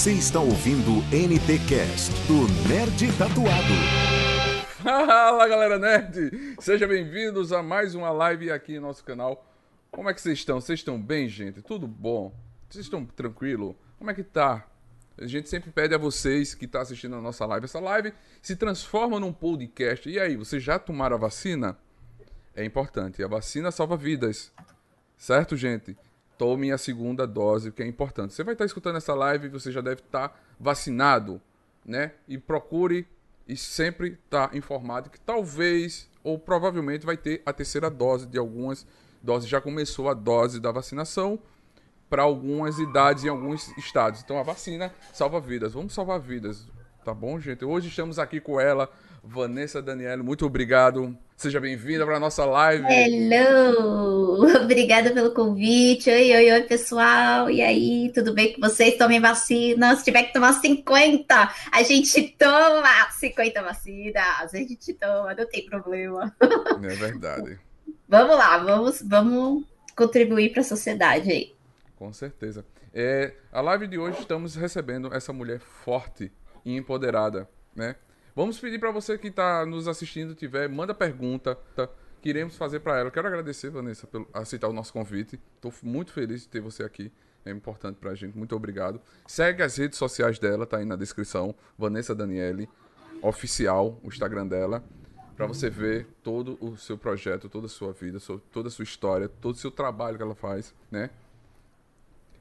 Você está ouvindo o NTcast do Nerd Tatuado. Fala galera nerd! Sejam bem-vindos a mais uma live aqui no nosso canal. Como é que vocês estão? Vocês estão bem, gente? Tudo bom? Vocês estão tranquilo? Como é que tá? A gente sempre pede a vocês que estão tá assistindo a nossa live. Essa live se transforma num podcast. E aí, vocês já tomaram a vacina? É importante. A vacina salva vidas. Certo, gente? Tome a segunda dose, que é importante. Você vai estar escutando essa live, você já deve estar vacinado, né? E procure e sempre estar informado que talvez ou provavelmente vai ter a terceira dose de algumas doses. Já começou a dose da vacinação para algumas idades em alguns estados. Então a vacina salva vidas. Vamos salvar vidas, tá bom, gente? Hoje estamos aqui com ela, Vanessa Daniela. Muito obrigado. Seja bem-vinda para a nossa live. Hello! Obrigada pelo convite. Oi, oi, oi, pessoal. E aí, tudo bem com vocês? Tomem vacina. Se tiver que tomar 50, a gente toma 50 vacinas. A gente toma, não tem problema. É verdade. vamos lá, vamos, vamos contribuir para a sociedade aí. Com certeza. É, a live de hoje estamos recebendo essa mulher forte e empoderada, né? Vamos pedir para você que está nos assistindo, tiver, manda pergunta, tá? fazer para ela. Quero agradecer, Vanessa, por aceitar o nosso convite. Estou muito feliz de ter você aqui. É importante para a gente. Muito obrigado. Segue as redes sociais dela, tá aí na descrição. Vanessa Daniele, oficial, o Instagram dela, para você ver todo o seu projeto, toda a sua vida, toda a sua história, todo o seu trabalho que ela faz, né?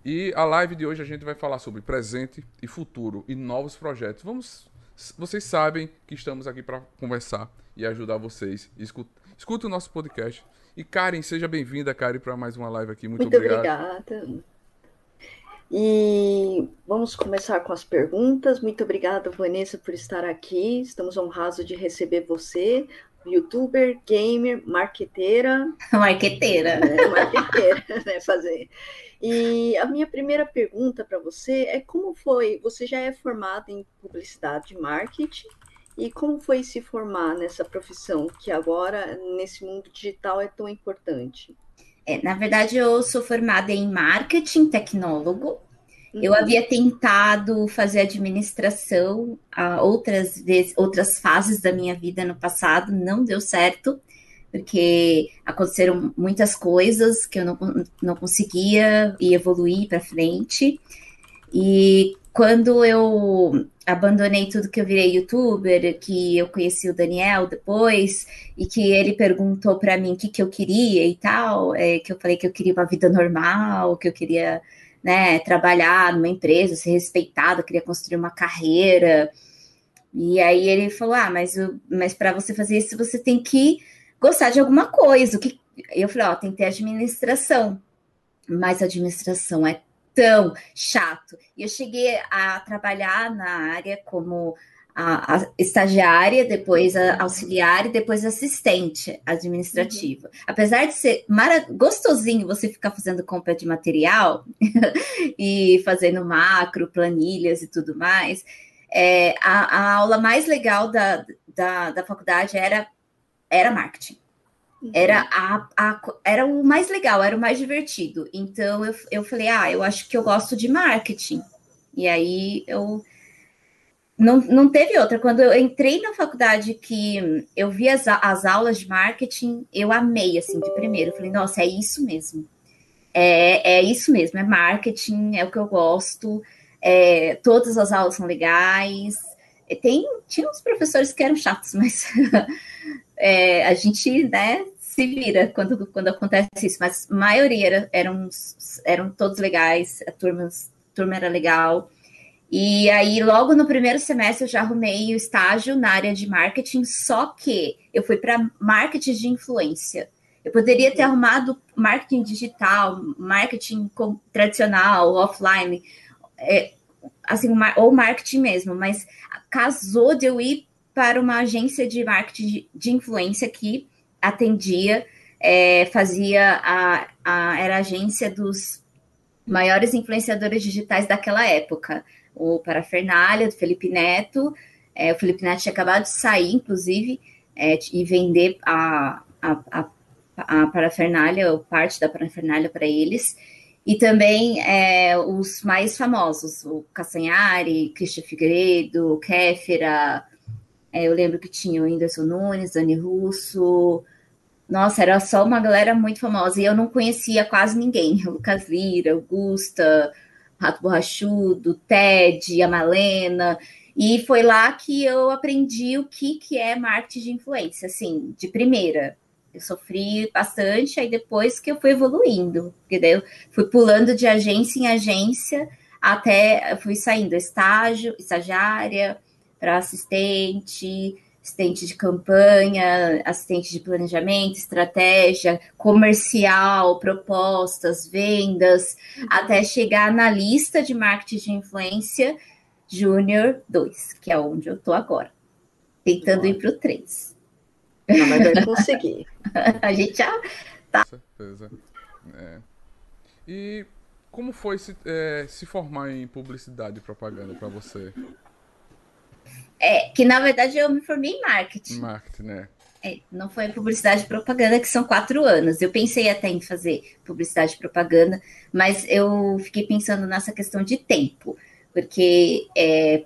E a live de hoje a gente vai falar sobre presente e futuro e novos projetos. Vamos, vocês sabem que estamos aqui para conversar e ajudar vocês. Escuta, escuta o nosso podcast. E Karen, seja bem-vinda, Karen, para mais uma live aqui. Muito, Muito obrigado. obrigada. E vamos começar com as perguntas. Muito obrigada, Vanessa, por estar aqui. Estamos honrados de receber você youtuber, gamer, marqueteira. Marqueteira. É, marqueteira, né? Fazer. E a minha primeira pergunta para você é como foi? Você já é formada em publicidade e marketing. E como foi se formar nessa profissão que agora, nesse mundo digital, é tão importante? É, na verdade, eu sou formada em marketing tecnólogo eu uhum. havia tentado fazer administração a outras vezes, outras fases da minha vida no passado, não deu certo, porque aconteceram muitas coisas que eu não, não conseguia e evoluir para frente. E quando eu abandonei tudo que eu virei youtuber, que eu conheci o Daniel depois, e que ele perguntou para mim o que, que eu queria e tal, é, que eu falei que eu queria uma vida normal, que eu queria né, trabalhar numa empresa, ser respeitado, queria construir uma carreira. E aí ele falou: Ah, mas, mas para você fazer isso, você tem que gostar de alguma coisa. O que... Eu falei: Ó, oh, tem que ter administração. Mas administração é tão chato. E eu cheguei a trabalhar na área como a, a estagiária, depois a auxiliar e depois assistente administrativa. Uhum. Apesar de ser gostosinho você ficar fazendo compra de material e fazendo macro, planilhas e tudo mais, é, a, a, aula mais legal da, da, da faculdade era, era marketing. Uhum. Era, a, a, era o mais legal, era o mais divertido. Então eu, eu falei, ah, eu acho que eu gosto de marketing. E aí eu não, não teve outra. Quando eu entrei na faculdade que eu vi as, as aulas de marketing, eu amei, assim, de primeiro. Eu falei, nossa, é isso mesmo. É, é isso mesmo, é marketing, é o que eu gosto. É, todas as aulas são legais. Tem, tinha uns professores que eram chatos, mas é, a gente, né, se vira quando, quando acontece isso. Mas a maioria era, eram, eram todos legais, a turma, a turma era legal. E aí, logo no primeiro semestre, eu já arrumei o estágio na área de marketing, só que eu fui para marketing de influência. Eu poderia ter arrumado marketing digital, marketing tradicional, offline, é, assim, ou marketing mesmo, mas casou de eu ir para uma agência de marketing de influência que atendia, é, fazia a, a, era agência dos maiores influenciadores digitais daquela época o Parafernália, do Felipe Neto. É, o Felipe Neto tinha acabado de sair, inclusive, é, e vender a, a, a, a parafernália, ou parte da parafernália para eles. E também é, os mais famosos, o Castanhari, Christian Figueiredo, Kéfera, é, eu lembro que tinha o Whindersson Nunes, Dani Russo. Nossa, era só uma galera muito famosa. E eu não conhecia quase ninguém. Lucas Lira, Augusta, Rato Borrachudo, Ted, a Malena. E foi lá que eu aprendi o que, que é marketing de influência, assim, de primeira. Eu sofri bastante, aí depois que eu fui evoluindo, porque daí eu fui pulando de agência em agência até fui saindo estágio, estagiária, para assistente, assistente de campanha, assistente de planejamento, estratégia, comercial, propostas, vendas, até chegar na lista de marketing de influência Júnior 2, que é onde eu estou agora, tentando ir para o 3. Não, mas vai conseguir. A gente já tá. Com certeza. É. E como foi se, é, se formar em publicidade e propaganda para você? É, que na verdade eu me formei em marketing. Marketing, né? É, não foi publicidade e propaganda, que são quatro anos. Eu pensei até em fazer publicidade e propaganda, mas eu fiquei pensando nessa questão de tempo, porque é,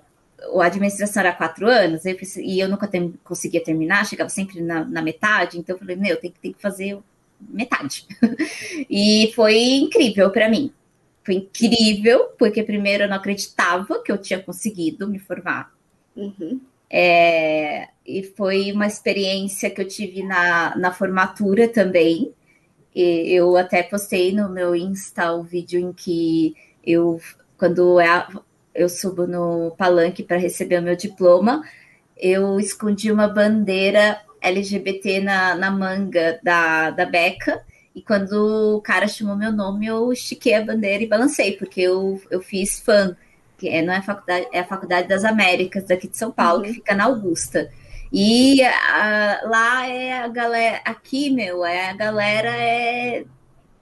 a administração era quatro anos eu, e eu nunca ter, conseguia terminar, chegava sempre na, na metade, então eu falei, meu, tem tem que fazer metade. e foi incrível para mim. Foi incrível, porque primeiro eu não acreditava que eu tinha conseguido me formar Uhum. É, e foi uma experiência que eu tive na, na formatura também. E eu até postei no meu Insta o vídeo em que eu, quando eu subo no palanque para receber o meu diploma, eu escondi uma bandeira LGBT na, na manga da, da beca. E quando o cara chamou meu nome, eu estiquei a bandeira e balancei, porque eu, eu fiz fã que é, não é a faculdade, é a Faculdade das Américas daqui de São Paulo, uhum. que fica na Augusta. E a, lá é a galera, aqui, meu, é a galera é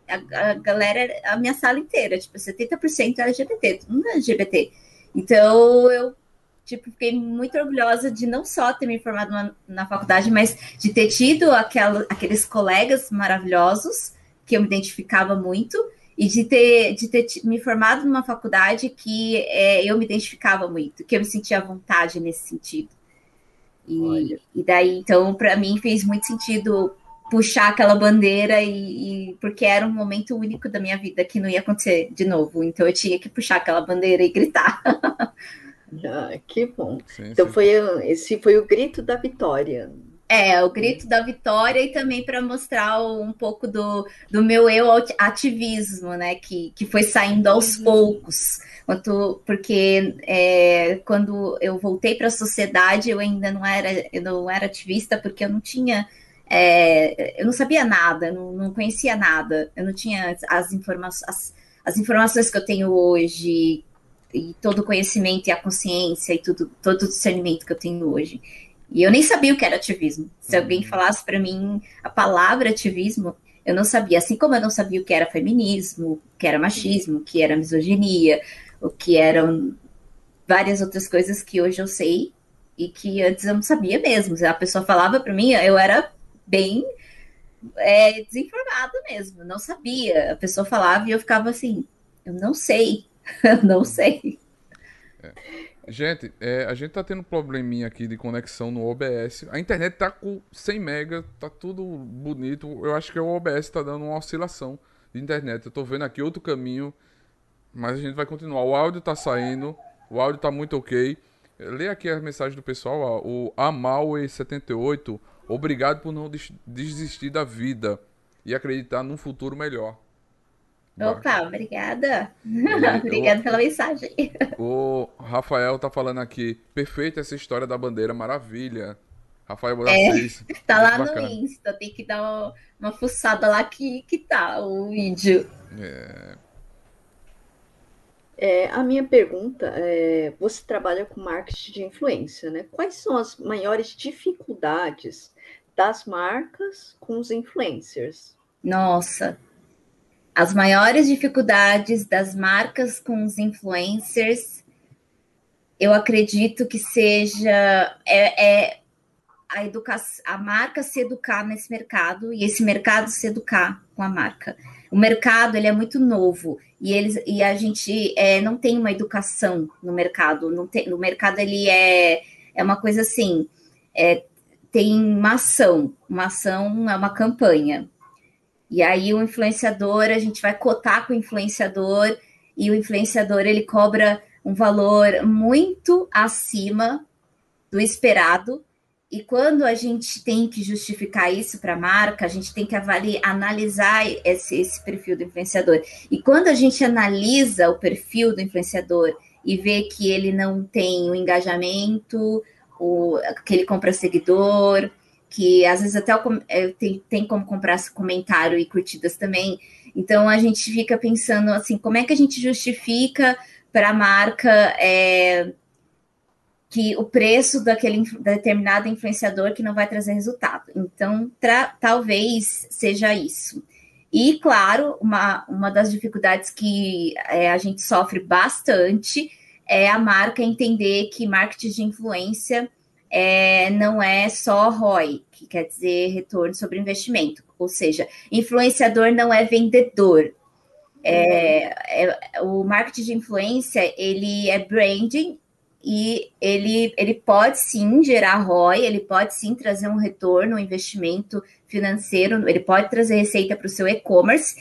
a, a galera, a minha sala inteira, tipo, 70% é LGBT, todo mundo é LGBT. Então eu tipo, fiquei muito orgulhosa de não só ter me formado na, na faculdade, mas de ter tido aquela, aqueles colegas maravilhosos que eu me identificava muito e de ter, de ter me formado numa faculdade que é, eu me identificava muito, que eu me sentia à vontade nesse sentido. E, e daí, então, para mim fez muito sentido puxar aquela bandeira e, e, porque era um momento único da minha vida que não ia acontecer de novo. Então eu tinha que puxar aquela bandeira e gritar. ah, que bom. Sim, então sim. foi esse foi o grito da vitória. É, o grito da vitória e também para mostrar um pouco do, do meu eu ativismo, né? Que, que foi saindo aos uhum. poucos. Quanto, porque é, quando eu voltei para a sociedade, eu ainda não era, eu não era ativista porque eu não tinha. É, eu não sabia nada, não, não conhecia nada, eu não tinha as, informações, as, as informações que eu tenho hoje, e todo o conhecimento e a consciência e tudo, todo o discernimento que eu tenho hoje. E eu nem sabia o que era ativismo. Se alguém uhum. falasse para mim a palavra ativismo, eu não sabia. Assim como eu não sabia o que era feminismo, o que era machismo, o que era misoginia, o que eram várias outras coisas que hoje eu sei e que antes eu não sabia mesmo. A pessoa falava para mim, eu era bem é, desinformada mesmo, não sabia. A pessoa falava e eu ficava assim, eu não sei, eu não sei. É. Gente, é, a gente tá tendo um probleminha aqui de conexão no OBS. A internet tá com 100 mega, tá tudo bonito. Eu acho que o OBS tá dando uma oscilação de internet. Eu tô vendo aqui outro caminho, mas a gente vai continuar. O áudio tá saindo, o áudio tá muito ok. Lê aqui a mensagem do pessoal, ó. o Amaue78, obrigado por não desistir da vida e acreditar num futuro melhor. Opa, obrigada. Obrigada pela mensagem. O Rafael tá falando aqui, perfeita essa história da bandeira, maravilha. Rafael Bonacês. É, tá lá bacana. no Insta, tem que dar uma, uma fuçada lá que, que tá o vídeo. É. É, a minha pergunta é: você trabalha com marketing de influência, né? Quais são as maiores dificuldades das marcas com os influencers? Nossa, as maiores dificuldades das marcas com os influencers, eu acredito que seja é, é a, educação, a marca se educar nesse mercado e esse mercado se educar com a marca. O mercado ele é muito novo e eles e a gente é, não tem uma educação no mercado. Não tem, no mercado ele é, é uma coisa assim, é, tem uma ação, uma ação é uma campanha. E aí o influenciador, a gente vai cotar com o influenciador e o influenciador ele cobra um valor muito acima do esperado. E quando a gente tem que justificar isso para a marca, a gente tem que avaliar, analisar esse, esse perfil do influenciador. E quando a gente analisa o perfil do influenciador e vê que ele não tem o engajamento, o, que ele compra seguidor, que às vezes até é, tem, tem como comprar comentário e curtidas também. Então a gente fica pensando assim, como é que a gente justifica para a marca é, que o preço daquele determinado influenciador que não vai trazer resultado. Então, talvez seja isso. E, claro, uma, uma das dificuldades que é, a gente sofre bastante é a marca entender que marketing de influência é, não é só ROI, que quer dizer retorno sobre investimento. Ou seja, influenciador não é vendedor. É, é, o marketing de influência ele é branding e ele, ele pode sim gerar ROI, ele pode sim trazer um retorno, um investimento financeiro, ele pode trazer receita para o seu e-commerce.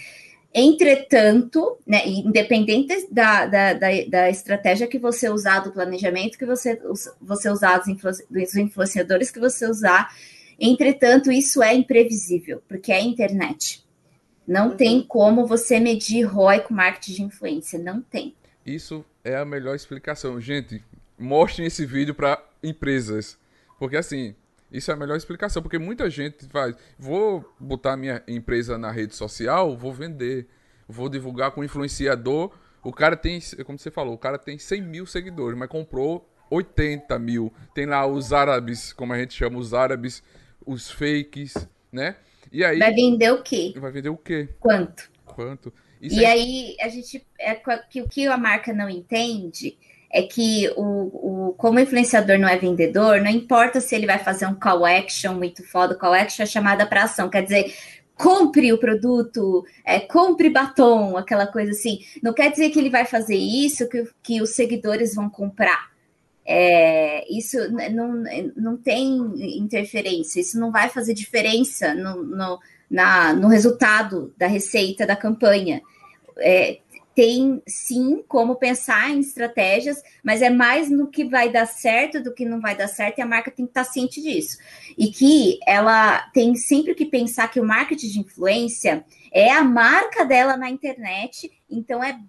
Entretanto, né, independente da, da, da, da, estratégia que você usar, do planejamento que você, você usar, dos, influ, dos influenciadores que você usar, entretanto, isso é imprevisível, porque é a internet. Não uhum. tem como você medir ROI com marketing de influência, não tem. Isso é a melhor explicação. Gente, mostrem esse vídeo para empresas. Porque assim, isso é a melhor explicação. Porque muita gente faz. Vou botar minha empresa na rede social, vou vender. Vou divulgar com influenciador. O cara tem, como você falou, o cara tem 100 mil seguidores, mas comprou 80 mil. Tem lá os árabes, como a gente chama, os árabes, os fakes, né? E aí. Vai vender o quê? Vai vender o quê? Quanto? Quanto? Isso e aí a gente. É, que, o que a marca não entende é que o, o, como o influenciador não é vendedor, não importa se ele vai fazer um call action muito foda, call action é chamada para ação, quer dizer, compre o produto, é, compre batom, aquela coisa assim. Não quer dizer que ele vai fazer isso que, que os seguidores vão comprar. É, isso não, não tem interferência, isso não vai fazer diferença no, no, na, no resultado da receita da campanha. É, tem sim como pensar em estratégias, mas é mais no que vai dar certo do que não vai dar certo, e a marca tem que estar ciente disso. E que ela tem sempre que pensar que o marketing de influência é a marca dela na internet, então é,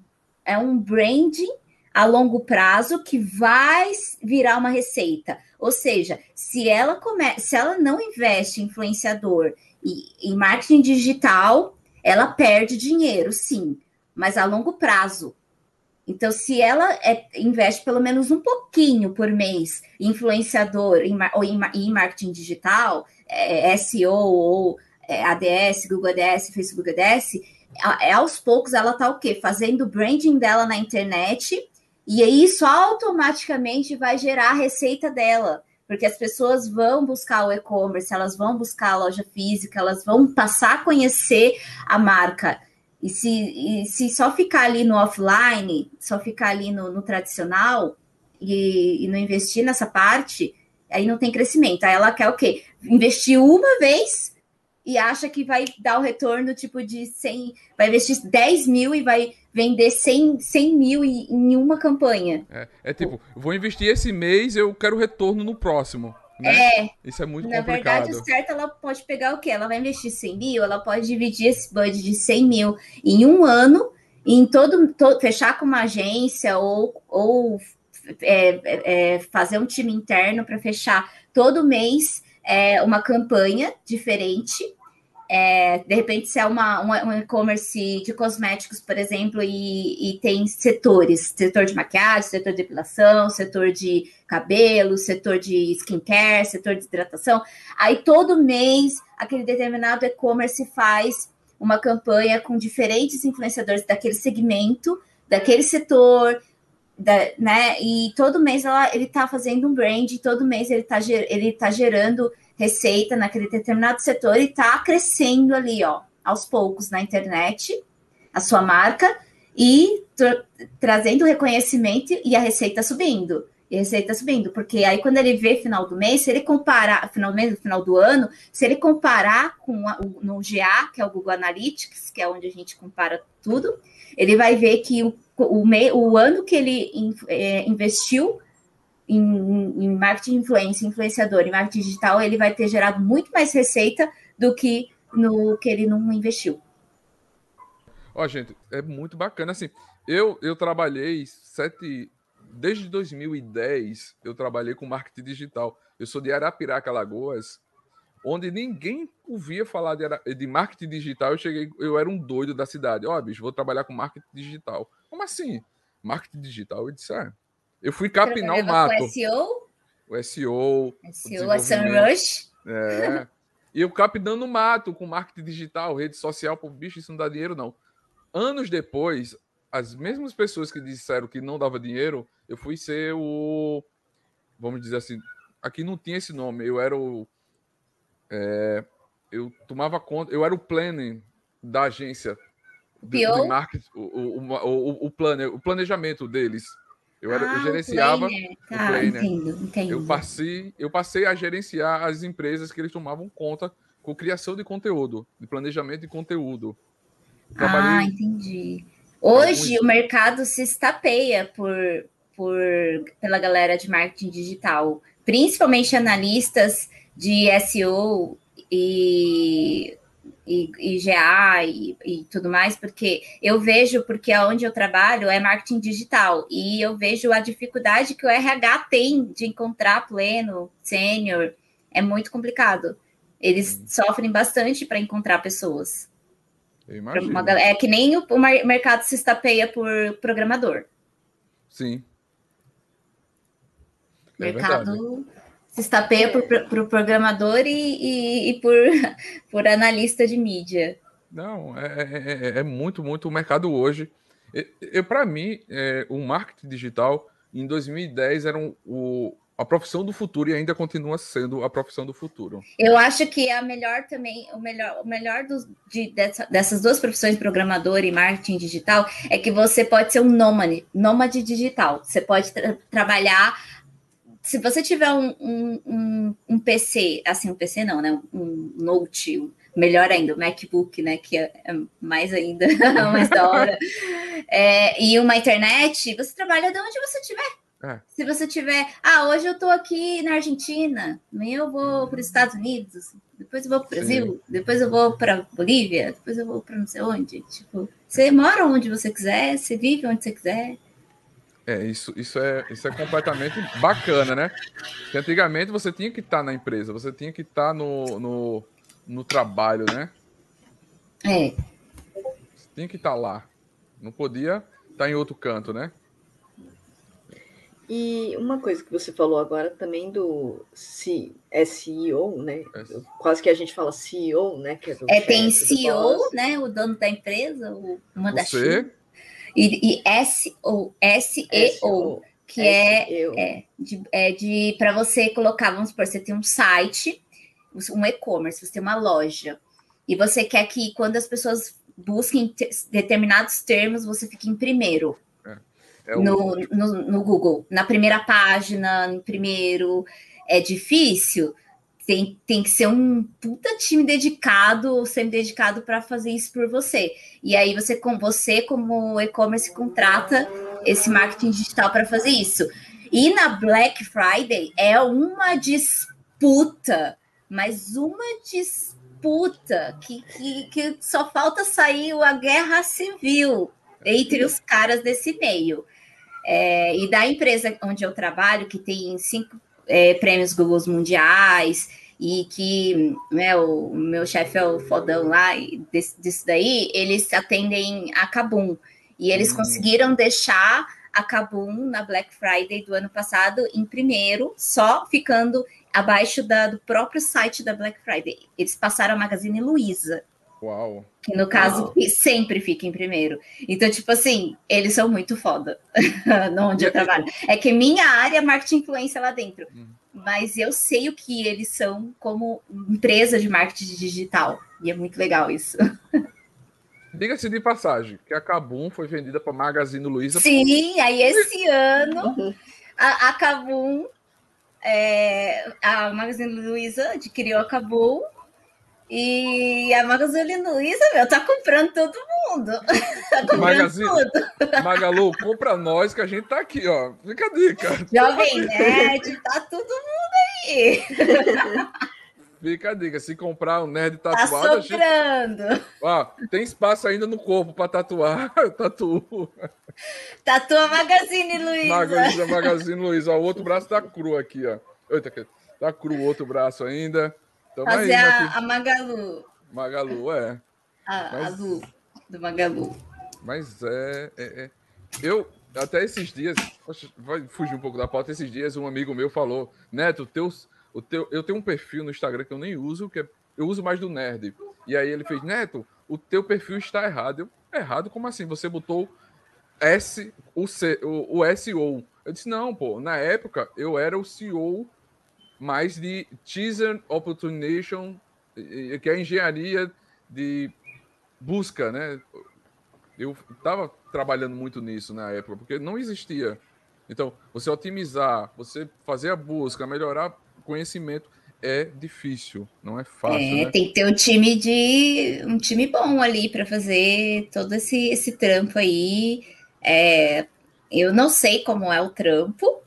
é um branding a longo prazo que vai virar uma receita. Ou seja, se ela come... se ela não investe em influenciador e em marketing digital, ela perde dinheiro, sim mas a longo prazo. Então, se ela é, investe pelo menos um pouquinho por mês em influenciador em, ou em, em marketing digital, é, SEO ou é, ADS, Google ADS, Facebook ADS, é, aos poucos ela está o quê? Fazendo o branding dela na internet e isso automaticamente vai gerar a receita dela. Porque as pessoas vão buscar o e-commerce, elas vão buscar a loja física, elas vão passar a conhecer a marca. E se, e se só ficar ali no offline, só ficar ali no, no tradicional e, e, não investir nessa parte, aí não tem crescimento. Aí ela quer o quê? Investir uma vez e acha que vai dar o retorno tipo de 100, vai investir 10 mil e vai vender 100, 100 mil em, uma campanha. É, é tipo, vou investir esse mês, eu quero retorno no próximo. Né? É. Isso é muito na complicado. Na verdade, certo, ela pode pegar o quê? Ela vai investir 100 mil, ela pode dividir esse budget de 100 mil em um ano, em todo, todo fechar com uma agência ou, ou é, é, fazer um time interno para fechar todo mês é, uma campanha diferente é, de repente, se é uma, uma um e-commerce de cosméticos, por exemplo, e, e, tem setores, setor de maquiagem, setor de depilação, setor de cabelo, setor de skincare, setor de hidratação. Aí todo mês aquele determinado e-commerce faz uma campanha com diferentes influenciadores daquele segmento, daquele setor, da, né? E todo mês ela, ele está fazendo um brand, todo mês ele está ele tá gerando receita naquele determinado setor e está crescendo ali, ó, aos poucos na internet, a sua marca e tra trazendo reconhecimento e a receita subindo. E a receita subindo, porque aí quando ele vê final do mês, se ele comparar, final do mês, final do ano, se ele comparar com a, o, no GA, que é o Google Analytics, que é onde a gente compara tudo, ele vai ver que o, o, o ano que ele in, é, investiu em, em marketing influência, influenciador, em marketing digital, ele vai ter gerado muito mais receita do que no que ele não investiu. Ó, gente, é muito bacana. Assim, eu, eu trabalhei sete. Desde 2010, eu trabalhei com marketing digital. Eu sou de Arapiraca, Alagoas, onde ninguém ouvia falar de, de marketing digital. Eu cheguei, eu era um doido da cidade. Ó, oh, bicho, vou trabalhar com marketing digital. Como assim? Marketing digital? Eu disse, ah, eu fui capinar o mato. O SEO? O SEO. SEO, a SEMrush. É. E eu capinando o mato com marketing digital, rede social, pô, bicho, isso não dá dinheiro, não. Anos depois, as mesmas pessoas que disseram que não dava dinheiro, eu fui ser o. Vamos dizer assim. Aqui não tinha esse nome, eu era o. É, eu tomava conta, eu era o planning da agência de, de marketing, o, o, o, o, planner, o planejamento deles. Eu, era, ah, eu gerenciava. Tá, o entendo, entendo. Eu passei, eu passei a gerenciar as empresas que eles tomavam conta com criação de conteúdo, de planejamento de conteúdo. Trabalhei... Ah, entendi. Hoje o mercado se estapeia por, por, pela galera de marketing digital, principalmente analistas de SEO e e, GA e, e, tudo mais, porque eu vejo, porque onde eu trabalho é marketing digital, e eu vejo a dificuldade que o RH tem de encontrar pleno, sênior, é muito complicado. Eles hum. sofrem bastante para encontrar pessoas. Uma, é que nem o, o mercado se estapeia por programador. Sim. É mercado se estapeia por, por programador e, e, e, por, por analista de mídia. Não, é, é, é, é muito, muito o mercado hoje. Eu, Para mim, é, o marketing digital em 2010 era um, o, a profissão do futuro e ainda continua sendo a profissão do futuro. Eu acho que a melhor também, o melhor, o melhor dos, de, dessa, dessas duas profissões, programador e marketing digital, é que você pode ser um nômade, nômade digital. Você pode tra trabalhar se você tiver um, um, um, um, PC, assim, um PC não, né? Um Note, melhor ainda, o MacBook, né? Que é, é mais ainda, mais da hora. É, e uma internet, você trabalha de onde você estiver. É. Se você tiver, ah, hoje eu tô aqui na Argentina, amanhã eu vou para os Estados Unidos, depois eu vou para o Brasil, Sim. depois eu vou para Bolívia, depois eu vou para não sei onde. Tipo, você mora onde você quiser, você vive onde você quiser. É, isso, isso, é, isso é completamente bacana, né? Porque antigamente você tinha que estar tá na empresa, você tinha que estar tá no, no, no trabalho, né? É. Você tinha que estar tá lá. Não podia estar em outro canto, né? E uma coisa que você falou agora também do SEO, né? É. Quase que a gente fala CEO, né? Que é, é tem CEO, né? O dono da empresa, o manda Você e, e SEO, SEO, que é, é de, é de para você colocar, vamos supor, você tem um site, um e-commerce, você tem uma loja, e você quer que quando as pessoas busquem determinados termos, você fique em primeiro. É, é o... no, no, no Google, na primeira página, no primeiro. É difícil, tem, tem que ser um puta time dedicado, semi-dedicado para fazer isso por você. E aí você, com você, como e-commerce, contrata esse marketing digital para fazer isso. E na Black Friday é uma disputa, mas uma disputa que, que, que só falta sair a guerra civil entre os caras desse meio. É, e da empresa onde eu trabalho, que tem cinco é, prêmios Google mundiais e que né, o meu chefe é o fodão lá desse, disso daí, eles atendem a Kabum. E eles uhum. conseguiram deixar a Kabum na Black Friday do ano passado em primeiro, só ficando abaixo da, do próprio site da Black Friday. Eles passaram a Magazine Luiza. Uau. Que no caso sempre fica em primeiro. Então, tipo assim, eles são muito foda onde eu trabalho. É que minha área é marketing influência lá dentro. Hum. Mas eu sei o que eles são como empresa de marketing digital. E é muito legal isso. Diga-se de passagem, que a Kabum foi vendida para Magazine Luiza. Sim, aí esse ano a, a Kabum, é, a Magazine Luiza adquiriu a Kabum e a Magazine Luiza, meu, tá comprando todo mundo. tá comprando Magazine, tudo. Magalu, compra nós que a gente tá aqui, ó. Fica a dica. Jovem Nerd, tá todo mundo aí. Fica a dica, se comprar um nerd tá tatuado... Tá sobrando. Gente... Ó, tem espaço ainda no corpo para tatuar. Tatu. Tatua Magazine Luiza. Magazine, Magazine Luiza. O outro braço tá cru aqui, ó. Eita, tá cru o outro braço ainda. Tamo Fazer aí, a, a, Magalu. Magalu, é. A, mas, a Lu, do Magalu. Mas é, é, é, Eu, até esses dias, vai fugir um pouco da pauta, esses dias um amigo meu falou, Neto, teus o teu, eu tenho um perfil no Instagram que eu nem uso, que é, eu uso mais do nerd. E aí ele fez, Neto, o teu perfil está errado. Eu, errado? Como assim? Você botou S, o, C, o, o SEO. Eu disse, não, pô, na época eu era o CEO mais de Teaser Opportunation, que é a engenharia de busca, né? Eu estava trabalhando muito nisso na época, porque não existia. Então, você otimizar, você fazer a busca, melhorar conhecimento é difícil, não é fácil. É, né? Tem que ter um time de um time bom ali para fazer todo esse, esse trampo aí. É, eu não sei como é o trampo.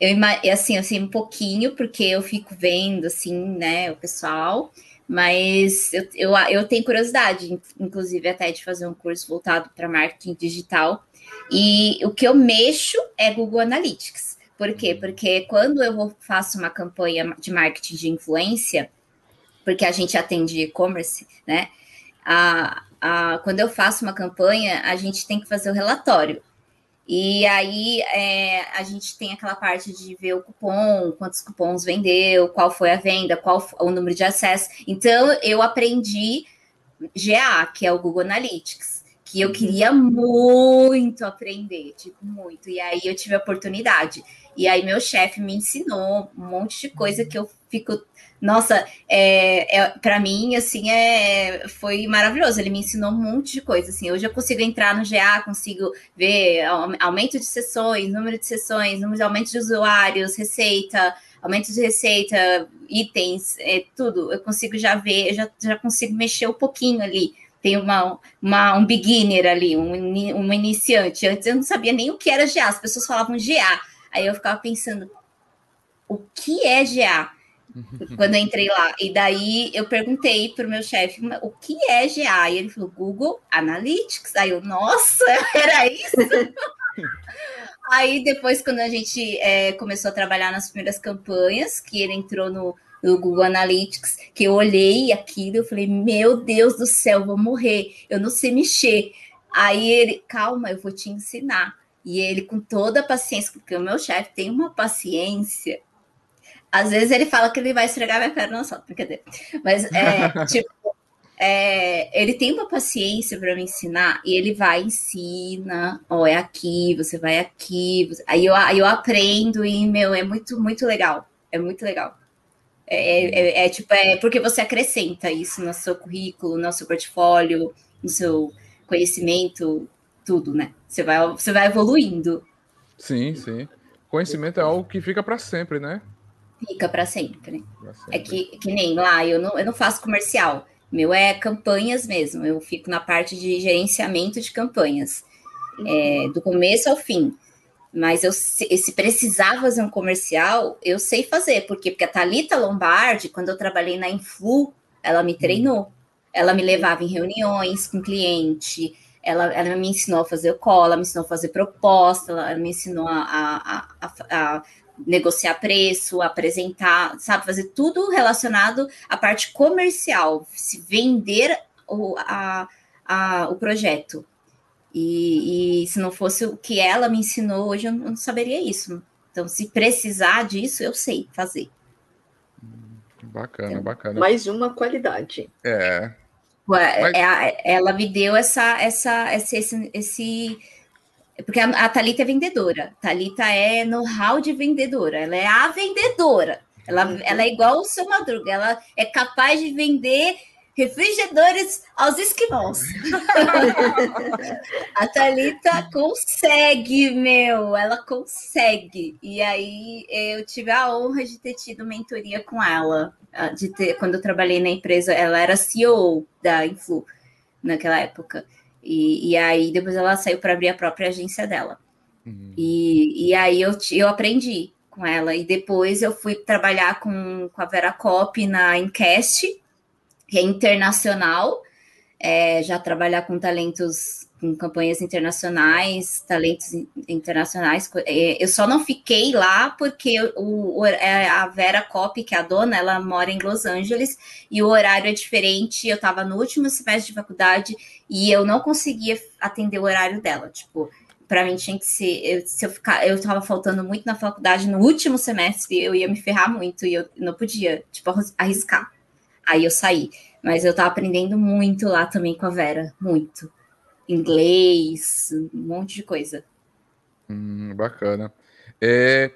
Eu assim, assim, um pouquinho, porque eu fico vendo assim, né, o pessoal, mas eu, eu, eu tenho curiosidade, inclusive, até de fazer um curso voltado para marketing digital. E o que eu mexo é Google Analytics. Por quê? Uhum. Porque quando eu faço uma campanha de marketing de influência, porque a gente atende e-commerce, né? A, a, quando eu faço uma campanha, a gente tem que fazer o relatório. E aí é, a gente tem aquela parte de ver o cupom, quantos cupons vendeu, qual foi a venda, qual o número de acesso. Então eu aprendi GA, que é o Google Analytics que eu uhum. queria muito aprender, tipo, muito. E aí eu tive a oportunidade. E aí meu chefe me ensinou um monte de coisa que eu fico. Nossa, é, é para mim, assim, é, foi maravilhoso. Ele me ensinou um monte de coisa. Assim, hoje eu consigo entrar no GA, consigo ver aumento de sessões, número de sessões, número de aumento de usuários, receita, aumento de receita, itens, é, tudo. Eu consigo já ver, já, já consigo mexer um pouquinho ali tem uma, uma, um beginner ali, um, um iniciante. Antes eu não sabia nem o que era GA, as pessoas falavam GA. Aí eu ficava pensando, o que é GA? Quando eu entrei lá. E daí eu perguntei para o meu chefe, o que é GA? E ele falou, Google Analytics. Aí eu, nossa, era isso? Aí depois, quando a gente é, começou a trabalhar nas primeiras campanhas, que ele entrou no, no Google Analytics, que eu olhei aquilo, eu falei, meu Deus do céu, vou morrer, eu não sei mexer. Aí ele, calma, eu vou te ensinar. E ele, com toda a paciência, porque o meu chefe tem uma paciência. Às vezes ele fala que ele vai esfregar minha perna, não só, brincadeira. Mas, é, tipo, é, ele tem uma paciência para me ensinar e ele vai ensina, ó, oh, é aqui, você vai aqui. Você... Aí, eu, aí eu aprendo e, meu, é muito, muito legal. É muito legal. É, é, é, é, tipo, é porque você acrescenta isso no seu currículo, no seu portfólio, no seu conhecimento, tudo, né? Você vai, você vai evoluindo. Sim, sim. Conhecimento é algo que fica para sempre, né? Fica para sempre. sempre. É que, que nem lá, eu não, eu não faço comercial. Meu é campanhas mesmo. Eu fico na parte de gerenciamento de campanhas. É, do começo ao fim. Mas eu, se precisar fazer um comercial, eu sei fazer. Por quê? Porque a Thalita Lombardi, quando eu trabalhei na Influ, ela me treinou. Ela me levava em reuniões com cliente, ela, ela me ensinou a fazer cola, me ensinou a fazer proposta, ela, me ensinou a, a, a, a negociar preço, apresentar, sabe, fazer tudo relacionado à parte comercial, se vender o, a, a, o projeto. E, e, se não fosse o que ela me ensinou hoje, eu não saberia isso. Então, se precisar disso, eu sei fazer. Bacana, então, bacana. Mais uma qualidade. É. Mas... É, ela me deu essa, essa, esse, esse, porque a, a Thalita é vendedora. Thalita é know-how de vendedora. Ela é a vendedora. Ela, uhum. ela é igual o seu Madruga. Ela é capaz de vender refrigeradores aos esquimós. a Thalita consegue, meu. Ela consegue. E aí eu tive a honra de ter tido mentoria com ela. De ter, quando eu trabalhei na empresa, ela era CEO da Influ naquela época. E, e aí depois ela saiu para abrir a própria agência dela. Uhum. E, e aí eu, eu aprendi com ela. E depois eu fui trabalhar com, com a Vera Cop na Incast, que é internacional. É, já trabalhar com talentos, com campanhas internacionais, talentos internacionais. É, eu só não fiquei lá porque o, é, a Vera Cop, que é a dona, ela mora em Los Angeles e o horário é diferente. Eu estava no último semestre de faculdade e eu não conseguia atender o horário dela. Tipo, para mim tinha que ser. Eu, se eu ficar, eu estava faltando muito na faculdade no último semestre, eu ia me ferrar muito e eu não podia, tipo, arriscar. Aí eu saí. Mas eu estava aprendendo muito lá também com a Vera, muito. Inglês, um monte de coisa. Hum, bacana. É...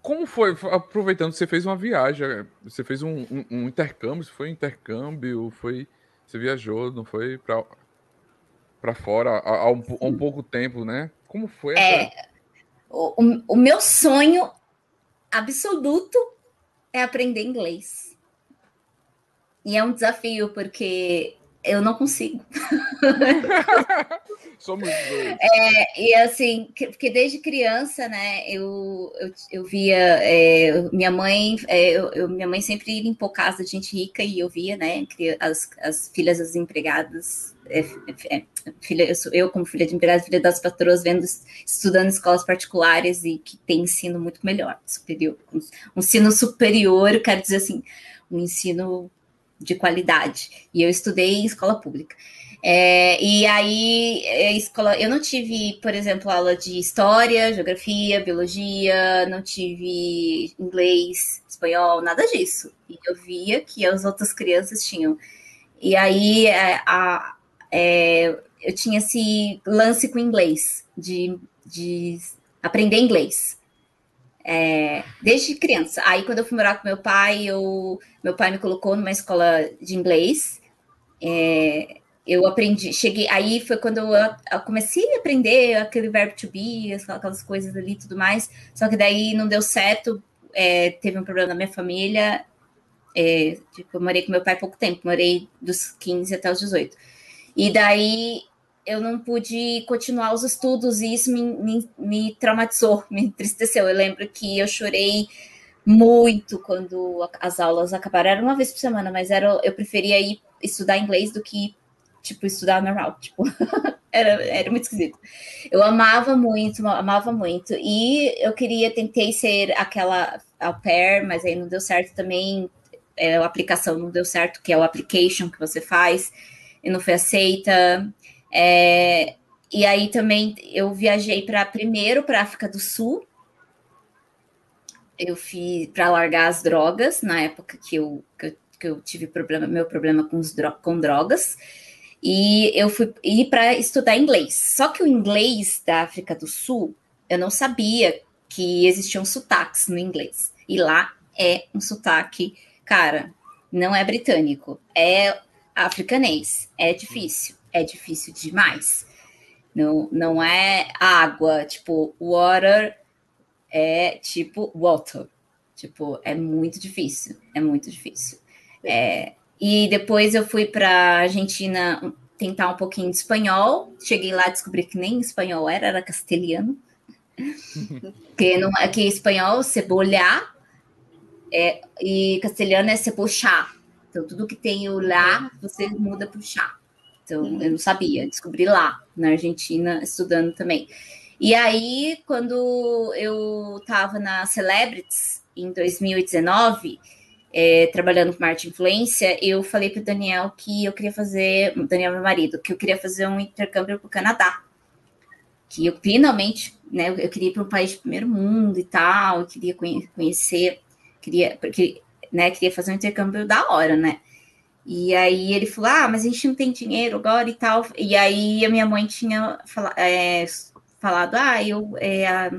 Como foi? Aproveitando, você fez uma viagem, você fez um, um, um intercâmbio, foi intercâmbio, foi. Você viajou, não foi? Para para fora há, um, há, um, pouco tempo, né? Como foi? Essa... É, o, o meu sonho absoluto é aprender inglês. E é um desafio, porque eu não consigo. Somos dois. É, e assim, porque desde criança, né, eu, eu, eu via é, minha mãe, é, eu, minha mãe sempre limpou casa de gente rica e eu via, né, as, as filhas das empregadas, é, é, filha, eu, sou, eu como filha de empregadas, filha das patroas, vendo, estudando escolas particulares e que tem ensino muito melhor, superior, um ensino superior, quero dizer assim, um ensino de qualidade. E eu estudei em escola pública. É, e aí, a escola, eu não tive, por exemplo, aula de história, geografia, biologia, não tive inglês, espanhol, nada disso. E eu via que as outras crianças tinham. E aí, é, a, é, eu tinha esse lance com inglês, de, de aprender inglês. É, desde criança. Aí, quando eu fui morar com meu pai, eu, meu pai me colocou numa escola de inglês. É, eu aprendi, cheguei, aí foi quando eu, eu, comecei a aprender aquele verbo to be, aquelas coisas ali e tudo mais, só que daí não deu certo, é, teve um problema na minha família, é, tipo, eu morei com meu pai pouco tempo, morei dos 15 até os 18, e daí eu não pude continuar os estudos e isso me, me, me traumatizou, me entristeceu, eu lembro que eu chorei muito quando as aulas acabaram, era uma vez por semana, mas era, eu preferia ir estudar inglês do que tipo, estudar normal, tipo, era, era muito esquisito. Eu amava muito, amava muito, e eu queria, tentei ser aquela au pair, mas aí não deu certo também, é, a aplicação não deu certo, que é o application que você faz, e não foi aceita, é, e aí também eu viajei para primeiro para África do Sul, eu fiz para largar as drogas na época que eu, que eu, que eu tive problema, meu problema com, os, com drogas. E eu fui ir para estudar inglês. Só que o inglês da África do Sul, eu não sabia que existiam sotaques no inglês. E lá é um sotaque, cara, não é britânico, é africanês. É difícil, é difícil demais. Não, não é água, tipo, water é tipo water. Tipo, é muito difícil, é muito difícil. É, e depois eu fui para Argentina tentar um pouquinho de espanhol. Cheguei lá descobri que nem espanhol era, era castelhano. que não é que espanhol cebolhar é, e castelhano é cebochar. Então tudo que tem o lá você muda para o chá. Então eu não sabia, descobri lá na Argentina estudando também. E aí quando eu estava na Celebrities em 2019 é, trabalhando com marketing influência, eu falei para o Daniel que eu queria fazer, Daniel meu marido, que eu queria fazer um intercâmbio para o Canadá. Que eu finalmente, né, eu queria ir para um país de primeiro mundo e tal, eu queria conhecer, queria, porque, né, queria fazer um intercâmbio da hora, né? E aí ele falou: Ah, mas a gente não tem dinheiro agora e tal. E aí a minha mãe tinha fala, é, falado: Ah, eu, é,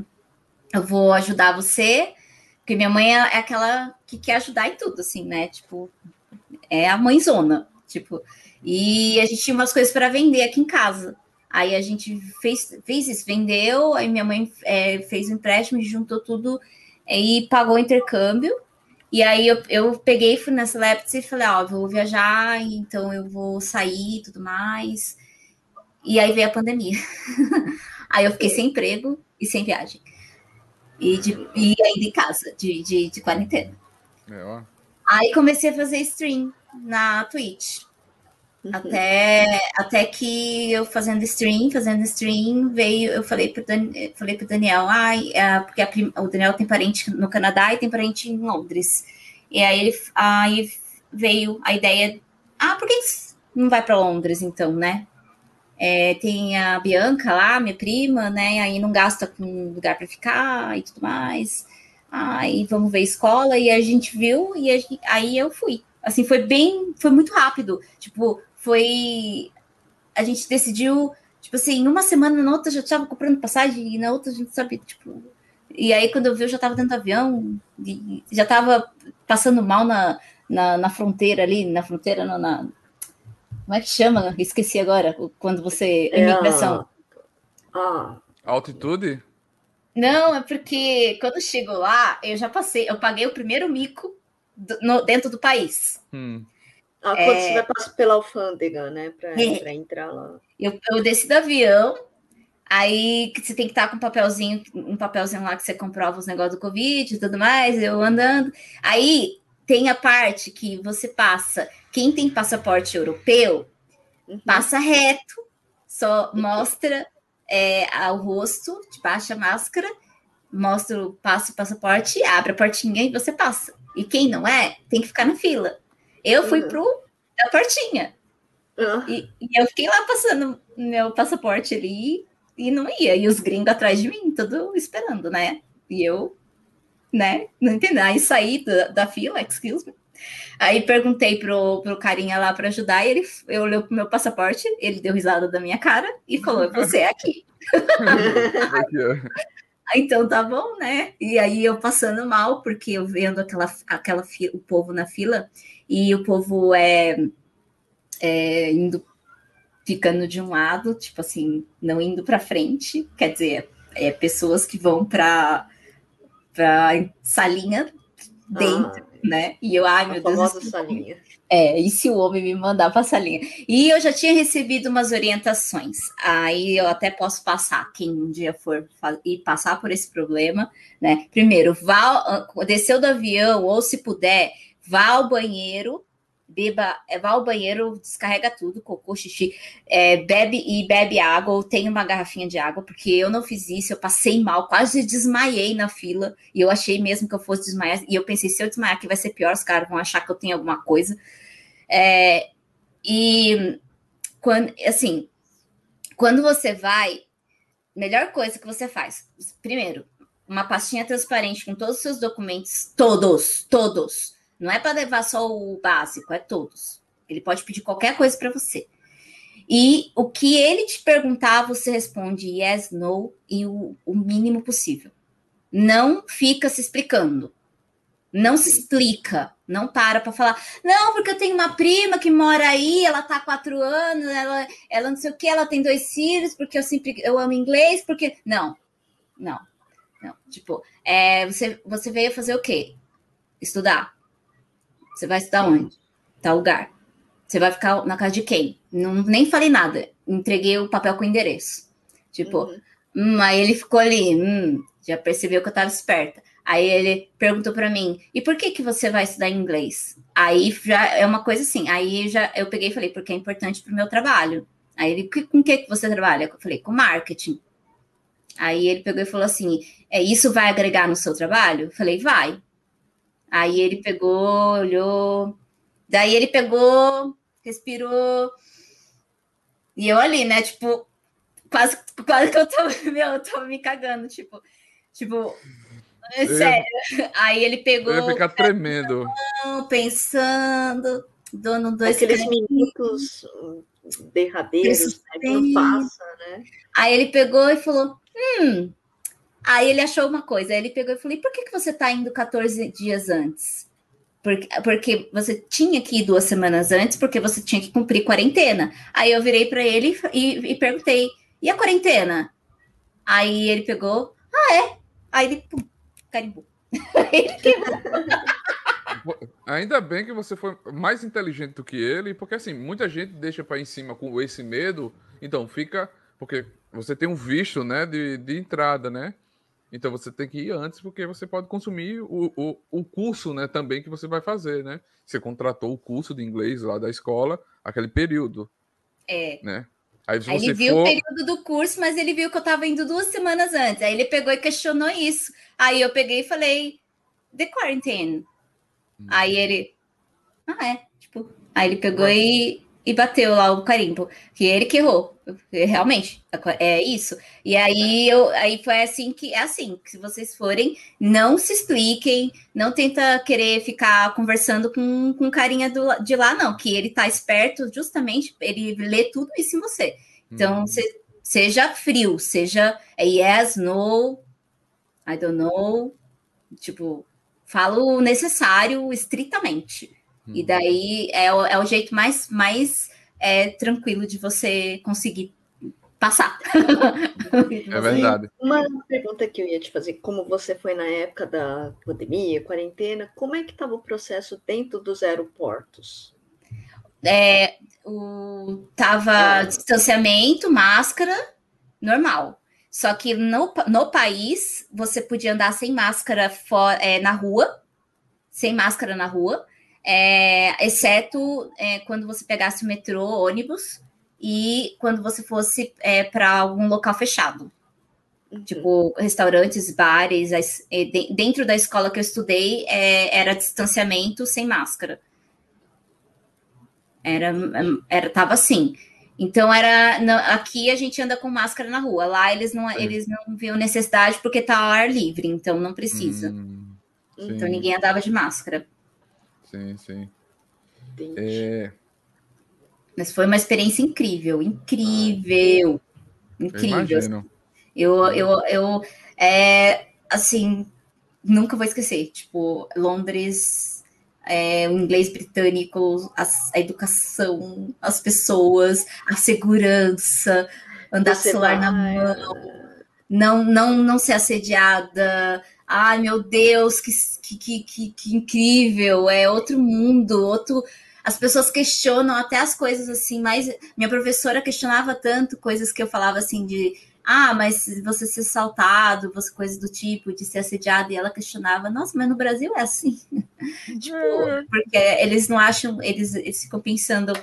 eu vou ajudar você. Porque minha mãe é, é aquela que quer ajudar em tudo, assim, né? Tipo, é a mãezona. Tipo, e a gente tinha umas coisas para vender aqui em casa. Aí a gente fez, fez isso, vendeu, aí minha mãe é, fez o um empréstimo, juntou tudo e pagou o intercâmbio. E aí eu, eu peguei, fui nessa Celebrities e falei, ó, oh, vou viajar, então eu vou sair e tudo mais. E aí veio a pandemia. aí eu fiquei sem emprego e sem viagem. E, de, e ainda em casa, de, de, de quarentena. É, aí comecei a fazer stream na Twitch. Uhum. Até, até que eu fazendo stream, fazendo stream, veio, eu falei pro, Dan, falei pro Daniel, ai, ah, porque a, o Daniel tem parente no Canadá e tem parente em Londres. E aí, aí veio a ideia, ah, por que não vai para Londres então, né? É, tem a Bianca lá, minha prima, né? Aí não gasta com lugar para ficar e tudo mais. Aí vamos ver escola e a gente viu e gente, aí eu fui. Assim, foi bem, foi muito rápido. Tipo, foi. A gente decidiu, tipo assim, numa semana, na outra já estava comprando passagem, e na outra a gente sabe, tipo. E aí, quando eu vi, eu já estava dentro do avião, já estava passando mal na, na, na, fronteira ali, na fronteira, não, na. Como é que chama? Esqueci agora, quando você. É imigração. Ah. Altitude? Não, é porque quando chego lá, eu já passei, eu paguei o primeiro mico do, no, dentro do país. Hum. Ah, quando é... você vai passar pela alfândega, né? Para é. entrar lá. Eu, eu desci do avião, aí você tem que estar com um papelzinho, um papelzinho lá que você comprova os negócios do Covid e tudo mais, eu andando. Aí tem a parte que você passa, quem tem passaporte europeu, uhum. passa reto, só mostra é, o rosto, baixa a máscara, mostra, passa o passaporte, abre a portinha e você passa. E quem não é, tem que ficar na fila. Eu fui uhum. pro da portinha. Uhum. E, e, eu fiquei lá passando meu passaporte ali e não ia. E os gringos atrás de mim, tudo esperando, né? E eu, né, não entendi. Aí saí da, da fila, excuse me. Aí perguntei pro, pro carinha lá para ajudar, e ele eu olhou pro meu passaporte, ele deu risada da minha cara e falou: Você é aqui. então tá bom, né? E aí eu passando mal, porque eu vendo aquela, aquela o povo na fila, e o povo é, é indo ficando de um lado, tipo assim, não indo para frente, quer dizer, é pessoas que vão para para salinha dentro, ah, né? E eu, ai meu Deus, salinha. É, e se o homem me mandar para essa linha? E eu já tinha recebido umas orientações. Aí eu até posso passar, quem um dia for e passar por esse problema, né? Primeiro, vá, desceu do avião, ou se puder, vá ao banheiro, beba, é, vá ao banheiro, descarrega tudo, cocô, xixi, é, bebe e bebe água, ou tem uma garrafinha de água, porque eu não fiz isso, eu passei mal, quase desmaiei na fila, e eu achei mesmo que eu fosse desmaiar, e eu pensei, se eu desmaiar aqui vai ser pior, os caras vão achar que eu tenho alguma coisa. É, e quando, assim, quando você vai, melhor coisa que você faz, primeiro, uma pastinha transparente com todos os seus documentos, todos, todos. Não é para levar só o básico, é todos. Ele pode pedir qualquer coisa para você. E o que ele te perguntar, você responde yes, no e o, o mínimo possível. Não fica se explicando. Não se explica, não para para falar, não, porque eu tenho uma prima que mora aí, ela tá há quatro anos, ela, ela não sei o que, ela tem dois filhos, porque eu sempre eu amo inglês, porque. Não, não, não. Tipo, é, você, você veio fazer o quê? Estudar. Você vai estudar onde? Tal lugar. Você vai ficar na casa de quem? Não, nem falei nada. Entreguei o papel com o endereço. Tipo, uhum. hum, aí ele ficou ali, hum, já percebeu que eu tava esperta. Aí ele perguntou para mim: "E por que que você vai estudar inglês?" Aí já é uma coisa assim. Aí já eu peguei e falei: "Porque é importante para o meu trabalho." Aí ele: "Com que que você trabalha?" Eu falei: "Com marketing." Aí ele pegou e falou assim: "É isso vai agregar no seu trabalho?" Eu falei: "Vai." Aí ele pegou, olhou, daí ele pegou, respirou. E eu ali, né, tipo, quase, quase que eu tô, meu, eu tô me cagando, tipo, tipo, é sério. Aí ele pegou. Eu ia ficar tremendo. Pensando. dando dois Aqueles minutos derradeiros, né, que não passa, né? Aí ele pegou e falou: Hum. Aí ele achou uma coisa. Aí ele pegou e falou: Por que, que você tá indo 14 dias antes? Porque, porque você tinha que ir duas semanas antes, porque você tinha que cumprir quarentena. Aí eu virei para ele e, e, perguntei: E a quarentena? Aí ele pegou: Ah, é? Aí ele, pum, carimbou. ele. Ainda bem que você foi mais inteligente do que ele, porque assim, muita gente deixa para em cima com esse medo, então fica. Porque você tem um visto, né, de, de entrada, né? Então você tem que ir antes, porque você pode consumir o, o, o curso, né, também que você vai fazer, né? Você contratou o curso de inglês lá da escola, aquele período. É. Né? Aí, Aí ele viu for... o período do curso, mas ele viu que eu estava indo duas semanas antes. Aí ele pegou e questionou isso. Aí eu peguei e falei, the quarantine. Hum. Aí ele, ah, é. Tipo, aí ele pegou e, e bateu lá o carimbo. Que ele que errou. Realmente, é isso. E aí, eu, aí foi assim que é assim, que se vocês forem, não se expliquem, não tenta querer ficar conversando com, com carinha do, de lá, não, que ele tá esperto, justamente, ele lê tudo isso em você. Então, hum. se, seja frio, seja yes, no, I don't know, tipo, fala o necessário estritamente. Hum. E daí é, é o jeito mais, mais é tranquilo de você conseguir passar. É verdade. Uma pergunta que eu ia te fazer, como você foi na época da pandemia, quarentena, como é que estava o processo dentro dos aeroportos? É, o, tava é. distanciamento, máscara, normal. Só que no, no país, você podia andar sem máscara for, é, na rua, sem máscara na rua, é, exceto é, quando você pegasse o metrô, ônibus, e quando você fosse é, para algum local fechado. Uhum. Tipo, restaurantes, bares, as, é, dentro da escola que eu estudei, é, era distanciamento sem máscara. Era, era, tava assim. Então era não, aqui a gente anda com máscara na rua. Lá eles não, eles não viam necessidade porque tá ao ar livre, então não precisa. Hum, então ninguém andava de máscara. Sim, sim. É... Mas foi uma experiência incrível, incrível, incrível. Eu, eu, eu, é, assim, nunca vou esquecer. Tipo, Londres, é, o inglês britânico, a, a, educação, as pessoas, a segurança, andar com o celular vai. na mão, não, não, não ser assediada, Ai, meu Deus, que, que, que, que incrível! É outro mundo, outro. As pessoas questionam até as coisas assim, mas minha professora questionava tanto coisas que eu falava assim de ah, mas você ser saltado, você coisas do tipo, de ser assediado, e ela questionava, nossa, mas no Brasil é assim. tipo, é. porque eles não acham, eles, eles ficam pensando,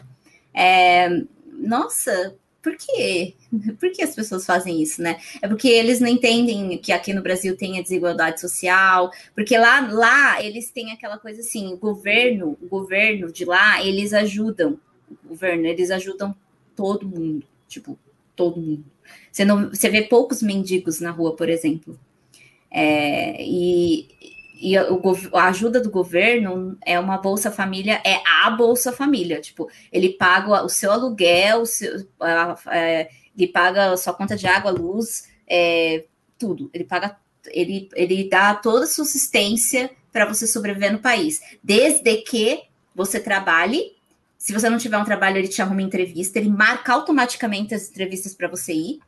é, nossa, por quê? Por que as pessoas fazem isso, né? É porque eles não entendem que aqui no Brasil tem a desigualdade social, porque lá, lá eles têm aquela coisa assim, o governo, o governo de lá, eles ajudam, o governo, eles ajudam todo mundo, tipo, todo mundo. Você, não, você vê poucos mendigos na rua, por exemplo. É, e, e a, a, ajuda do governo é uma Bolsa Família, é a Bolsa Família. Tipo, ele paga o seu aluguel, o seu, a, ele paga a sua conta de água, luz, é, tudo. Ele paga, ele, ele dá toda a subsistência para você sobreviver no país. Desde que você trabalhe. Se você não tiver um trabalho, ele te arruma entrevista, ele marca automaticamente as entrevistas para você ir.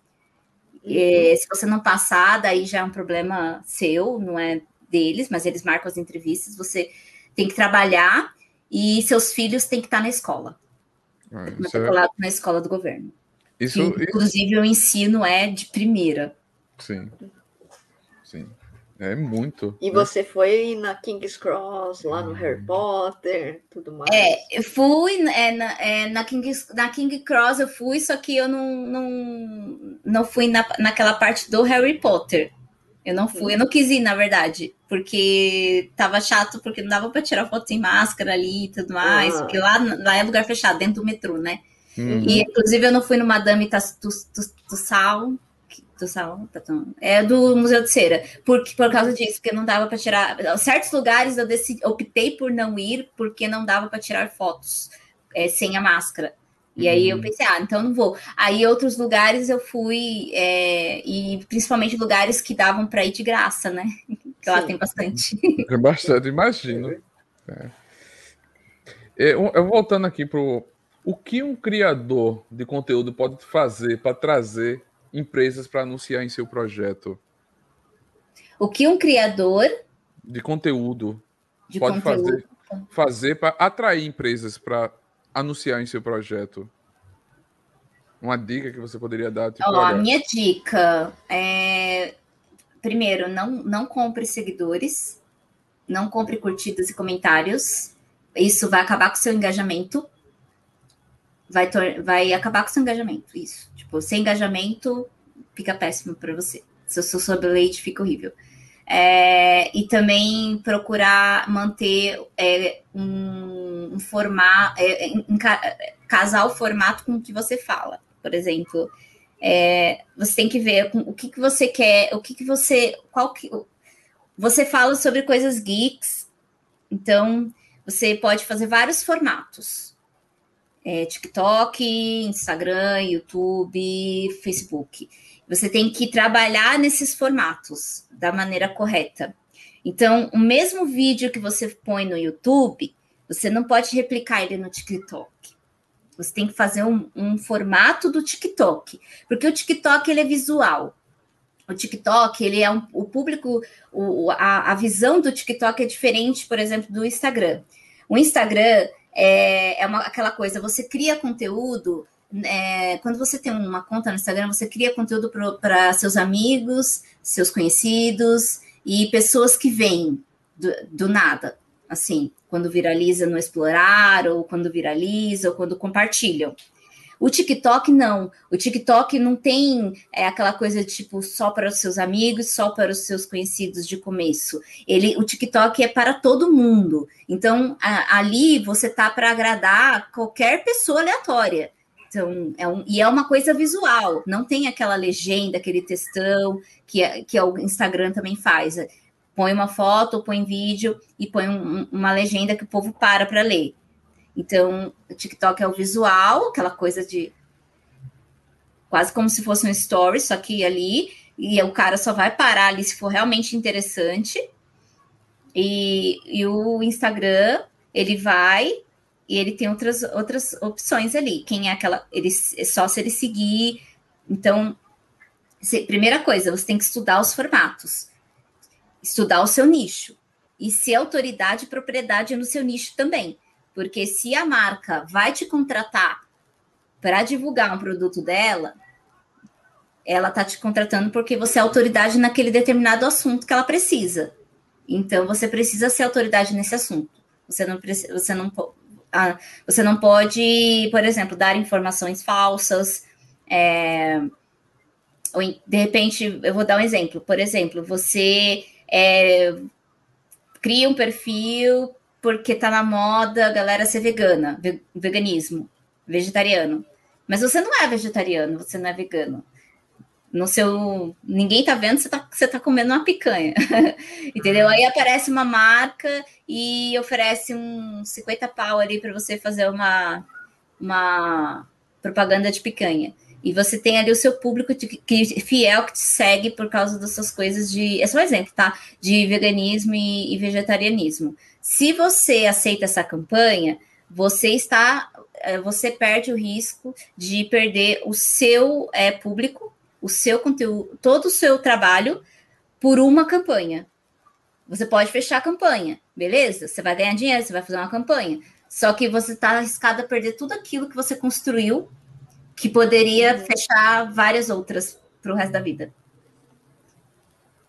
Uhum. se você não passar, daí já é um problema seu, não é deles, mas eles marcam as entrevistas. Você tem que trabalhar e seus filhos têm que estar na escola. Ah, matriculado é... na escola do governo. Isso, inclusive, isso... o ensino é de primeira. Sim. Sim. É muito. E né? você foi na King's Cross, lá no Harry Potter, tudo mais? É, eu fui é, na, é, na, King's, na King Cross, eu fui, só que eu não, não, não fui na, naquela parte do Harry Potter. Eu não fui, eu não quis ir, na verdade, porque tava chato, porque não dava para tirar foto sem máscara ali e tudo mais, ah. porque lá, lá é lugar fechado, dentro do metrô, né? Uhum. E inclusive eu não fui no Madame Tussauds, do salão, tá é do Museu de Cera, porque por causa disso, porque não dava para tirar certos lugares eu decidi, optei por não ir porque não dava para tirar fotos é, sem a máscara. E aí eu uhum. pensei, ah, então não vou. Aí outros lugares eu fui, é, e principalmente lugares que davam para ir de graça, né? Que lá tem bastante. Tem bastante, imagino. É. Eu, eu, voltando aqui pro. O que um criador de conteúdo pode fazer para trazer empresas para anunciar em seu projeto? O que um criador de conteúdo de pode conteúdo. fazer, fazer para atrair empresas para anunciar em seu projeto? Uma dica que você poderia dar? Tipo, oh, a minha dica é primeiro, não, não compre seguidores, não compre curtidas e comentários. Isso vai acabar com o seu engajamento. Vai, vai acabar com o seu engajamento. Isso. Tipo, sem engajamento, fica péssimo para você. Se o seu leite fica horrível. É, e também procurar manter é, um, um formato, é, casar o formato com o que você fala. Por exemplo, é, você tem que ver o que, que você quer, o que, que você. Qual que, você fala sobre coisas geeks, então você pode fazer vários formatos. É, TikTok, Instagram, YouTube, Facebook. Você tem que trabalhar nesses formatos da maneira correta. Então, o mesmo vídeo que você põe no YouTube, você não pode replicar ele no TikTok. Você tem que fazer um, um formato do TikTok, porque o TikTok ele é visual. O TikTok, ele é um, o público, o, a, a visão do TikTok é diferente, por exemplo, do Instagram. O Instagram é, é uma, aquela coisa, você cria conteúdo é, quando você tem uma conta no Instagram, você cria conteúdo para seus amigos, seus conhecidos e pessoas que vêm do, do, nada, assim, quando viraliza no explorar, ou quando viraliza, ou quando compartilham. O TikTok não. O TikTok não tem é, aquela coisa de, tipo só para os seus amigos, só para os seus conhecidos de começo. Ele, o TikTok é para todo mundo. Então a, ali você tá para agradar qualquer pessoa aleatória. Então, é um, e é uma coisa visual, não tem aquela legenda, aquele textão que, é, que é o Instagram também faz. Põe uma foto, põe vídeo e põe um, uma legenda que o povo para para ler. Então, o TikTok é o visual, aquela coisa de quase como se fosse um story, só que ali, e o cara só vai parar ali se for realmente interessante. E, e o Instagram, ele vai e ele tem outras, outras opções ali. Quem é aquela. Ele, é só se ele seguir. Então, se, primeira coisa, você tem que estudar os formatos, estudar o seu nicho e ser autoridade e propriedade no seu nicho também. Porque se a marca vai te contratar para divulgar um produto dela, ela está te contratando porque você é autoridade naquele determinado assunto que ela precisa. Então, você precisa ser autoridade nesse assunto. Você não, precisa, você não, ah, você não pode, por exemplo, dar informações falsas. É, ou de repente, eu vou dar um exemplo. Por exemplo, você é, cria um perfil porque está na moda a galera ser vegana, veganismo, vegetariano. Mas você não é vegetariano, você não é vegano no seu. Ninguém tá vendo, você tá, você tá comendo uma picanha. Entendeu? Aí aparece uma marca e oferece uns 50 pau ali para você fazer uma, uma propaganda de picanha. E você tem ali o seu público de, que, fiel que te segue por causa dessas coisas de. É só um exemplo, tá? De veganismo e, e vegetarianismo. Se você aceita essa campanha, você está. É, você perde o risco de perder o seu é, público o seu conteúdo, todo o seu trabalho por uma campanha. Você pode fechar a campanha, beleza? Você vai ganhar dinheiro, você vai fazer uma campanha. Só que você está arriscado a perder tudo aquilo que você construiu, que poderia uhum. fechar várias outras para o resto da vida.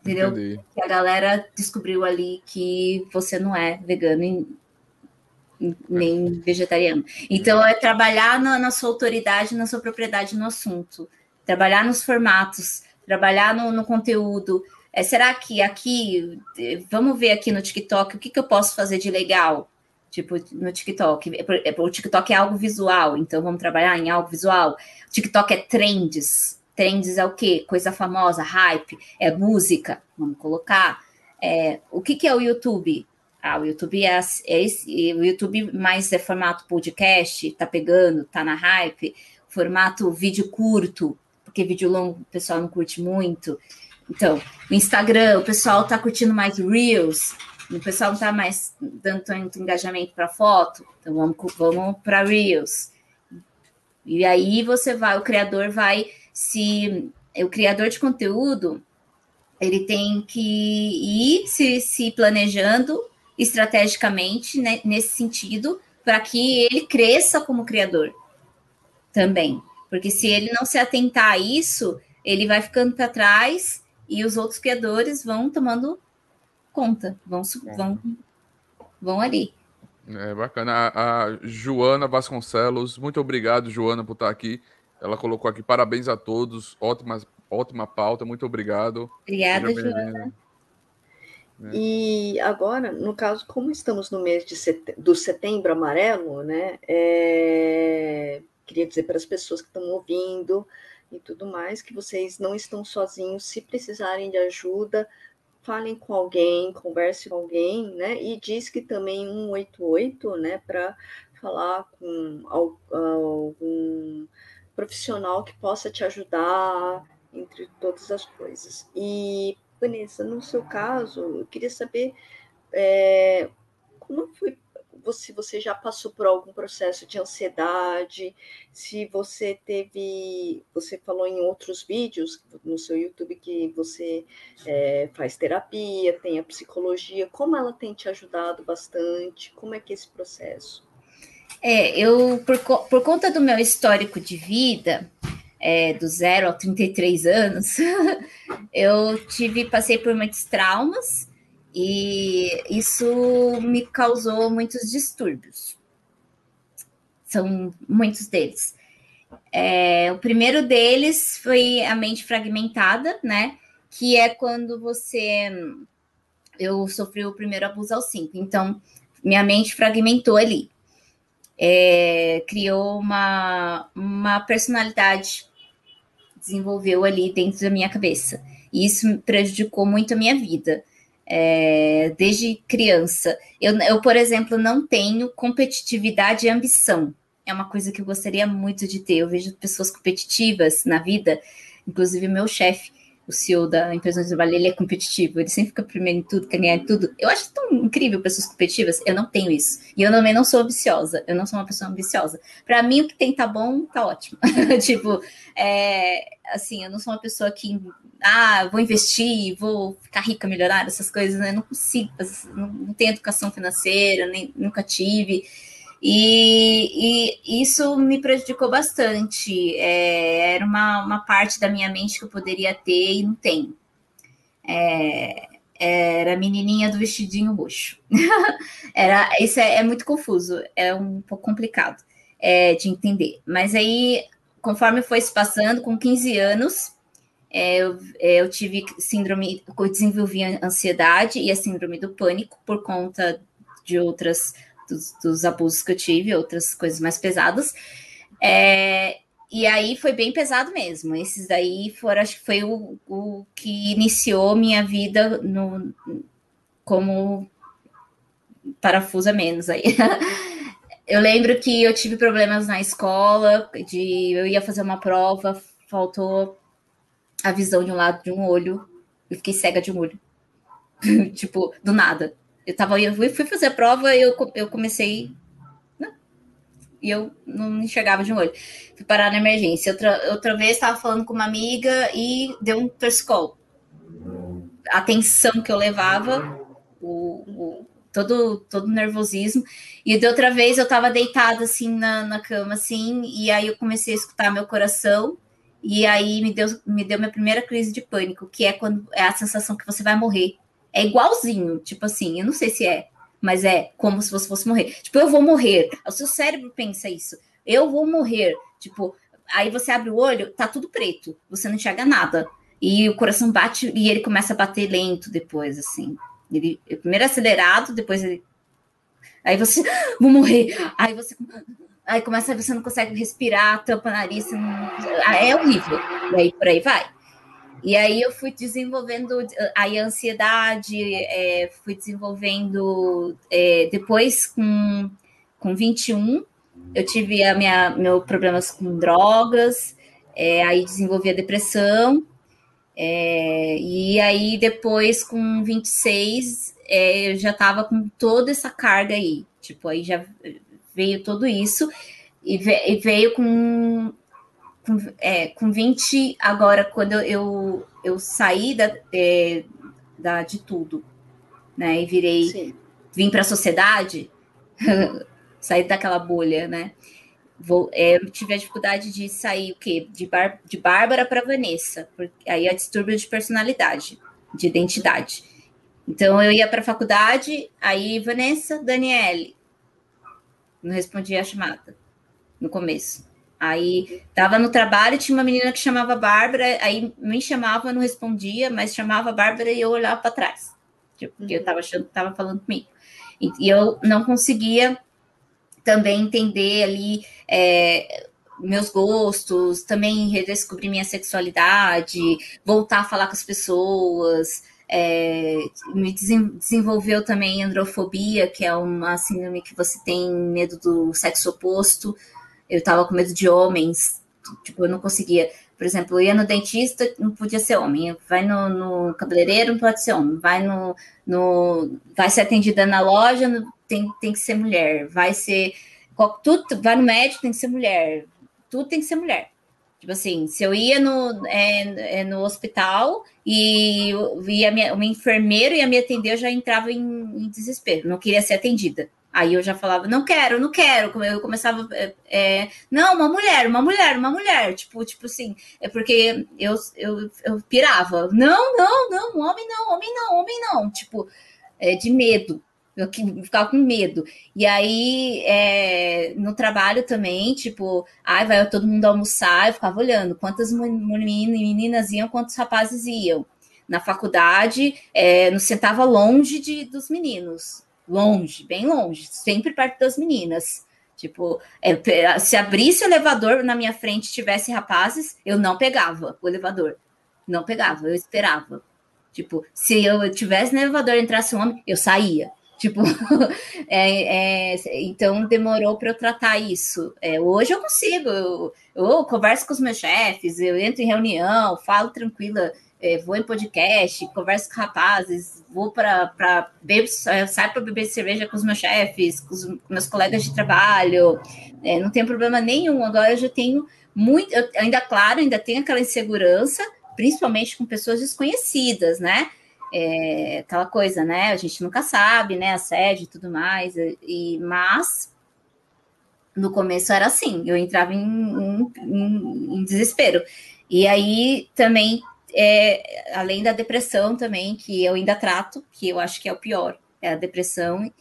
Entendeu? Entendi. Que a galera descobriu ali que você não é vegano e nem vegetariano. Então, é trabalhar na, na, sua autoridade, na sua propriedade no assunto trabalhar nos formatos, trabalhar no, no conteúdo. É, será que aqui, vamos ver aqui no TikTok, o que, que eu posso fazer de legal? Tipo, no TikTok. O TikTok é algo visual, então vamos trabalhar em algo visual. O TikTok é trends. trends é o quê? Coisa famosa, hype, é música, vamos colocar. É, o que, que é o YouTube? Ah, o YouTube é, é esse, o YouTube mais é formato podcast, tá pegando, tá na hype, formato vídeo curto, porque vídeo longo o pessoal não curte muito. Então, o Instagram, o pessoal tá curtindo mais Reels, o pessoal não tá mais dando tanto engajamento para foto, então vamos, vamos para Reels. E aí você vai, o criador vai se. O criador de conteúdo ele tem que ir se, se planejando estrategicamente né, nesse sentido para que ele cresça como criador também. Porque se ele não se atentar a isso, ele vai ficando para trás e os outros criadores vão tomando conta, vão, vão, vão ali. É bacana. A, a, Joana Vasconcelos, muito obrigado, Joana, por estar aqui. Ela colocou aqui parabéns a todos, ótima, ótima pauta, muito obrigado. Obrigada, Joana. Né? E agora, no caso, como estamos no mês de set... do setembro amarelo, né? É... Queria dizer para as pessoas que estão ouvindo e tudo mais que vocês não estão sozinhos. Se precisarem de ajuda, falem com alguém, converse com alguém, né? E diz que também 188, né? Para falar com algum profissional que possa te ajudar entre todas as coisas. E Vanessa, no seu caso, eu queria saber é, como foi se você já passou por algum processo de ansiedade, se você teve, você falou em outros vídeos no seu YouTube que você é, faz terapia, tem a psicologia, como ela tem te ajudado bastante, como é que é esse processo? É, eu, por, por conta do meu histórico de vida, é, do zero a 33 anos, eu tive, passei por muitos traumas e isso me causou muitos distúrbios. São muitos deles. É, o primeiro deles foi a mente fragmentada, né? Que é quando você. Eu sofri o primeiro abuso aos cinco, então minha mente fragmentou ali. É, criou uma, uma personalidade desenvolveu ali dentro da minha cabeça. E isso prejudicou muito a minha vida. É, desde criança. Eu, eu, por exemplo, não tenho competitividade e ambição. É uma coisa que eu gostaria muito de ter. Eu vejo pessoas competitivas na vida, inclusive meu chefe o CEO da empresa onde eu trabalho, ele é competitivo, ele sempre fica primeiro em tudo, quer ganhar em tudo. Eu acho tão incrível pessoas competitivas, eu não tenho isso. E eu também não sou ambiciosa, eu não sou uma pessoa ambiciosa. Para mim, o que tem tá bom, tá ótimo. tipo, é, assim, eu não sou uma pessoa que, ah, vou investir, vou ficar rica, milionária, essas coisas, né? Eu não consigo, não, não tenho educação financeira, nem, nunca tive. E, e, isso me prejudicou bastante. É, era uma, uma parte da minha mente que eu poderia ter e não tenho. É, era a menininha do vestidinho roxo. era, isso é, é, muito confuso, é um pouco complicado é, de entender. Mas aí, conforme foi se passando, com 15 anos, é, eu, é, eu tive síndrome, eu desenvolvi ansiedade e a síndrome do pânico por conta de outras dos, dos, abusos que eu tive, outras coisas mais pesadas. É, e aí foi bem pesado mesmo. Esses daí foram, acho que foi o, o que iniciou minha vida no, como parafusa menos aí. eu lembro que eu tive problemas na escola, de eu ia fazer uma prova, faltou a visão de um lado de um olho, eu fiquei cega de um olho. tipo, do nada. Eu tava, eu fui fazer a prova eu, eu comecei. Né? E eu não enxergava de um olho. Fui parar na emergência. Outra, outra vez estava falando com uma amiga e deu um torcicol. A tensão que eu levava, o, o todo, todo nervosismo. E de outra vez eu estava deitada assim na, na cama, assim, e aí eu comecei a escutar meu coração. E aí me deu, me deu minha primeira crise de pânico, que é quando é a sensação que você vai morrer. É igualzinho, tipo assim, eu não sei se é, mas é como se você fosse morrer. Tipo, eu vou morrer. O seu cérebro pensa isso. Eu vou morrer. Tipo, aí você abre o olho, tá tudo preto, você não enxerga nada. E o coração bate e ele começa a bater lento depois, assim. Ele, primeiro acelerado, depois ele. Aí você, vou morrer. Aí você aí começa você não consegue respirar, tampa nariz, não... Ah, é horrível. E aí por aí vai. E aí eu fui desenvolvendo aí a ansiedade, é, fui desenvolvendo é, depois com, com 21, eu tive a minha meu problemas com drogas, é, aí desenvolvi a depressão, e aí depois com 26 é, eu já estava com toda essa carga aí, tipo, aí já veio tudo isso, e veio com com, é, com 20, agora, quando eu, eu saí da, é, da, de tudo, né? E virei, Sim. vim para a sociedade, saí daquela bolha, né? Vou, é, eu tive a dificuldade de sair o quê? De, bar, de Bárbara para Vanessa, porque aí é distúrbio de personalidade, de identidade. Então eu ia para a faculdade, aí Vanessa, Daniele. Não respondia a chamada no começo. Aí tava no trabalho, tinha uma menina que chamava Bárbara, aí me chamava, não respondia, mas chamava Bárbara e eu olhava para trás. Tipo, porque eu estava achando estava falando comigo. E, e, eu não conseguia também entender ali é, meus gostos, também redescobrir minha sexualidade, voltar a falar com as pessoas. É, me desenvolveu também androfobia, que é uma síndrome que você tem medo do sexo oposto eu tava com medo de homens, tipo, eu não conseguia. Por exemplo, eu ia no dentista, não podia ser homem. Vai no, no cabeleireiro, não pode ser homem. Vai no, no vai ser atendida na loja, tem, tem que ser mulher. Vai ser tudo, vai no médico, tem que ser mulher. Tudo tem que ser mulher. Tipo assim, se eu ia no, é, é no hospital e, minha, uma enfermeira ia me atender, eu já entrava em, em desespero. Não queria ser atendida. Aí eu já falava, não quero, não quero. Eu começava, é, não, uma mulher, uma mulher, uma mulher. Tipo, tipo assim, é porque eu, eu, eu pirava. Não, não, não, homem não, homem não, homem não. Tipo, é, de medo. Eu ficava com medo. E aí, é, no trabalho também, tipo, ai, vai todo mundo almoçar, eu ficava olhando quantas meninas iam, quantos rapazes iam. Na faculdade, é, não sentava longe de, dos meninos longe, bem longe, sempre perto das meninas. Tipo, é, se abrisse o elevador na minha frente tivesse rapazes, eu não pegava o elevador. Não pegava, eu esperava. Tipo, se eu tivesse no elevador e entrasse um homem, eu saía. Tipo, é, é, então demorou para eu tratar isso. É, hoje eu consigo, eu, eu, converso com os meus chefes, eu entro em reunião, falo tranquila, é, vou em podcast, converso com rapazes, vou para saio para beber cerveja com os meus chefes, com os meus colegas de trabalho, é, não tem problema nenhum. Agora eu já tenho muito, eu, ainda claro, ainda tenho aquela insegurança, principalmente com pessoas desconhecidas, né? É, aquela coisa, né? A gente nunca sabe, né? Assédio e tudo mais, e, mas no começo era assim, eu entrava em, em, em desespero. E aí também é, além da depressão também, que eu ainda trato, que eu acho que é o pior, é a depressão.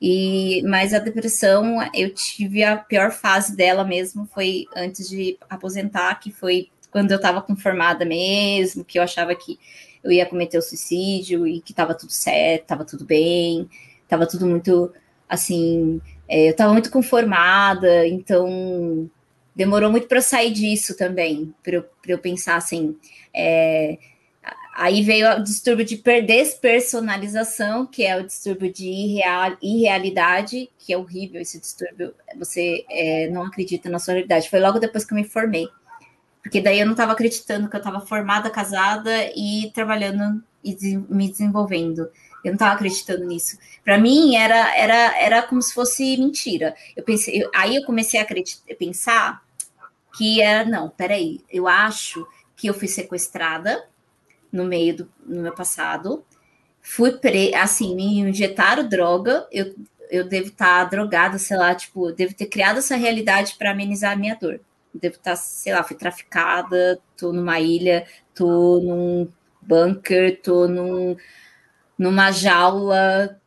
E, mas a depressão, eu tive a pior fase dela mesmo, foi antes de aposentar, que foi quando eu estava conformada mesmo, que eu achava que eu ia cometer o suicídio e que estava tudo certo, estava tudo bem, estava tudo muito assim, é, eu estava muito conformada, então demorou muito para sair disso também, para eu, eu pensar assim, é, aí veio o distúrbio de despersonalização, que é o distúrbio de irreal, irrealidade, que é horrível esse distúrbio, você é, não acredita na sua realidade. Foi logo depois que eu me formei. Porque daí eu não estava acreditando que eu estava formada, casada e trabalhando e me desenvolvendo. Eu não estava acreditando nisso. Para mim era, era, era como se fosse mentira. Eu pensei, eu, aí eu comecei a acreditar, pensar que era não, peraí, eu acho que eu fui sequestrada no meio do no meu passado. Fui pre, assim, me injetaram droga, eu, eu devo estar tá drogada, sei lá, tipo, devo ter criado essa realidade para amenizar a minha dor. devo estar, tá, sei lá, fui traficada, tô numa ilha, tô num bunker, tô num, numa jaula,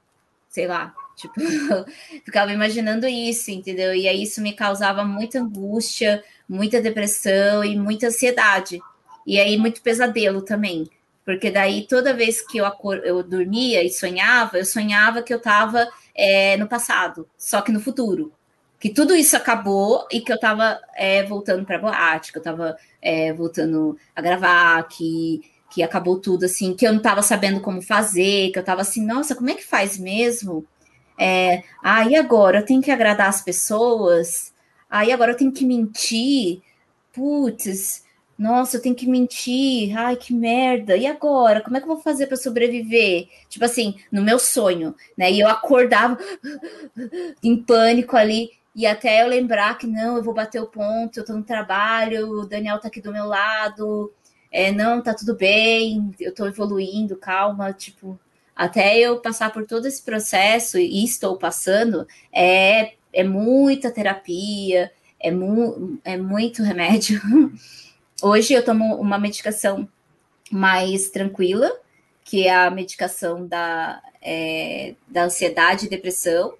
sei lá, tipo, ficava imaginando isso, entendeu? E aí isso me causava muita angústia, muita depressão e muita ansiedade. E aí, muito pesadelo também. Porque daí, toda vez que eu, eu dormia e sonhava, eu sonhava que eu estava é, no passado, só que no futuro. que tudo isso acabou e que eu estava é, voltando para boate, que eu estava é, voltando a gravar, que, que acabou tudo assim, que eu não estava sabendo como fazer, que eu estava assim, nossa, como é que faz mesmo? É, ah, e agora? Eu tenho que agradar as pessoas? Aí ah, agora eu tenho que mentir? Putz, nossa, eu tenho que mentir. Ai, que merda. E agora? Como é que eu vou fazer para sobreviver? Tipo assim, no meu sonho, né? E eu acordava em pânico ali. E até eu lembrar que não, eu vou bater o ponto, eu tô no trabalho, o Daniel tá aqui do meu lado. É, não, tá tudo bem, eu tô evoluindo, calma, tipo, até eu passar por todo esse processo e estou passando, é, é muita terapia, é, mu é muito remédio. Hoje eu tomo uma medicação mais tranquila, que é a medicação da, é, da ansiedade e depressão,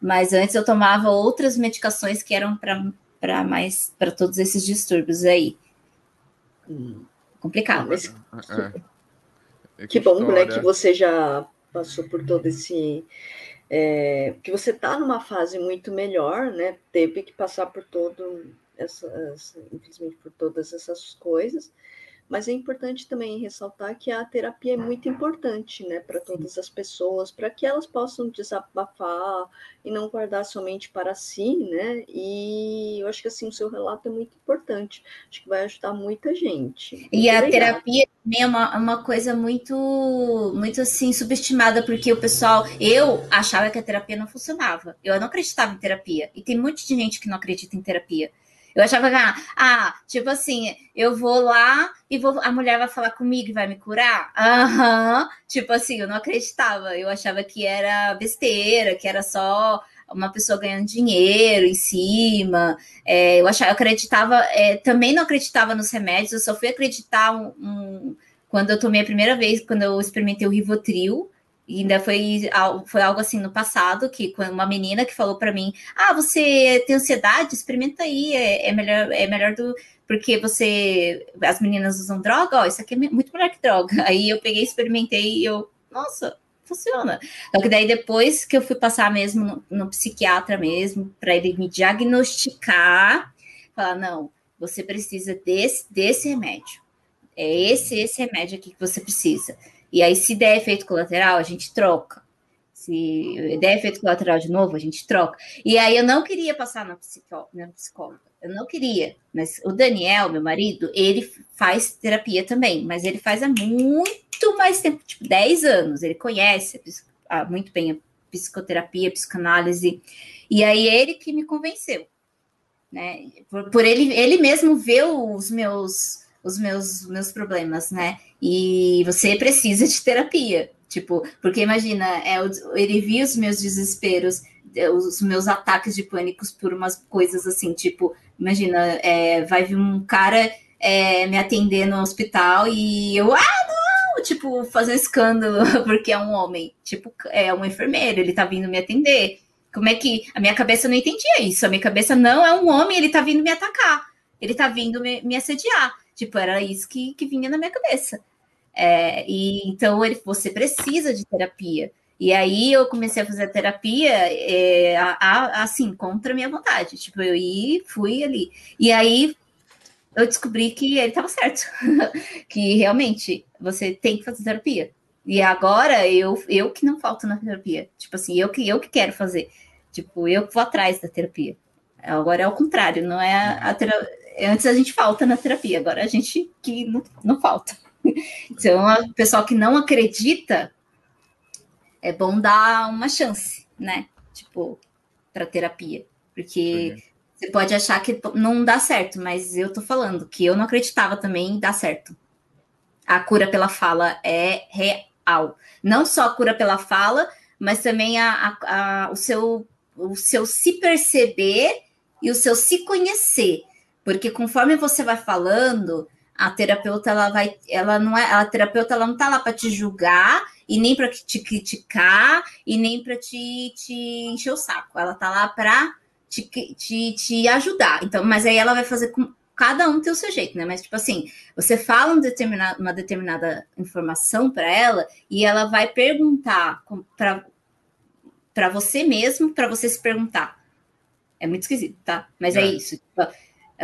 mas antes eu tomava outras medicações que eram para mais para todos esses distúrbios aí. Complicado. Mas, é. É que, bom, né, que você já passou por todo esse. É, que você está numa fase muito melhor, né? Teve que passar por todo essas, infelizmente por todas essas coisas, mas é importante também ressaltar que a terapia é muito importante, né, para todas as pessoas, para que elas possam desabafar e não guardar somente para si, né? E eu acho que assim o seu relato é muito importante, acho que vai ajudar muita gente. Muito e a legal. terapia também é uma, uma coisa muito, muito assim subestimada, porque o pessoal, eu achava que a terapia não funcionava, eu não acreditava em terapia, e tem muita gente que não acredita em terapia. Eu achava que, ah, tipo assim, eu vou lá e vou, a mulher vai falar comigo e vai me curar? Aham. Uhum. Tipo assim, eu não acreditava. Eu achava que era besteira, que era só uma pessoa ganhando dinheiro em cima. É, eu achava, eu acreditava, é, também não acreditava nos remédios, eu só fui acreditar um, um, quando eu tomei a primeira vez, quando eu experimentei o Rivotril. E ainda foi, foi algo assim no passado, que uma menina que falou para mim: Ah, você tem ansiedade? Experimenta aí, é, é, melhor, é melhor do. Porque você. As meninas usam droga, ó, isso aqui é muito melhor que droga. Aí eu peguei, experimentei e eu, nossa, funciona. Só que daí depois que eu fui passar mesmo no, no psiquiatra mesmo, para ele me diagnosticar, falar: não, você precisa desse, desse remédio. É esse, esse remédio aqui que você precisa. E aí, se der efeito colateral, a gente troca. Se der efeito colateral de novo, a gente troca. E aí eu não queria passar na, psicó na psicóloga. Eu não queria. Mas o Daniel, meu marido, ele faz terapia também, mas ele faz há muito mais tempo, tipo 10 anos. Ele conhece muito bem a psicoterapia, a psicanálise. E aí ele que me convenceu. Né? Por, por ele, ele mesmo ver os meus os meus, meus problemas, né? E você precisa de terapia. Tipo, porque imagina, é, ele via os meus desesperos, é, os meus ataques de pânicos por umas coisas assim, tipo, imagina, é, vai vir um cara é, me atender no hospital e eu, ah, não! Tipo, fazer escândalo porque é um homem. Tipo, é um enfermeiro, ele tá vindo me atender. Como é que a minha cabeça não entendia isso? A minha cabeça não é um homem, ele tá vindo me atacar, ele tá vindo me, me assediar. Tipo, era isso que, que vinha na minha cabeça. É, e então ele, você precisa de terapia. E aí eu comecei a fazer terapia é, a, a, assim, contra a minha vontade. Tipo, eu ia, fui ali. E aí eu descobri que ele estava certo. que realmente você tem que fazer terapia. E agora eu, eu que não falto na terapia. Tipo assim, eu que, eu que quero fazer. Tipo, eu vou atrás da terapia. Agora é o contrário, não é a, a terapia antes a gente falta na terapia, agora a gente que não, não falta. Então, o pessoal que não acredita, é bom dar uma chance, né? Tipo, para terapia. Porque Sim. você pode achar que não dá certo, mas eu tô falando que eu não acreditava também dá certo. A cura pela fala é real. Não só a cura pela fala, mas também a, a, a, o, seu, o seu se perceber e o seu se conhecer. Porque conforme você vai falando, a terapeuta ela vai, ela não é, a terapeuta ela não tá lá para te julgar e nem para te criticar e nem para te, te encher o saco. Ela tá lá para te, te, te ajudar. Então, mas aí ela vai fazer com cada um tem o seu jeito, né? Mas tipo assim, você fala um determinado, uma determinada informação para ela e ela vai perguntar para para você mesmo, para você se perguntar É muito esquisito, tá? Mas é, é isso. Tipo,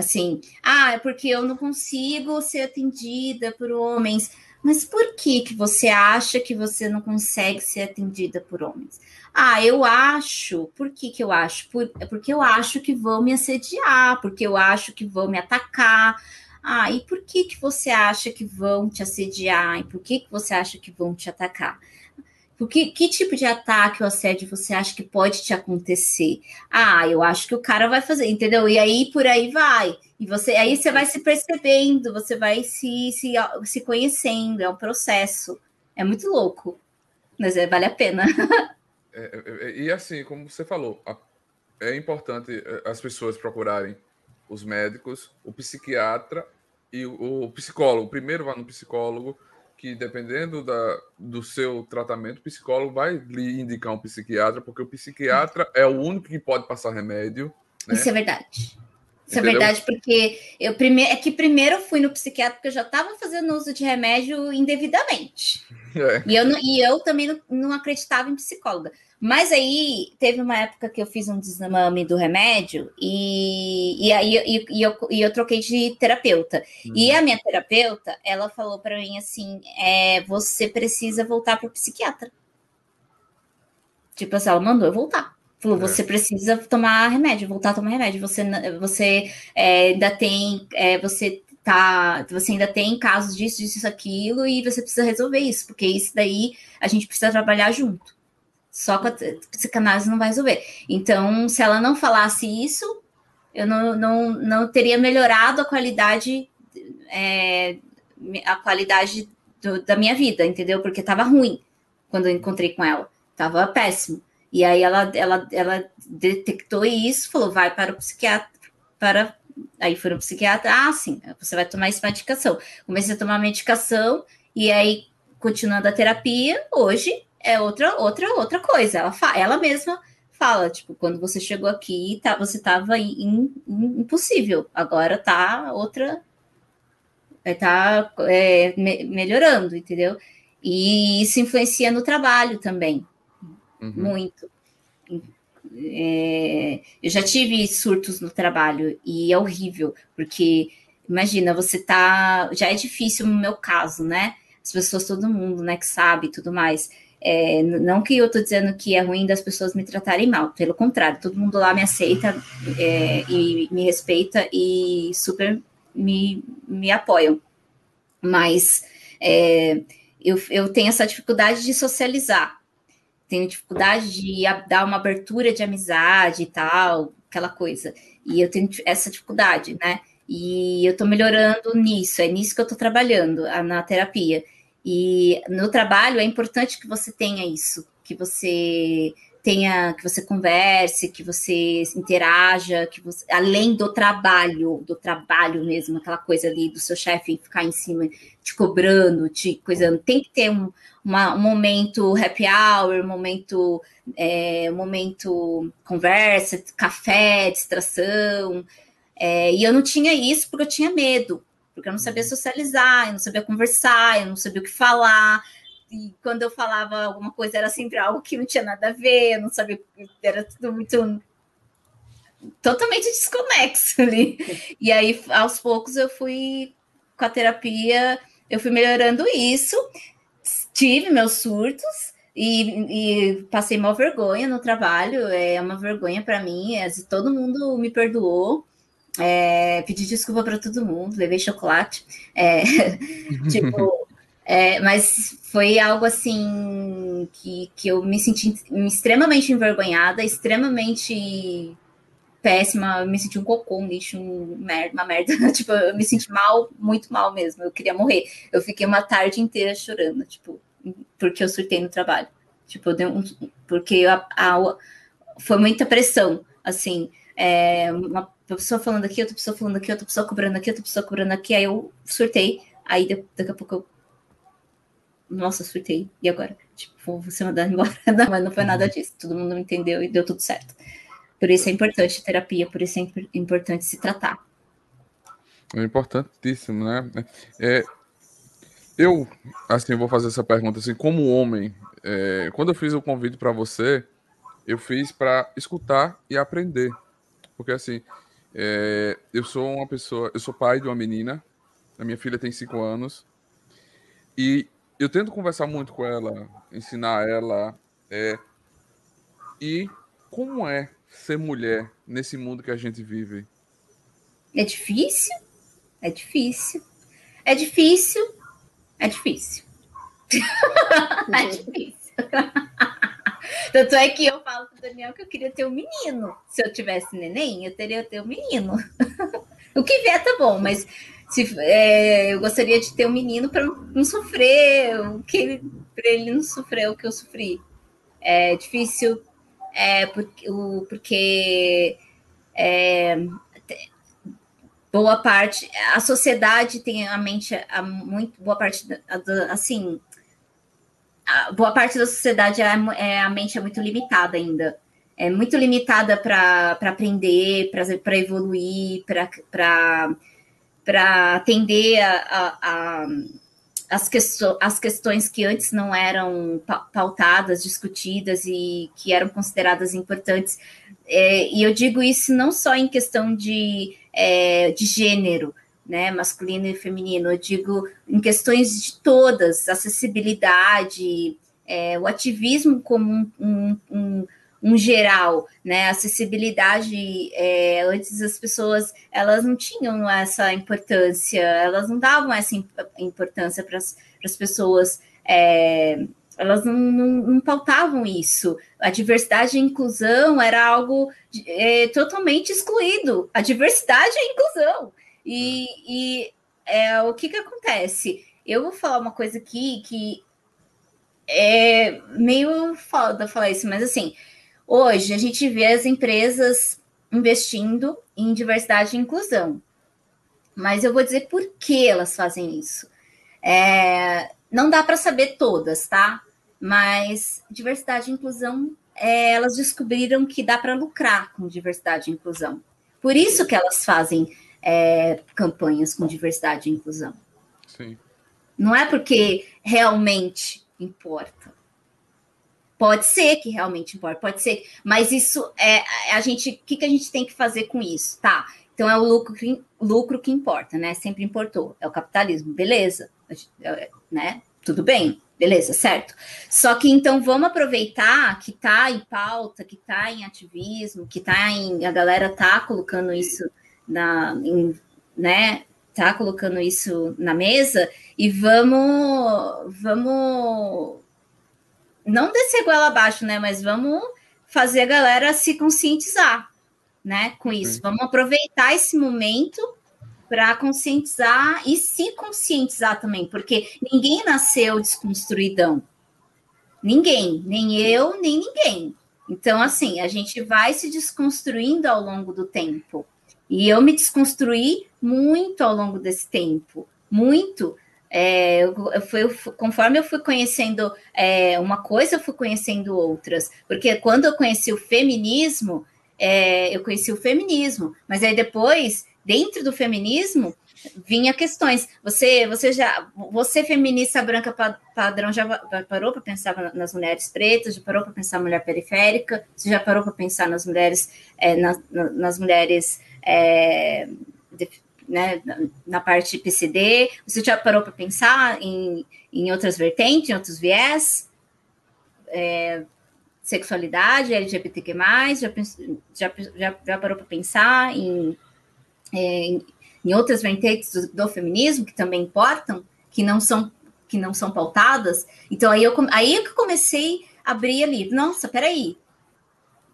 assim, ah, é porque eu não consigo ser atendida por homens. Mas por que que você acha que você não consegue ser atendida por homens? Ah, eu acho. Por que que eu acho? Por, é porque eu acho que vão me assediar, porque eu acho que vão me atacar. Ah, e por que que você acha que vão te assediar? E por que que você acha que vão te atacar? Porque que tipo de ataque ou assédio você acha que pode te acontecer? Ah, eu acho que o cara vai fazer, entendeu? E aí por aí vai. E você aí você vai se percebendo, você vai se, se, se conhecendo, é um processo. É muito louco, mas é, vale a pena. É, é, é, e assim, como você falou, é importante é, as pessoas procurarem os médicos, o psiquiatra e o, o psicólogo. Primeiro vá no psicólogo, que dependendo da, do seu tratamento, o psicólogo vai lhe indicar um psiquiatra, porque o psiquiatra é o único que pode passar remédio. Né? Isso é verdade. Isso é Entendeu? é verdade, porque eu primeiro é que primeiro eu fui no psiquiatra porque eu já estava fazendo uso de remédio indevidamente. É. E, eu, e eu também não, não acreditava em psicóloga. Mas aí teve uma época que eu fiz um desmame do remédio e, e aí e, e eu, e eu troquei de terapeuta. Uhum. E a minha terapeuta, ela falou para mim assim: é, você precisa voltar para o psiquiatra. Tipo assim, ela mandou eu voltar. Falou, é. você precisa tomar remédio, voltar a tomar remédio. Você, você é, ainda tem. É, você tá. Você ainda tem casos disso, disso, aquilo, e você precisa resolver isso, porque isso daí a gente precisa trabalhar junto. Só com a psicanálise não vai resolver. Então, se ela não falasse isso, eu não, não, não teria melhorado a qualidade, é, a qualidade do, da minha vida, entendeu? Porque estava ruim quando eu encontrei com ela. Estava péssimo. E aí ela, ela, ela detectou isso, falou, vai para o psiquiatra, para. Aí foi no psiquiatra, ah, sim, você vai tomar essa medicação. Comecei a tomar medicação, e aí, continuando a terapia, hoje é outra outra outra coisa. Ela, fa ela mesma fala, tipo, quando você chegou aqui, tá, você estava impossível. Agora tá outra. É, tá é, me melhorando, entendeu? E isso influencia no trabalho também. Uhum. Muito. É, eu já tive surtos no trabalho e é horrível, porque imagina, você tá. Já é difícil no meu caso, né? As pessoas, todo mundo, né, que sabe tudo mais. É, não que eu estou dizendo que é ruim das pessoas me tratarem mal, pelo contrário, todo mundo lá me aceita é, e me respeita e super me, me apoiam. Mas é, eu, eu tenho essa dificuldade de socializar, tenho dificuldade de dar uma abertura de amizade e tal, aquela coisa. E eu tenho essa dificuldade, né? E eu estou melhorando nisso, é nisso que eu estou trabalhando, na terapia. E no trabalho é importante que você tenha isso, que você tenha, que você converse, que você interaja, que você, além do trabalho, do trabalho mesmo, aquela coisa ali do seu chefe ficar em cima te cobrando, te coisando, tem que ter um, uma, um momento happy hour, um momento, é, um momento conversa, café, distração. É, e eu não tinha isso porque eu tinha medo porque eu não sabia socializar, eu não sabia conversar, eu não sabia o que falar. E quando eu falava alguma coisa era sempre algo que não tinha nada a ver, eu não sabia, era tudo muito totalmente desconexo ali. E aí, aos poucos, eu fui com a terapia, eu fui melhorando isso, tive meus surtos. E, e passei mal vergonha no trabalho, é uma vergonha para mim. É, todo mundo me perdoou, é, pedi desculpa para todo mundo, levei chocolate. É, tipo, é, mas foi algo assim que, que eu me senti extremamente envergonhada, extremamente péssima, eu me senti um cocô, um lixo, um merda, uma merda. tipo, eu me senti mal, muito mal mesmo. Eu queria morrer. Eu fiquei uma tarde inteira chorando, tipo, porque eu surtei no trabalho. Tipo, um, porque a, a, foi muita pressão, assim, é, uma pessoa falando aqui, outra pessoa falando aqui, outra pessoa cobrando aqui, outra pessoa cobrando aqui, aí eu surtei, aí daqui a pouco eu. Nossa, surtei. E agora? Tipo, vou ser mandado embora. Não, mas não foi nada uhum. disso. Todo mundo me entendeu e deu tudo certo. Por isso é importante terapia, por isso é importante se tratar. É importantíssimo, né? É, eu, assim, vou fazer essa pergunta assim, como homem, é, quando eu fiz o convite para você, eu fiz para escutar e aprender Porque assim, é, eu sou uma pessoa, eu sou pai de uma menina, a minha filha tem cinco anos, e eu tento conversar muito com ela, ensinar ela, é, e como é ser mulher nesse mundo que a gente vive? É difícil? É difícil. É difícil. É difícil. é difícil. Tanto é que eu falo pro Daniel que eu queria ter um menino. Se eu tivesse neném, eu teria ter um menino. o que vier tá bom, mas se, é, eu gostaria de ter um menino para não sofrer o que para ele não sofrer o que eu sofri. É difícil, é porque, o, porque é, boa parte a sociedade tem a mente a muito boa parte assim a boa parte da sociedade é, é, a mente é muito limitada ainda é muito limitada para aprender para evoluir para para atender a, a, a as, questões, as questões que antes não eram pautadas, discutidas e que eram consideradas importantes. É, e eu digo isso não só em questão de, é, de gênero, né, masculino e feminino, eu digo em questões de todas, acessibilidade, é, o ativismo como um, um, um um geral, né? Acessibilidade, é, antes as pessoas elas não tinham essa importância, elas não davam essa importância para as pessoas, é, elas não, não, não, pautavam isso. A diversidade e a inclusão era algo é, totalmente excluído. A diversidade e a inclusão. E, e é, o que, que acontece? Eu vou falar uma coisa aqui que é meio foda falar isso, mas assim, Hoje, a gente vê as empresas investindo em diversidade e inclusão. Mas eu vou dizer por que elas fazem isso. É, não dá para saber todas, tá? Mas diversidade e inclusão, é, elas descobriram que dá para lucrar com diversidade e inclusão. Por isso que elas fazem é, campanhas com diversidade e inclusão. Sim. Não é porque realmente importa. Pode ser que realmente importe, pode ser, mas isso é a gente. O que, que a gente tem que fazer com isso? Tá. Então é o lucro que, lucro que importa, né? Sempre importou. É o capitalismo, beleza, é, né? Tudo bem, beleza, certo. Só que então vamos aproveitar que tá em pauta, que tá em ativismo, que tá em. A galera tá colocando isso na, em, né? Tá colocando isso na mesa e vamos, vamos não descer goela abaixo, né? Mas vamos fazer a galera se conscientizar, né? Com isso. Sim. Vamos aproveitar esse momento para conscientizar e se conscientizar também, porque ninguém nasceu desconstruidão. Ninguém, nem eu, nem ninguém. Então, assim, a gente vai se desconstruindo ao longo do tempo. E eu me desconstruí muito ao longo desse tempo, muito. É, eu fui, conforme eu fui conhecendo é, uma coisa, eu fui conhecendo outras. Porque quando eu conheci o feminismo, é, eu conheci o feminismo, mas aí depois, dentro do feminismo, vinha questões. Você, você já, você feminista branca padrão, já parou para pensar nas mulheres pretas? Já parou para pensar na mulher periférica? Você já parou para pensar nas mulheres, é, nas, nas mulheres é, né, na parte PCD? Você já parou para pensar em, em outras vertentes, em outros viés? É, sexualidade, LGBTQ+, já, já, já, já parou para pensar em, é, em, em, outras vertentes do, do, feminismo que também importam, que não são que não são pautadas? Então, aí eu, aí eu que comecei a abrir ali. Nossa, peraí,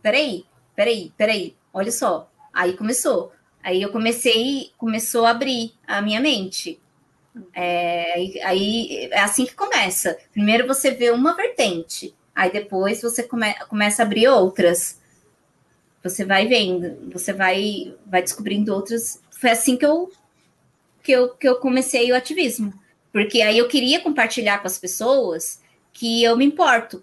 peraí, peraí, peraí, olha só. Aí começou. Aí eu comecei, começou a abrir a minha mente. É, aí é assim que começa. Primeiro você vê uma vertente, aí depois você come, começa a abrir outras. Você vai vendo, você vai, vai descobrindo outras. Foi assim que eu, que eu, que eu comecei o ativismo. Porque aí eu queria compartilhar com as pessoas que eu me importo,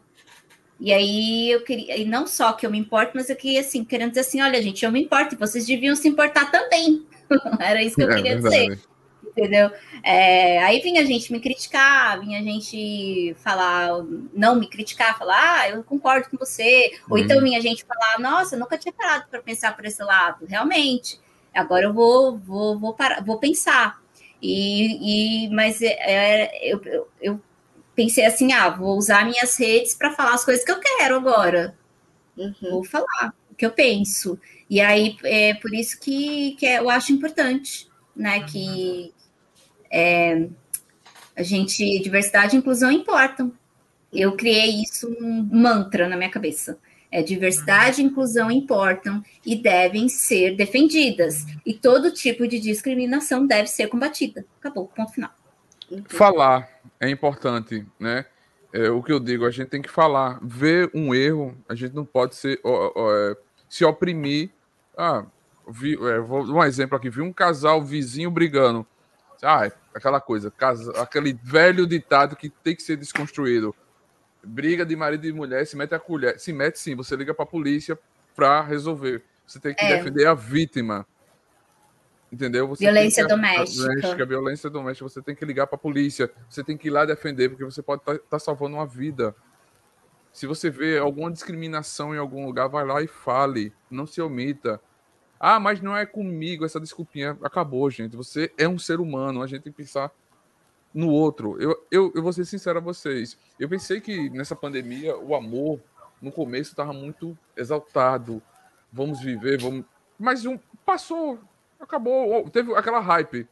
e aí eu queria, e não só que eu me importo, mas eu queria assim, querendo dizer assim, olha, gente, eu me importo, e vocês deviam se importar também. Era isso que eu é, queria verdade. dizer. Entendeu? É, aí vinha gente me criticar, vinha gente falar, não me criticar, falar, ah, eu concordo com você. Ou então vinha gente falar, nossa, eu nunca tinha parado para pensar por esse lado. Realmente, agora eu vou, vou, vou, parar, vou pensar. E, e mas é, é eu, eu, eu pensei assim, ah, vou usar minhas redes para falar as coisas que eu quero agora. Uhum. Vou falar o que eu penso. E aí é por isso que, que eu acho importante, né? Uhum. Que é, a gente, diversidade e inclusão importam. Eu criei isso um mantra na minha cabeça. É, diversidade e inclusão importam e devem ser defendidas. E todo tipo de discriminação deve ser combatida. Acabou, ponto final. Falar é importante, né? É, o que eu digo, a gente tem que falar. Ver um erro, a gente não pode ser, ó, ó, é, se oprimir. Ah, vi, é, vou um exemplo aqui: vi um casal vizinho brigando. Ah, aquela coisa, casa, aquele velho ditado que tem que ser desconstruído. Briga de marido e mulher, se mete a colher. Se mete sim, você liga para a polícia para resolver. Você tem que é. defender a vítima. Entendeu? Você violência doméstica. doméstica. Violência doméstica, você tem que ligar para a polícia, você tem que ir lá defender, porque você pode estar tá, tá salvando uma vida. Se você vê alguma discriminação em algum lugar, vai lá e fale, não se omita. Ah, mas não é comigo, essa desculpinha acabou, gente. Você é um ser humano, a gente tem que pensar no outro. Eu, eu, eu vou ser sincero a vocês. Eu pensei que nessa pandemia o amor, no começo, estava muito exaltado. Vamos viver, vamos. Mas um, passou, acabou, teve aquela hype.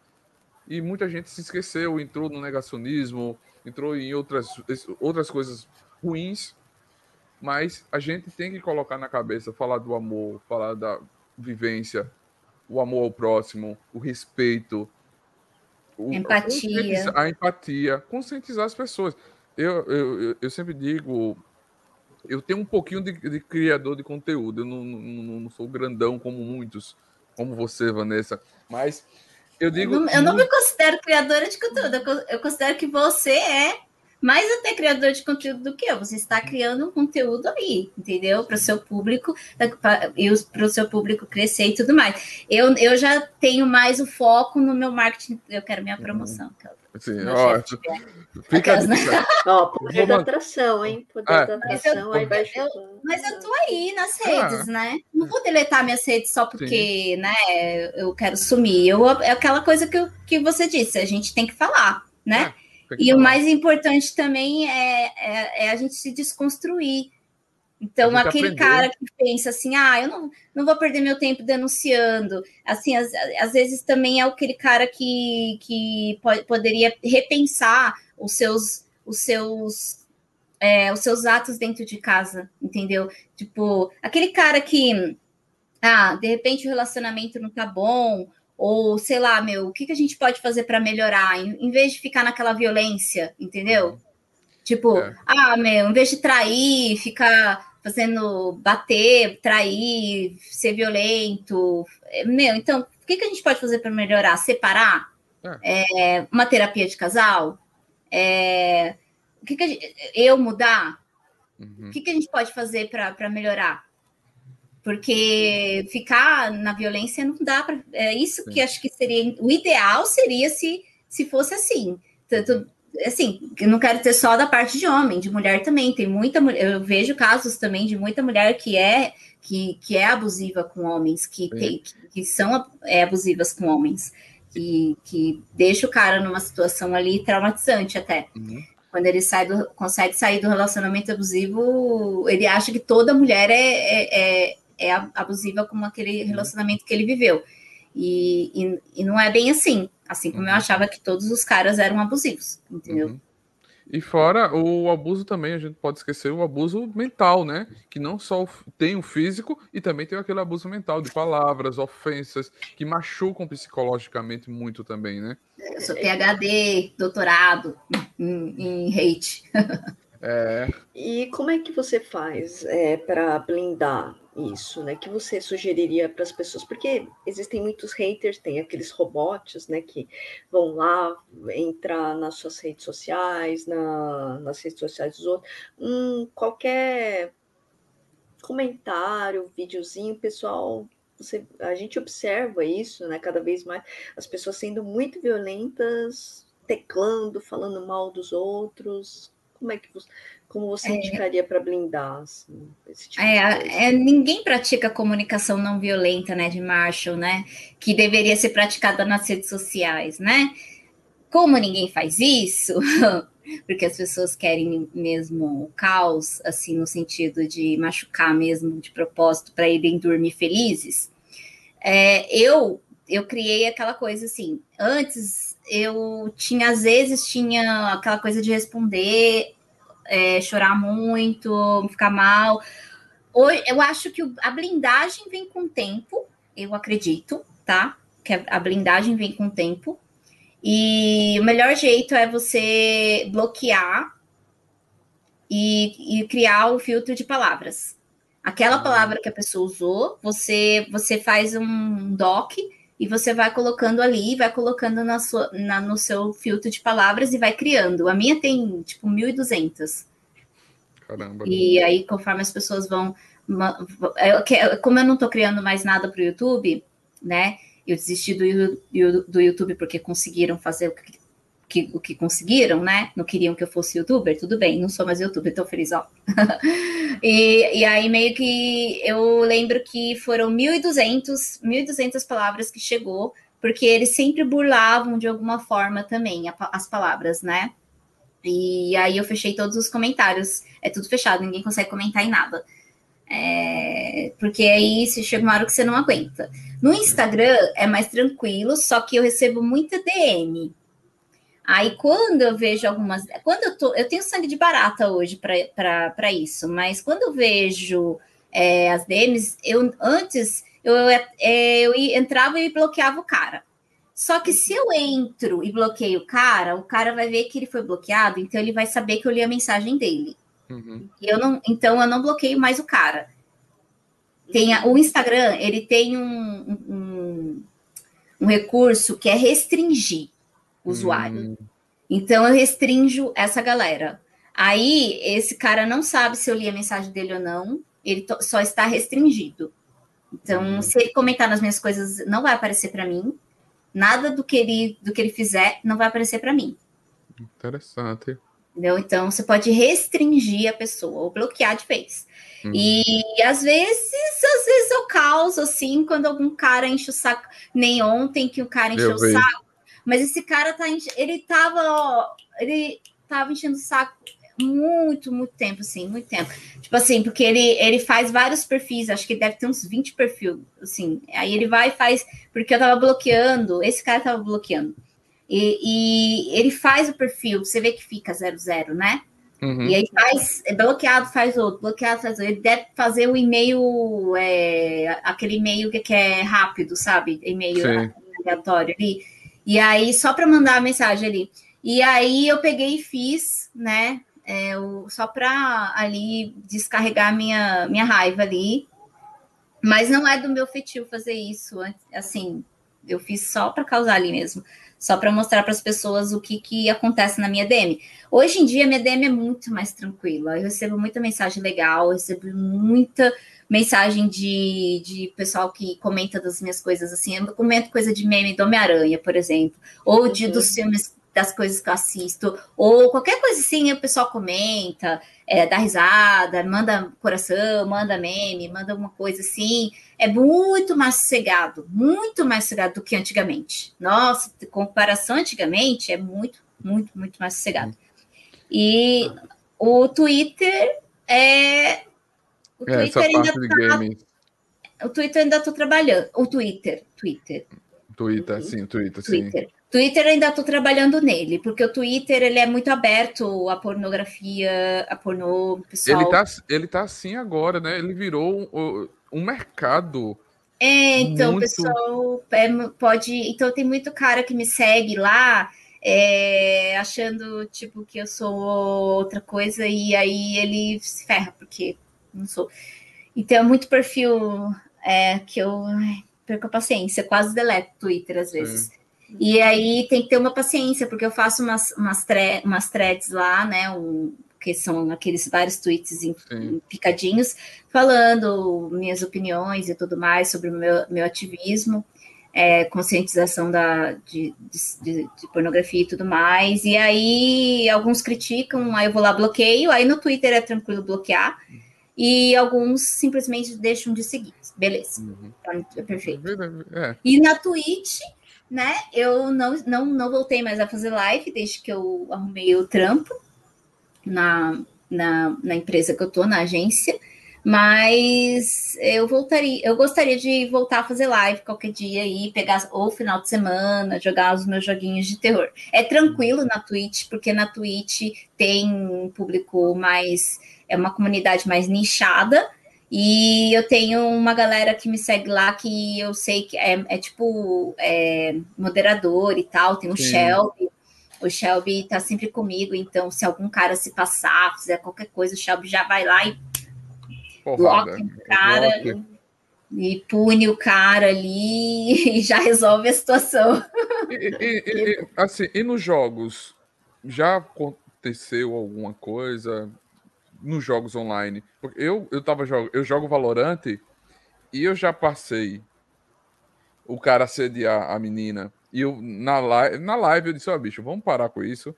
E muita gente se esqueceu, entrou no negacionismo, entrou em outras, outras coisas ruins. Mas a gente tem que colocar na cabeça, falar do amor, falar da vivência, o amor ao próximo, o respeito, o, empatia. A empatia, conscientizar as pessoas. Eu, eu, eu sempre digo, eu tenho um pouquinho de, de criador de conteúdo, eu não, não, não sou grandão como muitos, como você, Vanessa. Mas eu digo. Eu não, eu não me considero criadora de conteúdo, eu considero que você é mais até criador de conteúdo do que eu. Você está criando um conteúdo ali, entendeu? Para o seu público e para o seu público crescer e tudo mais. Eu, eu já tenho mais o foco no meu marketing. Eu quero minha promoção. Uhum. Sim, ótimo. Fica Aquelas, né? Ó, poder da atração, hein? Poder é. da atração, eu, aí vai eu, Mas eu tô aí nas redes, ah. né? Não vou deletar minhas redes só porque, Sim. né, eu quero sumir. Eu, é aquela coisa que, eu, que você disse, a gente tem que falar, né? É. E o mais importante também é, é, é, a gente se desconstruir. Então, aquele aprender. cara que pensa assim, ah, eu não, não vou perder meu tempo denunciando. Assim, às, às vezes também é aquele cara que, que pode, poderia repensar os seus, os seus, é, os seus atos dentro de casa, entendeu? Tipo, aquele cara que, ah, de repente o relacionamento não tá bom, ou sei lá, meu, o que, que a gente pode fazer para melhorar, em, em, vez de ficar naquela violência, entendeu? Tipo, é. ah, meu, em vez de trair, ficar fazendo bater, trair, ser violento, é, meu, então, o que, que a gente pode fazer para melhorar? Separar? É. É, uma terapia de casal? É, o que, que gente, eu mudar? Uhum. O que, que a gente pode fazer para melhorar? Porque ficar na violência não dá para. É isso que acho que seria. O ideal seria se, se fosse assim. Tanto, assim, eu não quero ter só da parte de homem, de mulher também. Tem muita Eu vejo casos também de muita mulher que é que, que é abusiva com homens, que, tem, que, que, são é, abusivas com homens, que, que deixa o cara numa situação ali traumatizante até. Uhum. Quando ele sai do, consegue sair do relacionamento abusivo, ele acha que toda mulher é, é, é é abusiva como aquele uhum. relacionamento que ele viveu. E, e, e não é bem assim. Assim como uhum. eu achava que todos os caras eram abusivos, entendeu? Uhum. E fora o abuso também, a gente pode esquecer o abuso mental, né? Que não só tem o físico e também tem aquele abuso mental de palavras, ofensas, que machucam psicologicamente muito também, né? Eu sou PhD, doutorado em, em hate. É. E como é que você faz é, para blindar isso, né? Que você sugeriria para as pessoas? Porque existem muitos haters, tem aqueles robots, né? Que vão lá entrar nas suas redes sociais, na, nas redes sociais dos outros. Hum, qualquer comentário, videozinho, pessoal você, a gente observa isso, né? Cada vez mais as pessoas sendo muito violentas, teclando, falando mal dos outros. Como é que você, como você é, indicaria para blindar assim, esse tipo é, é, ninguém pratica comunicação não violenta, né, de Marshall, né, que deveria ser praticada nas redes sociais, né? Como ninguém faz isso, porque as pessoas querem mesmo o caos, assim, no sentido de machucar mesmo de propósito para irem dormir felizes. É, eu eu criei aquela coisa assim. Antes eu tinha às vezes tinha aquela coisa de responder, é, chorar muito, ficar mal. Hoje, eu acho que a blindagem vem com o tempo. Eu acredito, tá? Que a blindagem vem com o tempo. E o melhor jeito é você bloquear e, e criar o filtro de palavras. Aquela uhum. palavra que a pessoa usou, você você faz um doc e você vai colocando ali, vai colocando na sua, na, no seu filtro de palavras e vai criando. A minha tem tipo 1.200. Caramba. E aí, conforme as pessoas vão. Como eu não estou criando mais nada para o YouTube, né? Eu desisti do, do YouTube porque conseguiram fazer o que, que, o que conseguiram, né? Não queriam que eu fosse youtuber, tudo bem, não sou mais youtuber, tô feliz, ó. e, e aí meio que eu lembro que foram 1.200, 1.200 palavras que chegou, porque eles sempre burlavam de alguma forma também a, as palavras, né? E aí eu fechei todos os comentários, é tudo fechado, ninguém consegue comentar em nada. É, porque aí se chega uma hora que você não aguenta. No Instagram é mais tranquilo, só que eu recebo muita DM. Aí quando eu vejo algumas. Quando eu tô. Eu tenho sangue de barata hoje para isso, mas quando eu vejo é, as DMs, eu antes eu, é, eu entrava e bloqueava o cara. Só que se eu entro e bloqueio o cara, o cara vai ver que ele foi bloqueado, então ele vai saber que eu li a mensagem dele. Uhum. Eu não, então eu não bloqueio mais o cara. Tem a, o Instagram, ele tem um, um, um, recurso que é restringir usuário. Hum. Então eu restringo essa galera. Aí esse cara não sabe se eu li a mensagem dele ou não, ele só está restringido. Então, hum. se ele comentar nas minhas coisas, não vai aparecer para mim. Nada do que ele do que ele fizer não vai aparecer para mim. Interessante. Entendeu? Então, você pode restringir a pessoa ou bloquear de vez. Uhum. E às vezes, às vezes eu causo assim, quando algum cara enche o saco. Nem ontem que o cara encheu o saco. Mas esse cara tá. Ele tava, ó, ele tava enchendo o saco muito, muito tempo, assim, muito tempo. Tipo assim, porque ele, ele faz vários perfis, acho que deve ter uns 20 perfis, assim. Aí ele vai e faz, porque eu tava bloqueando, esse cara tava bloqueando. E, e, ele faz o perfil, você vê que fica 00, né? Uhum. E aí faz, é bloqueado, faz outro, bloqueado, faz outro. Ele deve fazer o e-mail, é, aquele e-mail que, que é rápido, sabe? E-mail aleatório ali. E aí, só para mandar a mensagem ali. E aí eu peguei e fiz, né? É, o, só para ali descarregar minha, minha raiva ali. Mas não é do meu feitio fazer isso. Assim, eu fiz só para causar ali mesmo só para mostrar para as pessoas o que, que acontece na minha DM. Hoje em dia, minha DM é muito mais tranquila. Eu recebo muita mensagem legal, eu recebo muita mensagem de, de pessoal que comenta das minhas coisas assim. Eu comento coisa de meme do Homem-Aranha, por exemplo, ou de, uhum. dos filmes das coisas que eu assisto, ou qualquer coisa assim, o pessoal comenta, é, dá risada, manda coração, manda meme, manda alguma coisa assim. É muito mais sossegado, muito mais sossegado do que antigamente. Nossa, comparação antigamente é muito, muito, muito mais sossegado. E o Twitter é. O é, Twitter ainda tá, O Twitter ainda estou trabalhando. O Twitter, Twitter. Twitter, sim, o Twitter, Twitter. sim. Twitter ainda estou trabalhando nele, porque o Twitter ele é muito aberto à pornografia, a pornô, pessoal. Ele tá, ele tá assim agora, né? Ele virou um, um mercado. É, então, muito... pessoal é, pode. Então tem muito cara que me segue lá, é, achando tipo que eu sou outra coisa, e aí ele se ferra, porque não sou. Então é muito perfil é, que eu perco a paciência, quase deleto Twitter às vezes. E aí tem que ter uma paciência, porque eu faço umas, umas, tre umas threads lá, né? Um, que são aqueles vários tweets em, em picadinhos, falando minhas opiniões e tudo mais sobre o meu, meu ativismo é, conscientização da, de, de, de, pornografia e tudo mais. E aí alguns criticam, aí eu vou lá bloqueio, aí no Twitter é tranquilo bloquear, e alguns simplesmente deixam de seguir. Beleza. Uhum. É perfeito. É. E na Twitch, né, eu não, não, não voltei mais a fazer live desde que eu arrumei o trampo na, na, na empresa que eu tô, na agência. Mas eu voltaria, eu gostaria de voltar a fazer live qualquer dia e pegar ou final de semana, jogar os meus joguinhos de terror. É tranquilo na Twitch, porque na Twitch tem um público mais, é uma comunidade mais nichada. E eu tenho uma galera que me segue lá que eu sei que é, é tipo é, moderador e tal. Tem o Sim. Shelby. O Shelby tá sempre comigo, então se algum cara se passar, fizer qualquer coisa, o Shelby já vai lá e Porrada. bloca o cara e pune o cara ali e já resolve a situação. E, e, e, assim, e nos jogos, já aconteceu alguma coisa nos jogos online? Eu, eu, tava, eu jogo Valorant e eu já passei o cara assediar a menina. E eu, na live, na live eu disse, ó, oh, bicho, vamos parar com isso.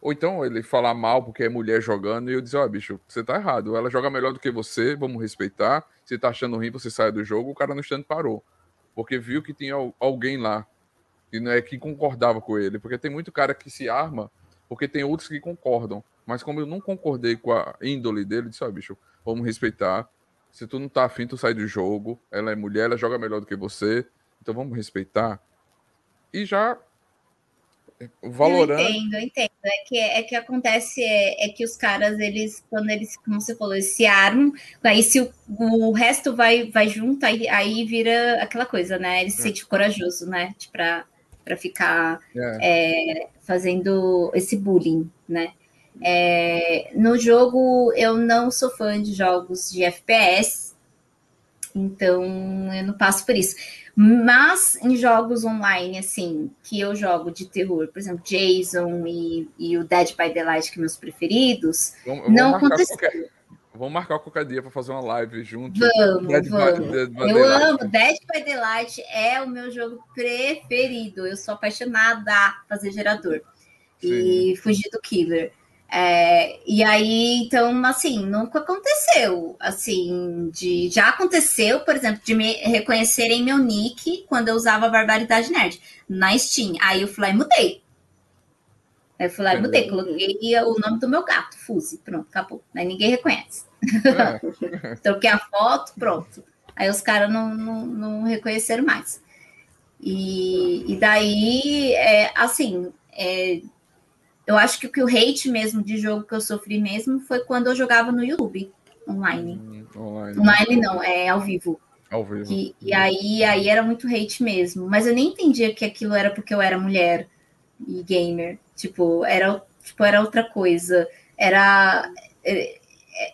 Ou então ele falar mal porque é mulher jogando e eu dizer, ó, oh, bicho, você tá errado. Ela joga melhor do que você, vamos respeitar. Se tá achando ruim, você sai do jogo. O cara no stand parou. Porque viu que tinha alguém lá. E não é que concordava com ele. Porque tem muito cara que se arma, porque tem outros que concordam. Mas como eu não concordei com a índole dele, disse, ó, bicho, vamos respeitar. Se tu não tá afim, tu sai do jogo. Ela é mulher, ela joga melhor do que você. Então vamos respeitar. E já o Valorant... Eu entendo, eu entendo. É que, é que acontece é, é, que os caras, eles, quando eles, como você falou, eles se armam, aí se o, o resto vai, vai junto, aí, aí vira aquela coisa, né? Ele se é. sente corajoso, né? Pra, pra ficar é. é. fazendo esse bullying, né? É, no jogo, eu não sou fã de jogos de FPS, então eu não passo por isso. Mas em jogos online, assim, que eu jogo de terror, por exemplo, Jason e, e o Dead by Daylight, que são meus preferidos, vamos, não aconteceu. Qualquer, vamos marcar qualquer dia para fazer uma live junto. Vamos, Dead vamos. By, by eu amo. Dead by Daylight é o meu jogo preferido. Eu sou apaixonada a fazer gerador. Sim. E fugir do killer. É, e aí, então, assim, nunca aconteceu. Assim, de já aconteceu, por exemplo, de me reconhecerem meu nick quando eu usava Barbaridade Nerd na Steam. Aí eu fui lá e mudei. Aí eu fui lá e mudei, coloquei o nome do meu gato, Fuse. Pronto, acabou. Aí ninguém reconhece. É. Troquei a foto, pronto. Aí os caras não, não, não, reconheceram mais. E, e daí, é, assim, é, eu acho que o que o hate mesmo de jogo que eu sofri mesmo foi quando eu jogava no YouTube online. Hum, online. online. não, é ao vivo. Ao vivo. E, e aí, aí era muito hate mesmo. Mas eu nem entendia que aquilo era porque eu era mulher e gamer. Tipo, era, tipo, era outra coisa. Era,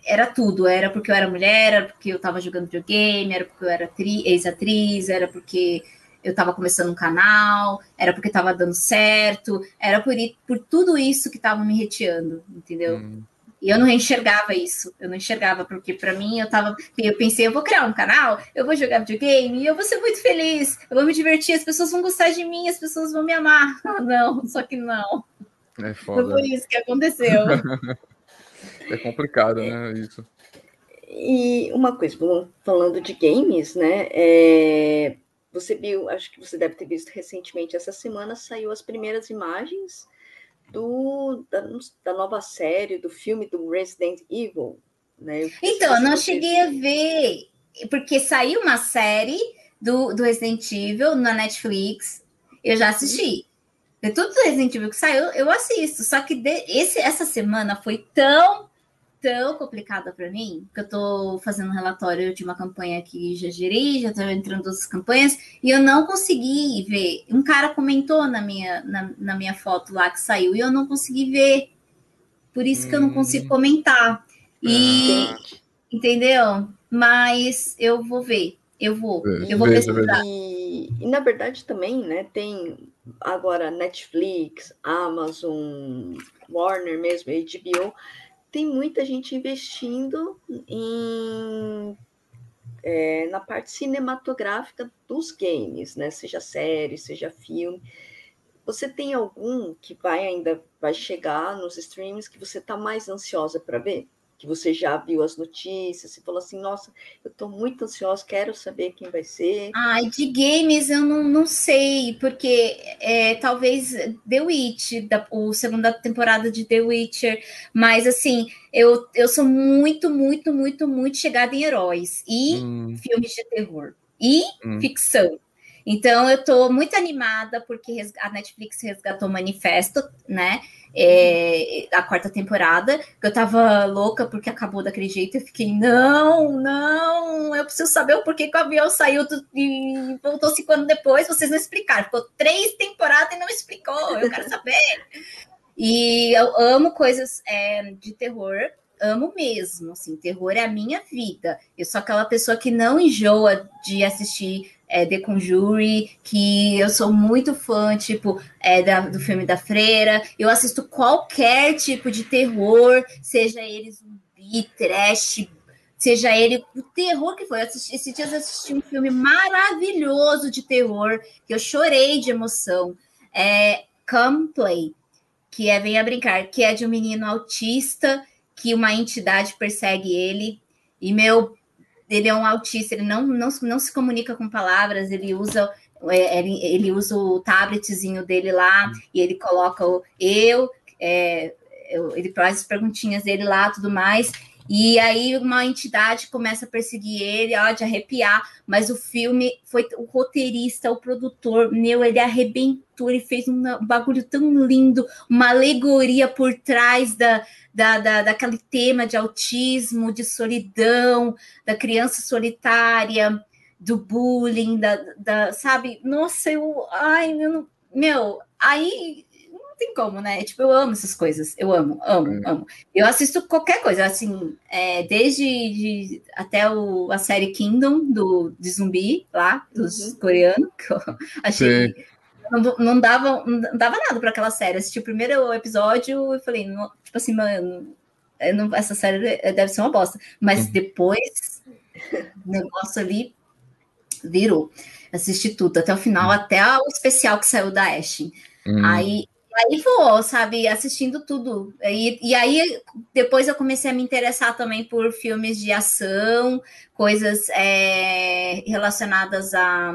era tudo. Era porque eu era mulher, era porque eu tava jogando videogame, era porque eu era ex-atriz, era porque eu estava começando um canal, era porque estava dando certo, era por, por tudo isso que estava me reteando, entendeu? Hum. E eu não enxergava isso, eu não enxergava, porque para mim eu tava. Eu pensei, eu vou criar um canal, eu vou jogar videogame e eu vou ser muito feliz, eu vou me divertir, as pessoas vão gostar de mim, as pessoas vão me amar. Não, só que não. É foda. Foi isso que aconteceu. é complicado, né? Isso. E uma coisa, falando de games, né? É, você viu, acho que você deve ter visto recentemente, essa semana saiu as primeiras imagens do, da, da nova série, do filme do Resident Evil. Né? Então, eu não cheguei a ver, porque saiu uma série do, do Resident Evil na Netflix, eu já assisti. De tudo do Resident Evil que saiu, eu assisto. Só que de, esse, essa semana foi tão tão complicada para mim, que eu estou fazendo um relatório de uma campanha que já gerei, já estou entrando outras campanhas, e eu não consegui ver. Um cara comentou na minha, na, na minha foto lá que saiu, e eu não consegui ver. Por isso que eu não consigo hum. comentar. E ah. entendeu? Mas eu vou ver. Eu vou. eu vou pesquisar. E, e, na verdade também, né, tem agora Netflix, Amazon, Warner mesmo, HBO tem muita gente investindo em, é, na parte cinematográfica dos games, né? Seja série, seja filme. Você tem algum que vai ainda vai chegar nos streams que você está mais ansiosa para ver? Que você já viu as notícias, e falou assim, nossa, eu estou muito ansiosa, quero saber quem vai ser. Ai, de games eu não, não sei, porque é, talvez The Witch, da o segunda temporada de The Witcher, mas assim, eu, eu sou muito, muito, muito, muito chegada em heróis e hum. filmes de terror e hum. ficção. Então eu estou muito animada porque a Netflix resgatou o manifesto, né? É, a quarta temporada, eu tava louca porque acabou daquele jeito. Eu fiquei, não, não, eu preciso saber o porquê que o avião saiu do, e voltou cinco anos depois. Vocês não explicaram. Ficou três temporadas e não explicou. Eu quero saber. e eu amo coisas é, de terror amo mesmo, assim, terror é a minha vida. Eu sou aquela pessoa que não enjoa de assistir é, The Conjuring, que eu sou muito fã, tipo, é, da, do filme da Freira. Eu assisto qualquer tipo de terror, seja ele zumbi, trash, seja ele o terror que foi. Eu assisti, esse dia eu assisti um filme maravilhoso de terror, que eu chorei de emoção. É Come Play, que é Venha Brincar, que é de um menino autista que uma entidade persegue ele. E meu, ele é um autista, ele não, não, não se comunica com palavras, ele usa é, ele, ele usa o tabletzinho dele lá e ele coloca o eu, é, ele faz as perguntinhas dele lá, tudo mais. E aí uma entidade começa a perseguir ele, ó, de arrepiar, mas o filme foi o roteirista, o produtor, meu, ele arrebentou, ele fez um bagulho tão lindo, uma alegoria por trás da, da, da, daquele tema de autismo, de solidão, da criança solitária, do bullying, da, da sabe? Nossa, eu, ai, eu meu, aí não tem como, né? Tipo, eu amo essas coisas, eu amo, amo, é. amo. Eu assisto qualquer coisa, assim, é, desde de, até o, a série Kingdom do de zumbi lá, dos uhum. coreanos, que eu achei. Sim não, não, dava, não dava nada para aquela série. Assisti o primeiro episódio e falei, não, tipo assim, mano, não, essa série deve ser uma bosta. Mas uhum. depois, o negócio ali virou. Assisti tudo, até o final, uhum. até o especial que saiu da Ashe. Uhum. Aí, aí vou, sabe, assistindo tudo. E, e aí depois eu comecei a me interessar também por filmes de ação, coisas é, relacionadas a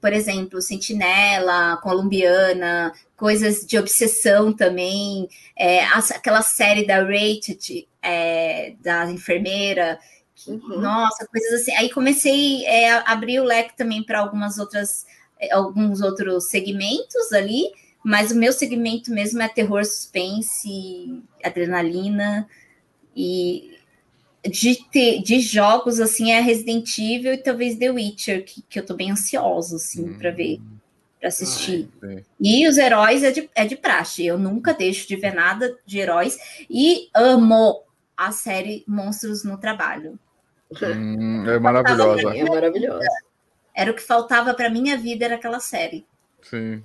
por exemplo, Sentinela, Colombiana, coisas de obsessão também, é, aquela série da Rated, é, da enfermeira, uhum. nossa, coisas assim. Aí comecei é, a abrir o leque também para algumas outras, é, alguns outros segmentos ali, mas o meu segmento mesmo é terror, suspense, adrenalina e de, ter, de jogos, assim, é Resident Evil e talvez The Witcher, que, que eu tô bem ansiosa, assim, hum. para ver, para assistir. Ai, e os heróis é de, é de praxe, eu nunca deixo de ver nada de heróis, e amo a série Monstros no Trabalho. Hum, é maravilhosa. É maravilhosa. Era o que faltava para minha vida, era aquela série. Sim.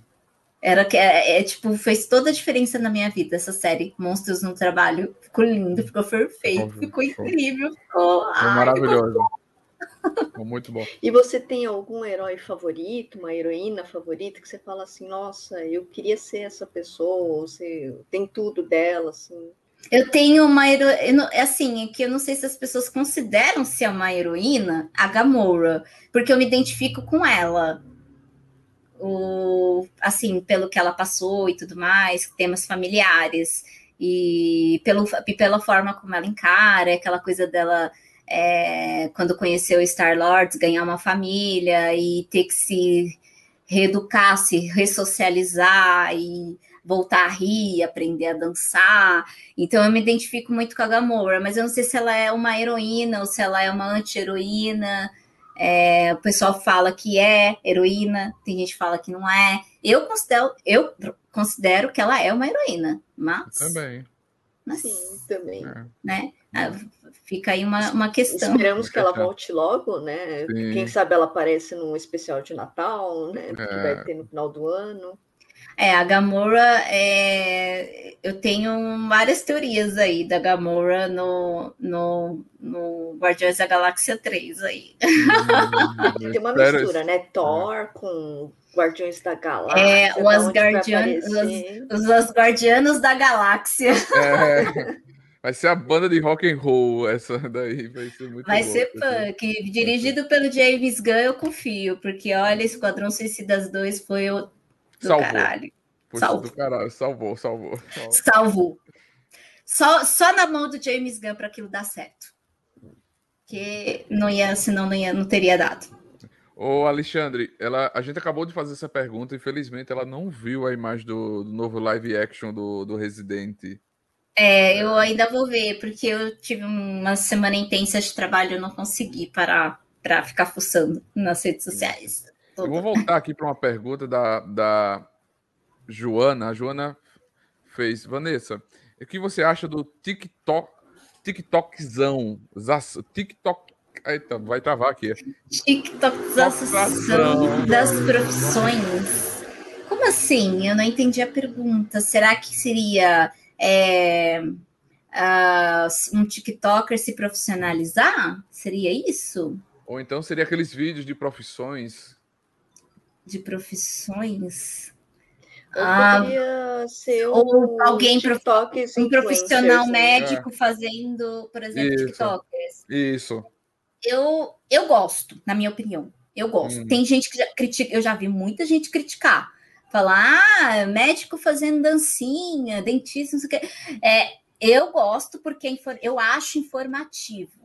Era que é, é, tipo, fez toda a diferença na minha vida essa série. Monstros no Trabalho. Ficou lindo, ficou perfeito, ficou incrível, ficou. Ai, maravilhoso. Ficou muito bom. E você tem algum herói favorito, uma heroína favorita que você fala assim, nossa, eu queria ser essa pessoa, você tem tudo dela, assim. Eu tenho uma heroína, assim, é que eu não sei se as pessoas consideram ser uma heroína, a Gamora, porque eu me identifico com ela o, assim, pelo que ela passou e tudo mais, temas familiares, e pelo, pela forma como ela encara, aquela coisa dela, é, quando conheceu Star-Lord, ganhar uma família e ter que se reeducar, se ressocializar e voltar a rir, aprender a dançar. Então eu me identifico muito com a Gamora, mas eu não sei se ela é uma heroína ou se ela é uma anti-heroína. É, o pessoal fala que é heroína, tem gente que fala que não é. Eu considero, eu considero que ela é uma heroína, mas. Também. Mas, Sim, também. É. Né? Ah, fica aí uma, uma questão. Esperamos que ela volte logo, né? Sim. Quem sabe ela aparece num especial de Natal, né? Que é. vai ter no final do ano. É, a Gamora é. Eu tenho várias teorias aí da Gamora no, no, no Guardiões da Galáxia 3 aí. Hum, Tem uma mistura, né? Thor com Guardiões da Galáxia. É, os os, os Asgardianos da Galáxia. É. Vai ser a banda de rock and roll, essa daí vai ser muito Vai ser punk, dirigido pelo James Gunn, eu confio, porque olha, Esquadrão Suicidas 2 foi o salvou. caralho. Foi salvou. caralho, salvou, salvou. Salvou. Só, só na mão do James Gunn para aquilo dar certo. Que não ia, senão não, ia, não teria dado. Ô, Alexandre, ela, a gente acabou de fazer essa pergunta, infelizmente ela não viu a imagem do, do novo live action do, do Resident é, eu ainda vou ver, porque eu tive uma semana intensa de trabalho, eu não consegui parar para ficar fuçando nas redes sociais. Eu vou voltar aqui para uma pergunta da, da Joana. A Joana fez, Vanessa, o que você acha do TikTok, TikTokzão? TikTok. Eita, vai travar aqui. TikTokização das profissões. Como assim? Eu não entendi a pergunta. Será que seria é, uh, um TikToker se profissionalizar? Seria isso? Ou então seria aqueles vídeos de profissões. De profissões. Ou ah, ser ou alguém um profissional médico é. fazendo, por exemplo, isso, TikTokers. Isso. Eu, eu gosto, na minha opinião. Eu gosto. Hum. Tem gente que já critica, eu já vi muita gente criticar falar, ah, médico fazendo dancinha, dentista, não sei o quê. É, eu gosto porque é eu acho informativo.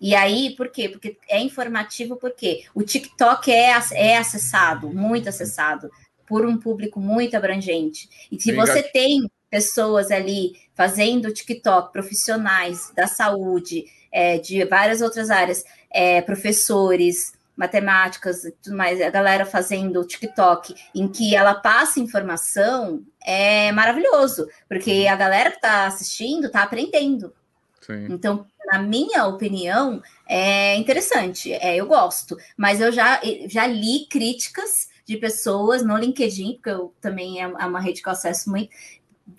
E aí, por quê? Porque é informativo porque o TikTok é, é acessado, muito acessado, por um público muito abrangente. E se você tem pessoas ali fazendo TikTok, profissionais da saúde, é, de várias outras áreas, é, professores, matemáticas e tudo mais, a galera fazendo TikTok, em que ela passa informação, é maravilhoso, porque a galera que está assistindo está aprendendo. Sim. Então, na minha opinião, é interessante, é, eu gosto, mas eu já, já li críticas de pessoas no LinkedIn, porque eu também é, é uma rede que eu acesso muito,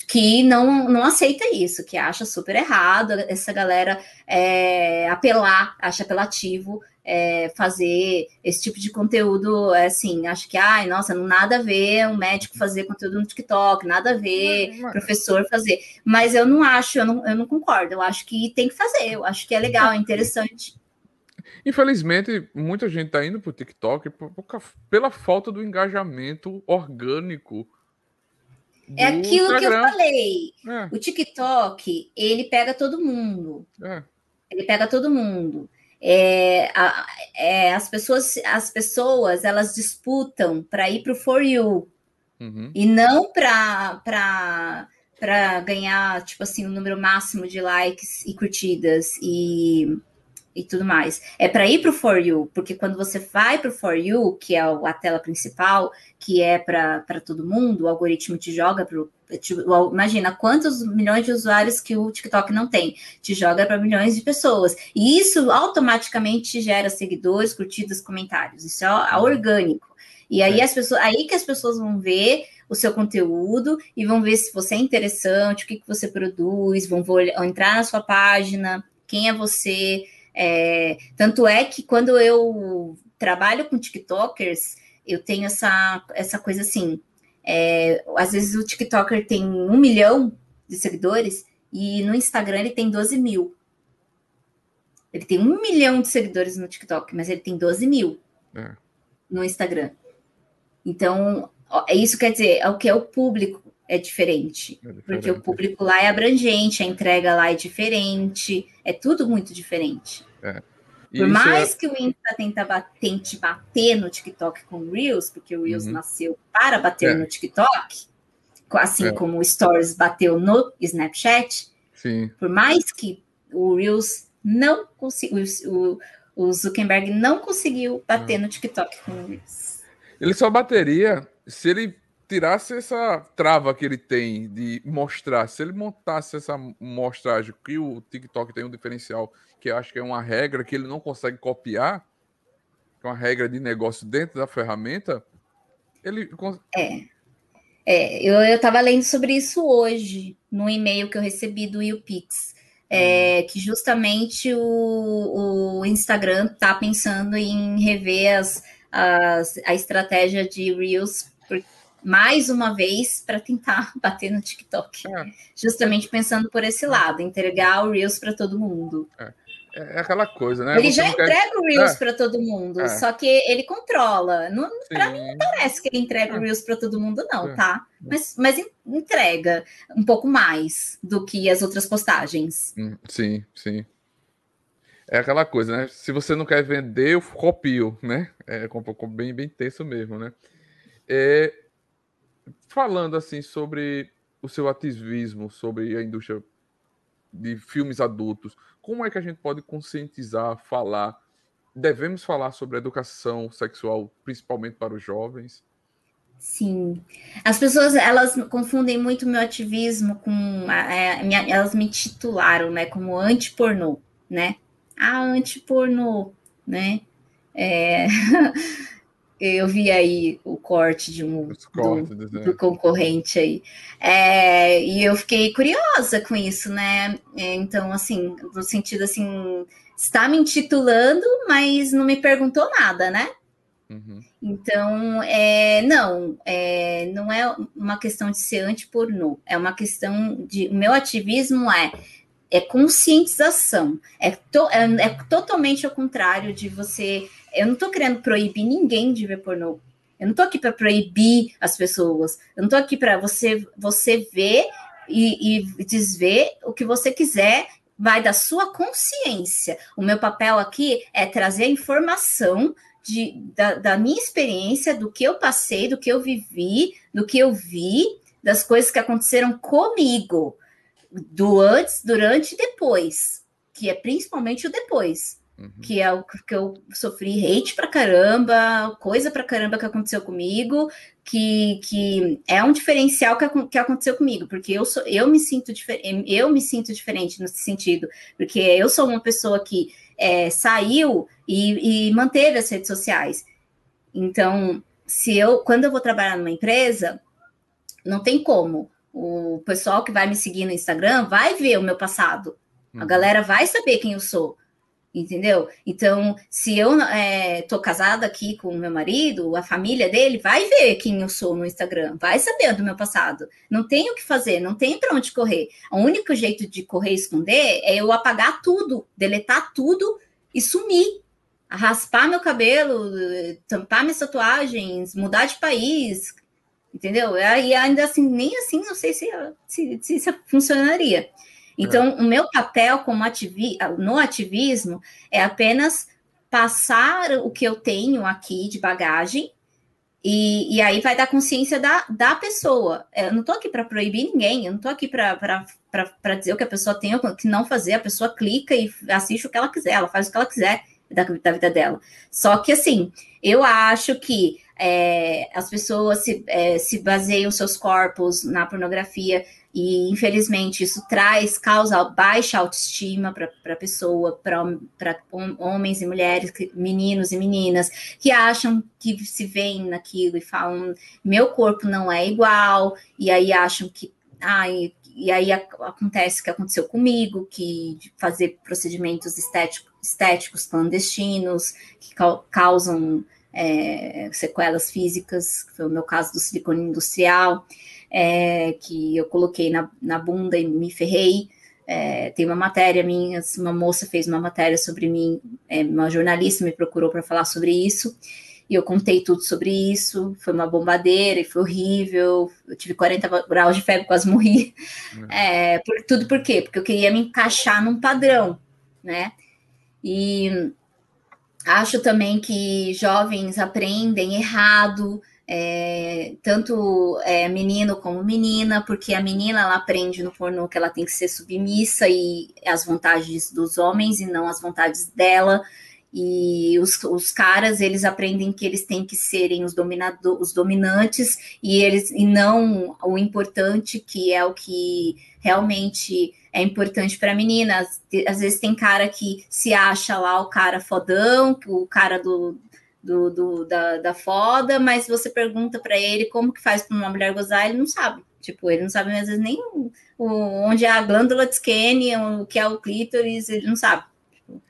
que não, não aceita isso, que acha super errado essa galera é, apelar, acha apelativo é, fazer esse tipo de conteúdo, é assim, acho que, ai, nossa, não nada a ver um médico fazer conteúdo no TikTok, nada a ver professor fazer. Mas eu não acho, eu não, eu não concordo, eu acho que tem que fazer, eu acho que é legal, é interessante. Infelizmente, muita gente está indo para o TikTok pela falta do engajamento orgânico. É aquilo Instagram. que eu falei. É. O TikTok, ele pega todo mundo. É. Ele pega todo mundo. É, a, é, as pessoas, as pessoas elas disputam para ir para o For You uhum. e não para ganhar tipo assim o um número máximo de likes e curtidas e e tudo mais. É para ir para o For You, porque quando você vai para o For You, que é a tela principal, que é para todo mundo, o algoritmo te joga para Imagina quantos milhões de usuários que o TikTok não tem, te joga para milhões de pessoas. E isso automaticamente gera seguidores, curtidas, comentários. Isso é uhum. orgânico. E aí, é. as pessoas, aí que as pessoas vão ver o seu conteúdo e vão ver se você é interessante, o que, que você produz, vão, vão entrar na sua página, quem é você, é, tanto é que quando eu trabalho com TikTokers, eu tenho essa, essa coisa assim. É, às vezes o TikToker tem um milhão de seguidores e no Instagram ele tem 12 mil. Ele tem um milhão de seguidores no TikTok, mas ele tem 12 mil é. no Instagram. Então, é isso quer dizer, é o que é o público é diferente, é diferente, porque o público lá é abrangente, a entrega lá é diferente, é tudo muito diferente. É. Por mais é... que o Insta tenta, tente bater no TikTok com o Reels, porque o Reels uhum. nasceu para bater é. no TikTok, assim é. como o Stories bateu no Snapchat, Sim. por mais que o Reels não conseguiu, o, o Zuckerberg não conseguiu bater no TikTok com o Reels. Ele só bateria se ele tirasse essa trava que ele tem de mostrar, se ele montasse essa mostragem que o TikTok tem um diferencial, que eu acho que é uma regra que ele não consegue copiar, que é uma regra de negócio dentro da ferramenta, ele é. É, eu estava lendo sobre isso hoje, no e-mail que eu recebi do YouPix, é, hum. que justamente o, o Instagram está pensando em rever as, as, a estratégia de Reels mais uma vez para tentar bater no TikTok. É. Justamente pensando por esse lado, entregar o Reels para todo mundo. É. É, aquela coisa, né? Ele Você já entrega quer... o Reels é. para todo mundo, é. só que ele controla. Para mim, não parece que ele entrega o é. Reels para todo mundo, não, é. tá? Mas, mas entrega um pouco mais do que as outras postagens. Hum, sim, sim. É aquela coisa, né? Se você não quer vender, eu copio, né? É bem, bem tenso mesmo, né? É, falando assim sobre o seu ativismo, sobre a indústria de filmes adultos, como é que a gente pode conscientizar, falar? Devemos falar sobre educação sexual, principalmente para os jovens? Sim. As pessoas, elas confundem muito meu ativismo com... É, minha, elas me titularam, né, como anti-pornô, né? Ah, anti-pornô, né? É... eu vi aí o corte de um do, do, concorrente aí. É, e eu fiquei curiosa com isso, né? É, então, assim, no sentido assim, está me intitulando, mas não me perguntou nada, né? Uhum. Então, é, não, é, não é uma questão de ser anti-pornô, é uma questão de. O meu ativismo é é conscientização. É, to, é, é, totalmente ao contrário de você. Eu não estou querendo proibir ninguém de ver pornô. Eu não estou aqui para proibir as pessoas. Eu não estou aqui para você você ver e, e desver o que você quiser. Vai da sua consciência. O meu papel aqui é trazer informação de, da, da minha experiência, do que eu passei, do que eu vivi, do que eu vi, das coisas que aconteceram comigo do antes, durante e depois, que é principalmente o depois, uhum. que é o que eu sofri hate pra caramba, coisa pra caramba que aconteceu comigo, que, que é um diferencial que, que aconteceu comigo, porque eu sou, eu me sinto diferente, eu me sinto diferente nesse sentido, porque eu sou uma pessoa que é, saiu e, e manteve as redes sociais. Então, se eu, quando eu vou trabalhar numa empresa, não tem como o pessoal que vai me seguir no Instagram vai ver o meu passado. A uhum. galera vai saber quem eu sou. Entendeu? Então, se eu é, tô casada aqui com o meu marido, a família dele vai ver quem eu sou no Instagram, vai saber do meu passado. Não tem o que fazer, não tem para onde correr. O único jeito de correr e esconder é eu apagar tudo, deletar tudo e sumir. Raspar meu cabelo, tampar minhas tatuagens, mudar de país, entendeu? E ainda assim, nem assim, não sei se, se, se isso funcionaria. Então, é. o meu papel como ativi no ativismo é apenas passar o que eu tenho aqui de bagagem e, e aí vai dar consciência da, da pessoa. Eu não estou aqui para proibir ninguém, eu não estou aqui para dizer o que a pessoa tem ou que não fazer. A pessoa clica e assiste o que ela quiser, ela faz o que ela quiser da, da vida dela. Só que, assim, eu acho que é, as pessoas se, é, se baseiam seus corpos na pornografia e infelizmente isso traz, causa baixa autoestima para a pessoa, para homens e mulheres, meninos e meninas, que acham que se veem naquilo e falam: meu corpo não é igual, e aí acham que. Ai, e aí acontece o que aconteceu comigo, que fazer procedimentos estéticos, estéticos clandestinos, que causam é, sequelas físicas, que foi o meu caso do silicone industrial, é, que eu coloquei na, na bunda e me ferrei. É, tem uma matéria minha, uma moça fez uma matéria sobre mim, é, uma jornalista me procurou para falar sobre isso, e eu contei tudo sobre isso. Foi uma bombadeira e foi horrível. Eu tive 40 graus de febre, quase morri. Uhum. É, por, tudo por quê? Porque eu queria me encaixar num padrão, né? E Acho também que jovens aprendem errado, é, tanto é, menino como menina, porque a menina ela aprende no pornô que ela tem que ser submissa e as vontades dos homens e não as vontades dela. E os, os caras eles aprendem que eles têm que serem os, dominado, os dominantes e eles e não o importante que é o que realmente é importante para meninas. Às vezes tem cara que se acha lá o cara fodão, o cara do, do, do da, da foda, mas você pergunta para ele como que faz para uma mulher gozar, ele não sabe. Tipo, ele não sabe às vezes nem o, onde é a glândula de Skene, o que é o clítoris, ele não sabe. Tipo,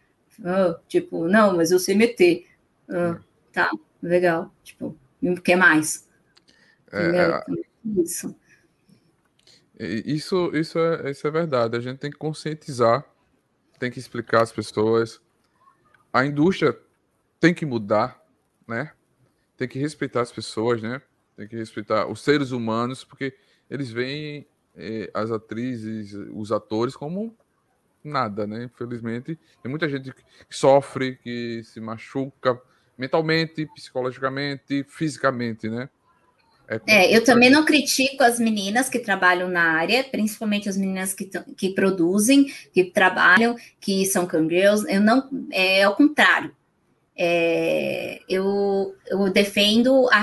oh, tipo não, mas eu sei meter. Oh, tá, legal. Tipo, o que mais? É, é, isso. Isso, isso, é, isso é verdade. A gente tem que conscientizar, tem que explicar às pessoas. A indústria tem que mudar, né? Tem que respeitar as pessoas, né? Tem que respeitar os seres humanos, porque eles veem eh, as atrizes, os atores como nada, né? Infelizmente, tem muita gente que sofre, que se machuca mentalmente, psicologicamente, fisicamente, né? É, é, eu também não critico as meninas que trabalham na área, principalmente as meninas que, que produzem, que trabalham, que são cangirls. Eu não, é ao contrário. É, eu, eu defendo a,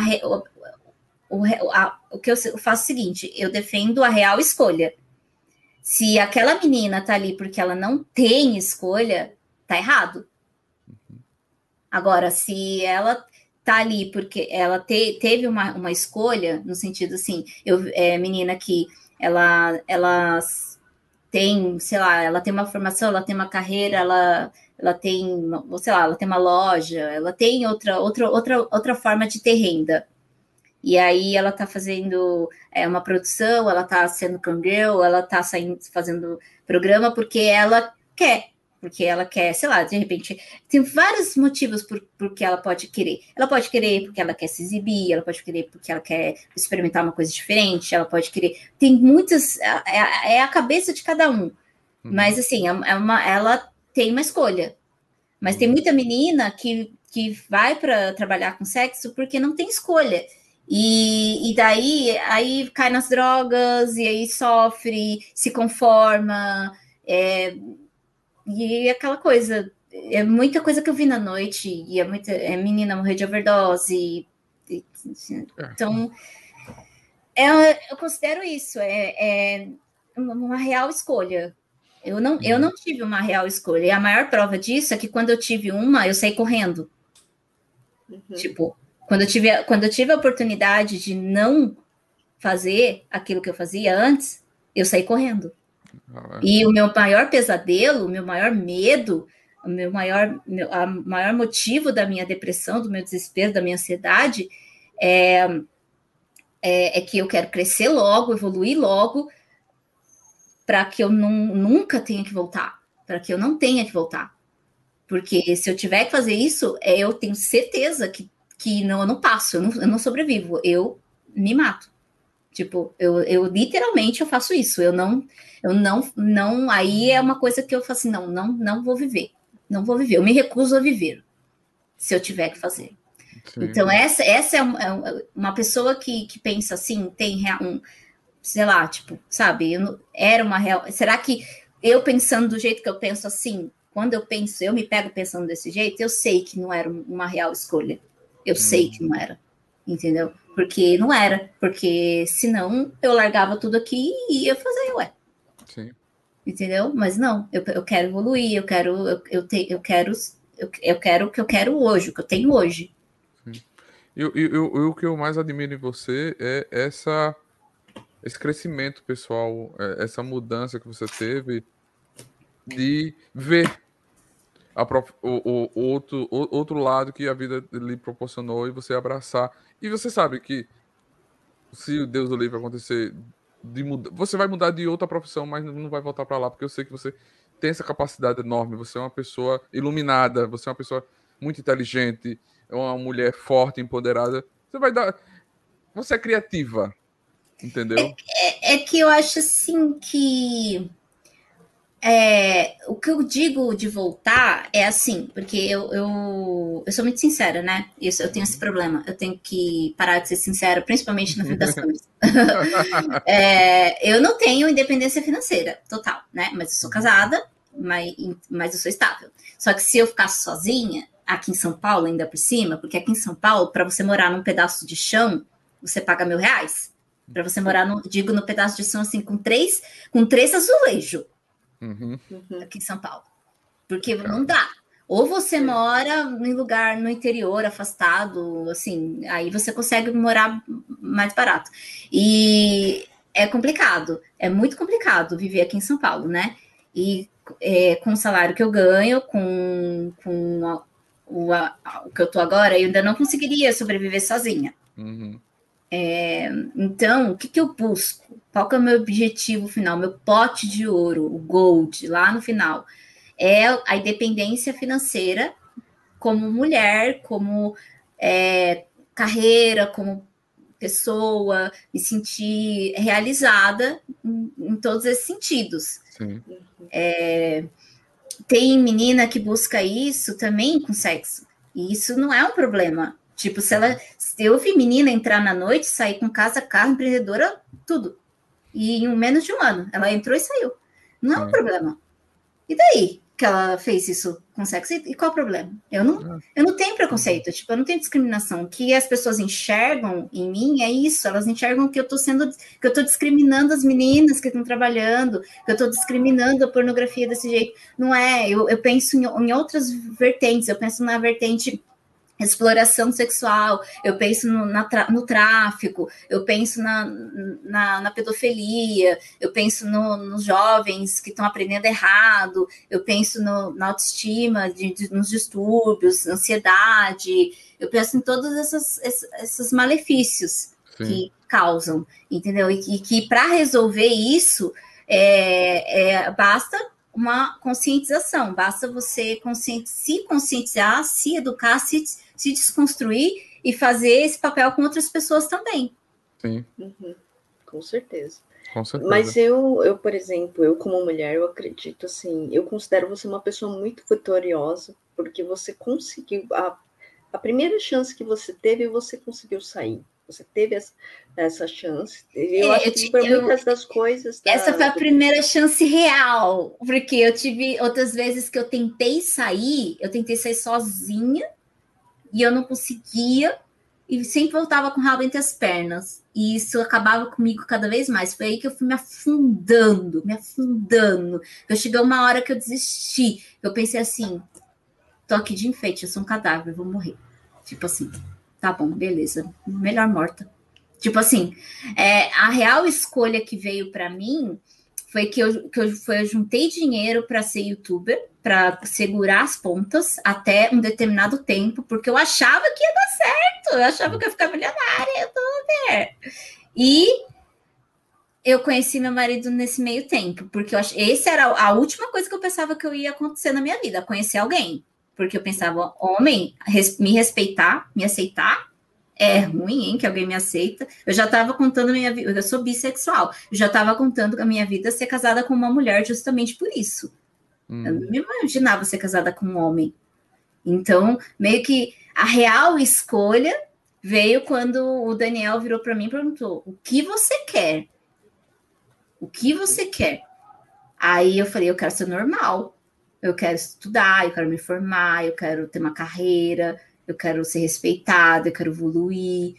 o, a, o que eu faço é o seguinte: eu defendo a real escolha. Se aquela menina tá ali porque ela não tem escolha, tá errado. Uhum. Agora, se ela tá ali porque ela te, teve uma, uma escolha, no sentido assim, eu é menina que ela, ela tem, sei lá, ela tem uma formação, ela tem uma carreira, ela, ela tem, sei lá, ela tem uma loja, ela tem outra, outra, outra, outra forma de ter renda. E aí ela tá fazendo é, uma produção, ela tá sendo cangirl, ela tá saindo, fazendo programa porque ela quer porque ela quer, sei lá, de repente, tem vários motivos por, por que ela pode querer. Ela pode querer porque ela quer se exibir, ela pode querer porque ela quer experimentar uma coisa diferente, ela pode querer. Tem muitas. É, é, é a cabeça de cada um. Uhum. Mas, assim, é, é uma, ela tem uma escolha. Mas tem uhum. muita menina que, que vai para trabalhar com sexo porque não tem escolha. E, e daí aí cai nas drogas, e aí sofre, se conforma. É, e aquela coisa, é muita coisa que eu vi na noite, e é muita é menina morrer de overdose. E, assim, é. então, é, eu considero isso, é, é, uma real escolha. Eu não, eu uhum. não tive uma real escolha. E a maior prova disso é que quando eu tive uma, eu saí correndo. Uhum. Tipo, quando eu, tive, quando eu tive a oportunidade de não fazer aquilo que eu fazia antes, eu saí correndo. E o meu maior pesadelo, o meu maior medo, o meu maior, meu, a maior motivo da minha depressão, do meu desespero, da minha ansiedade é, é, é que eu quero crescer logo, evoluir logo, para que eu não, nunca tenha que voltar, para que eu não tenha que voltar. Porque se eu tiver que fazer isso, é, eu tenho certeza que, que não, eu não passo, eu não, eu não sobrevivo, eu me mato. Tipo, eu, eu literalmente eu faço isso. Eu não, eu não, não. Aí é uma coisa que eu faço assim, não, não, não vou viver. Não vou viver. Eu me recuso a viver se eu tiver que fazer. Sim. Então, essa, essa é uma, é uma, pessoa que, que pensa assim, tem um, sei lá, tipo, sabe, eu, era uma real. Será que eu pensando do jeito que eu penso assim, quando eu penso, eu me pego pensando desse jeito, eu sei que não era uma real escolha. Eu hum. sei que não era. Entendeu? Porque não era, porque senão eu largava tudo aqui e ia fazer, ué. Sim. Entendeu? Mas não, eu, eu quero evoluir, eu quero, eu, eu, te, eu quero, eu, eu quero o que eu quero hoje, o que eu tenho hoje. Sim. E, e, e, o que eu mais admiro em você é essa esse crescimento pessoal, é, essa mudança que você teve de ver a, o, o, outro, o, outro lado que a vida lhe proporcionou e você abraçar. E você sabe que se o Deus do livre acontecer de mudar, você vai mudar de outra profissão, mas não vai voltar para lá, porque eu sei que você tem essa capacidade enorme, você é uma pessoa iluminada, você é uma pessoa muito inteligente, é uma mulher forte, empoderada. Você vai dar. Você é criativa, entendeu? É, é, é que eu acho assim que é, o que eu digo de voltar é assim, porque eu, eu, eu sou muito sincera, né? Isso, eu tenho esse problema. Eu tenho que parar de ser sincera, principalmente na frente das câmeras. é, eu não tenho independência financeira total, né? Mas eu sou casada, mas, mas eu sou estável. Só que se eu ficasse sozinha, aqui em São Paulo, ainda por cima, porque aqui em São Paulo, para você morar num pedaço de chão, você paga mil reais. Para você morar, no, digo, no pedaço de chão assim, com três, com três azulejos uhum. aqui em São Paulo. Porque não dá. Ou você mora em lugar no interior, afastado, assim, aí você consegue morar mais barato. E é complicado, é muito complicado viver aqui em São Paulo, né? E é, com o salário que eu ganho, com, com a, o, a, o que eu tô agora, eu ainda não conseguiria sobreviver sozinha. Uhum. É, então, o que, que eu busco? Qual que é o meu objetivo final? Meu pote de ouro, o gold, lá no final é a independência financeira como mulher, como é, carreira, como pessoa, me sentir realizada em, em todos esses sentidos. É, tem menina que busca isso também com sexo, e isso não é um problema. Tipo, se ela. Se eu vi menina entrar na noite, sair com casa, carro, empreendedora, tudo. E em menos de um ano, ela entrou e saiu. Não é um problema. E daí? que ela fez isso com sexo. E, qual o problema? Eu não, eu não tenho preconceito, tipo, eu não tenho discriminação. O que as pessoas enxergam em mim é isso, elas enxergam que eu estou sendo, que eu tô discriminando as meninas que estão trabalhando, que eu estou discriminando a pornografia desse jeito. Não é, eu, eu penso em, em outras vertentes, eu penso na vertente exploração sexual, eu penso no, na, no tráfico, eu penso na, na, na pedofilia, eu penso no, nos jovens que estão aprendendo errado, eu penso no, na autoestima, de, de, nos distúrbios, ansiedade, eu penso em todos esses, esses, esses malefícios Sim. que causam, entendeu? E, e que para resolver isso é, é, basta uma conscientização, basta você conscienti se conscientizar, se educar, se se desconstruir e fazer esse papel com outras pessoas também. Sim. Uhum. Com certeza. Com certeza. Mas eu, eu, por exemplo, eu como mulher, eu acredito assim, eu considero você uma pessoa muito vitoriosa, porque você conseguiu, a, a primeira chance que você teve, você conseguiu sair. Você teve essa, essa chance. Eu é, acho que por muitas das coisas. Da, essa foi a primeira chance real, porque eu tive outras vezes que eu tentei sair, eu tentei sair sozinha, e eu não conseguia e sempre voltava com o rabo entre as pernas. E isso acabava comigo cada vez mais. Foi aí que eu fui me afundando, me afundando. Eu cheguei uma hora que eu desisti. Eu pensei assim: tô aqui de enfeite, eu sou um cadáver, vou morrer. Tipo assim, tá bom, beleza, melhor morta. Tipo assim, é, a real escolha que veio para mim foi que eu, que eu, foi, eu juntei dinheiro para ser youtuber, para segurar as pontas até um determinado tempo, porque eu achava que ia dar certo, eu achava que ia ficar milionária, youtuber. E eu conheci meu marido nesse meio tempo, porque eu ach... esse era a última coisa que eu pensava que eu ia acontecer na minha vida, conhecer alguém. Porque eu pensava, homem, res... me respeitar, me aceitar, é ruim, hein, que alguém me aceita. Eu já estava contando a minha vida, eu sou bissexual, eu já estava contando a minha vida ser casada com uma mulher justamente por isso. Hum. Eu não me imaginava ser casada com um homem. Então, meio que a real escolha veio quando o Daniel virou para mim e perguntou: o que você quer? O que você quer? Aí eu falei: eu quero ser normal. Eu quero estudar, eu quero me formar, eu quero ter uma carreira, eu quero ser respeitada, eu quero evoluir.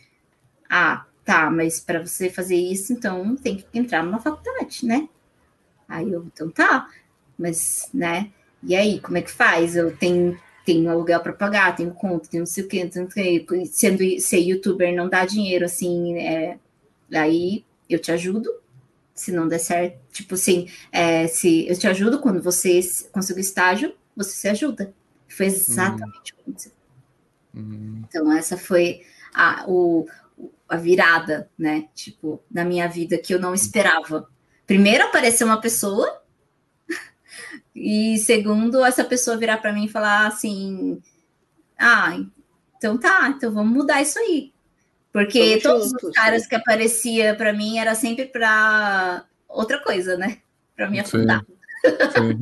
Ah, tá, mas para você fazer isso, então tem que entrar numa faculdade, né? Aí eu, então tá, mas, né? E aí, como é que faz? Eu tenho, tenho aluguel para pagar, tenho conta, tenho não sei o que, sendo ser youtuber não dá dinheiro, assim, é, aí eu te ajudo, se não der certo, tipo assim, é, se eu te ajudo quando você conseguir estágio, você se ajuda. Foi exatamente o que aconteceu. Uhum. Então, essa foi a, o, a virada, né? Tipo, na minha vida que eu não esperava. Primeiro apareceu uma pessoa, e segundo, essa pessoa virar para mim e falar assim: Ah, então tá, então vamos mudar isso aí. Porque todos juntos, os caras que aparecia para mim era sempre para outra coisa, né? Para me afundar. Sim. Sim.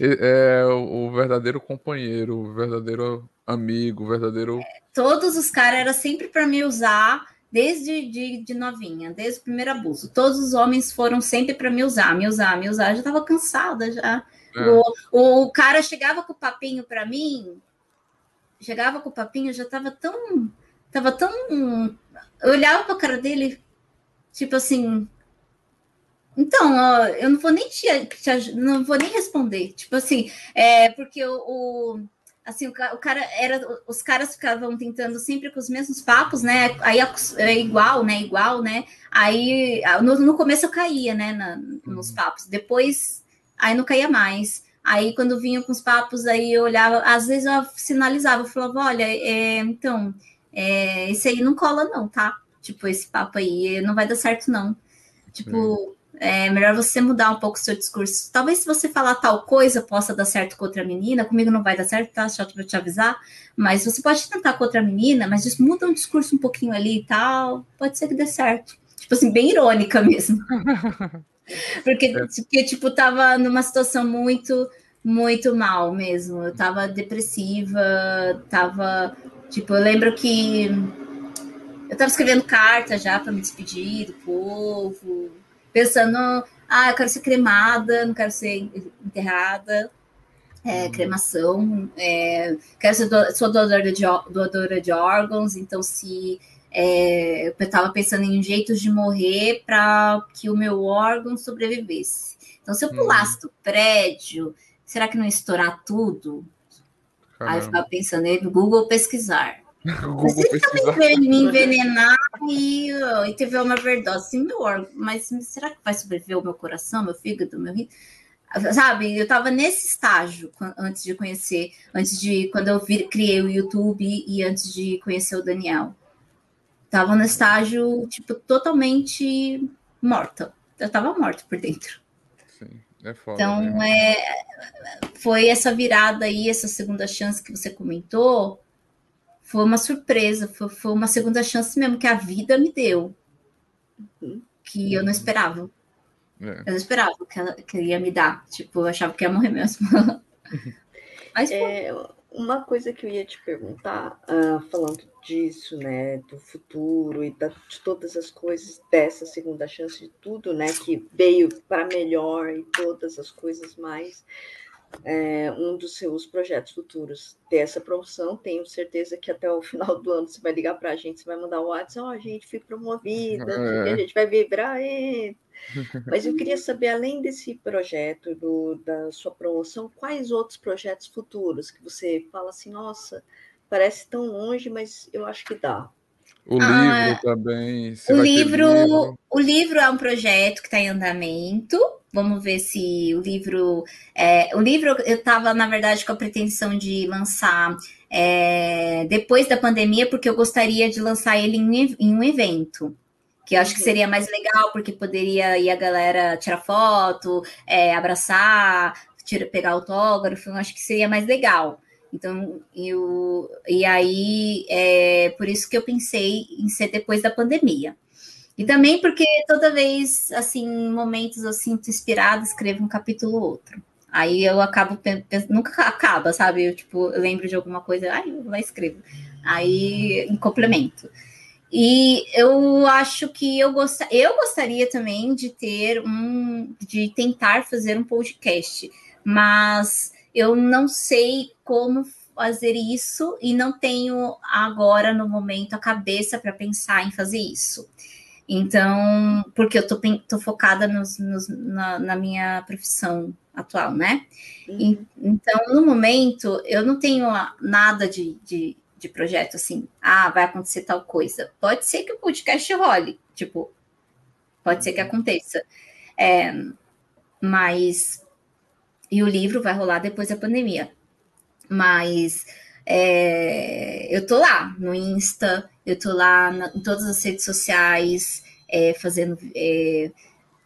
é o verdadeiro companheiro, o verdadeiro amigo, verdadeiro. Todos os caras eram sempre para me usar desde de, de, novinha, desde o primeiro abuso. Todos os homens foram sempre para me usar, me usar, me usar. Eu já estava cansada já. É. O, o cara chegava com o papinho para mim, chegava com o papinho, eu já estava tão, tava tão, eu olhava para cara dele, tipo assim, Então, ó, eu não vou nem te, te, não vou nem responder. Tipo assim, é porque o, o assim, o, o, cara era, os caras ficavam tentando sempre com os mesmos papos, né? Aí é igual, né? Igual, né? Aí no, no começo eu caía, né? Na, nos uhum. papos. Depois, aí não caía mais. Aí quando vinha com os papos, aí eu olhava, às vezes eu sinalizava, eu falava, olha, é, então, é, esse aí não cola não, tá? Tipo, esse papo aí não vai dar certo não. Tipo, é melhor você mudar um pouco o seu discurso. Talvez se você falar tal coisa possa dar certo com outra menina, comigo não vai dar certo, tá? Só para te avisar. Mas você pode tentar com outra menina, mas muda um discurso um pouquinho ali e tal, pode ser que dê certo. Tipo assim, bem irônica mesmo. porque, porque, tipo, tava numa situação muito, muito mal mesmo. Eu tava depressiva, tava. Tipo, eu lembro que eu tava escrevendo carta já para me despedir do povo pensando, ah, eu quero ser cremada, não quero ser enterrada, é, uhum. cremação, é, quero ser do, sou doadora de, doadora de órgãos, então se é, eu estava pensando em jeitos de morrer para que o meu órgão sobrevivesse. Então, se eu pulasse uhum. do prédio, será que não ia estourar tudo? Caramba. Aí eu ficava pensando, no Google pesquisar. Google pesquisar. me envenenar e, e teve uma overdose, meu órgão, mas será que vai sobreviver o meu coração, meu fígado, meu rim? Sabe, eu estava nesse estágio antes de conhecer, antes de quando eu criei o YouTube e antes de conhecer o Daniel. Tava no estágio, tipo, totalmente morta. Eu tava morta por dentro. Sim, é foda. Então, né? é, foi essa virada aí, essa segunda chance que você comentou, foi uma surpresa, foi, foi uma segunda chance mesmo que a vida me deu, uhum. que eu não esperava. É. Eu não esperava que ela, que ia me dar. Tipo, eu achava que ia morrer mesmo. Mas é, uma coisa que eu ia te perguntar, uh, falando disso, né, do futuro e da, de todas as coisas dessa segunda chance de tudo, né, que veio para melhor e todas as coisas mais é, um dos seus projetos futuros ter essa promoção. Tenho certeza que até o final do ano você vai ligar para a gente, você vai mandar o WhatsApp, ó, oh, gente, fui promovida, é. a gente vai vibrar. E... Mas eu queria saber, além desse projeto do, da sua promoção, quais outros projetos futuros que você fala assim, nossa, parece tão longe, mas eu acho que dá. O ah, livro também. O livro, livro, o livro é um projeto que está em andamento. Vamos ver se o livro. É, o livro eu estava, na verdade, com a pretensão de lançar é, depois da pandemia, porque eu gostaria de lançar ele em, em um evento. Que eu acho que uhum. seria mais legal, porque poderia ir a galera tirar foto, é, abraçar, tira, pegar autógrafo, eu acho que seria mais legal. Então, eu, e aí, é por isso que eu pensei em ser depois da pandemia. E também porque toda vez, assim, em momentos assim, inspirada, escrevo um capítulo ou outro. Aí eu acabo nunca acaba, sabe? Eu, tipo, eu lembro de alguma coisa, aí eu lá escrevo. Aí, em complemento. E eu acho que eu, gost... eu gostaria também de ter um, de tentar fazer um podcast, mas eu não sei como fazer isso e não tenho agora no momento a cabeça para pensar em fazer isso. Então, porque eu tô, tô focada nos, nos, na, na, minha profissão atual, né? Uhum. E, então, no momento, eu não tenho nada de, de, de, projeto assim, ah, vai acontecer tal coisa. Pode ser que o podcast role, tipo, pode ser que uhum. aconteça. É, mas. E o livro vai rolar depois da pandemia. Mas é, eu tô lá no Insta, eu tô lá na, em todas as redes sociais, é, fazendo. É,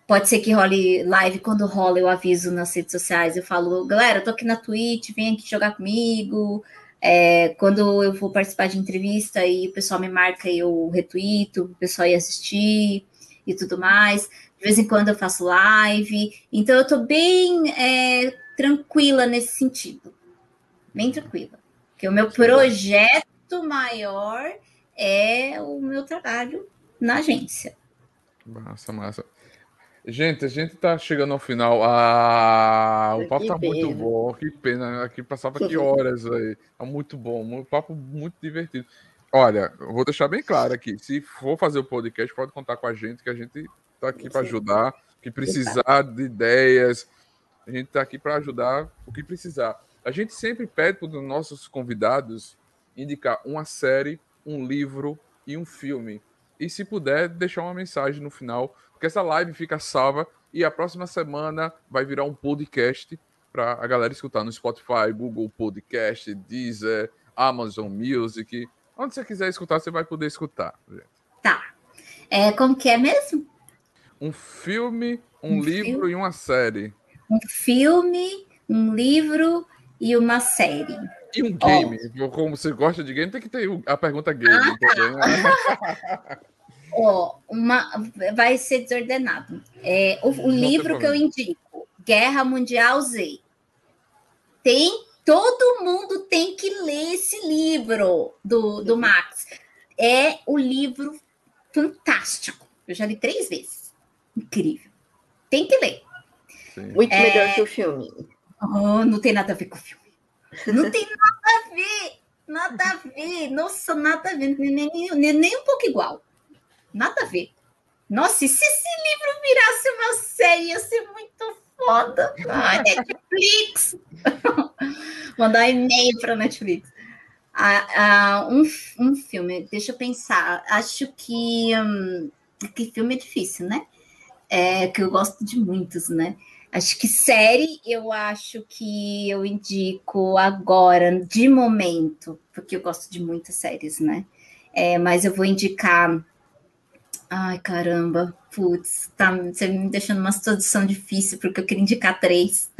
pode ser que role live, quando rola, eu aviso nas redes sociais, eu falo, galera, eu tô aqui na Twitch, vem aqui jogar comigo. É, quando eu vou participar de entrevista e o pessoal me marca e eu retuito, o pessoal ir assistir e tudo mais. De vez em quando eu faço live. Então eu tô bem é, tranquila nesse sentido bem tranquila. Porque o meu projeto maior é o meu trabalho na agência. Massa, massa. Gente, a gente tá chegando ao final. Ah, o papo que tá pena. muito bom. Que pena. Aqui passava aqui horas aí. Tá muito bom. Um papo muito divertido. Olha, vou deixar bem claro aqui. Se for fazer o podcast, pode contar com a gente, que a gente tá aqui para ajudar. que precisar de ideias, a gente está aqui para ajudar o que precisar. A gente sempre pede para os nossos convidados indicar uma série, um livro e um filme. E se puder, deixar uma mensagem no final, porque essa live fica salva e a próxima semana vai virar um podcast para a galera escutar no Spotify, Google Podcast, Deezer, Amazon Music. Onde você quiser escutar, você vai poder escutar. Gente. Tá. É, como que é mesmo? Um filme, um, um livro filme? e uma série. Um filme, um livro e uma série. E um game. Oh. Como você gosta de game, tem que ter a pergunta game ah, também. Uma, vai ser desordenado. É, o, o livro que eu indico, Guerra Mundial Z. Tem, todo mundo tem que ler esse livro do, do Max. É o livro fantástico. Eu já li três vezes. Incrível. Tem que ler. Sim. Muito é... melhor que o filme. Oh, não tem nada a ver com o filme. Não tem nada a ver. Nada a ver. Nossa, nada a ver. Nem, nem, nem um pouco igual. Nada a ver. Nossa, e se esse livro virasse uma série, ia ser muito foda. Ah, Netflix. Mandar um e-mail para Netflix. Ah, ah, um, um filme, deixa eu pensar. Acho que. Hum, que filme é difícil, né? É, que eu gosto de muitos, né? Acho que série eu acho que eu indico agora, de momento, porque eu gosto de muitas séries, né? É, mas eu vou indicar. Ai, caramba, putz, tá você me deixando uma situação difícil, porque eu queria indicar três.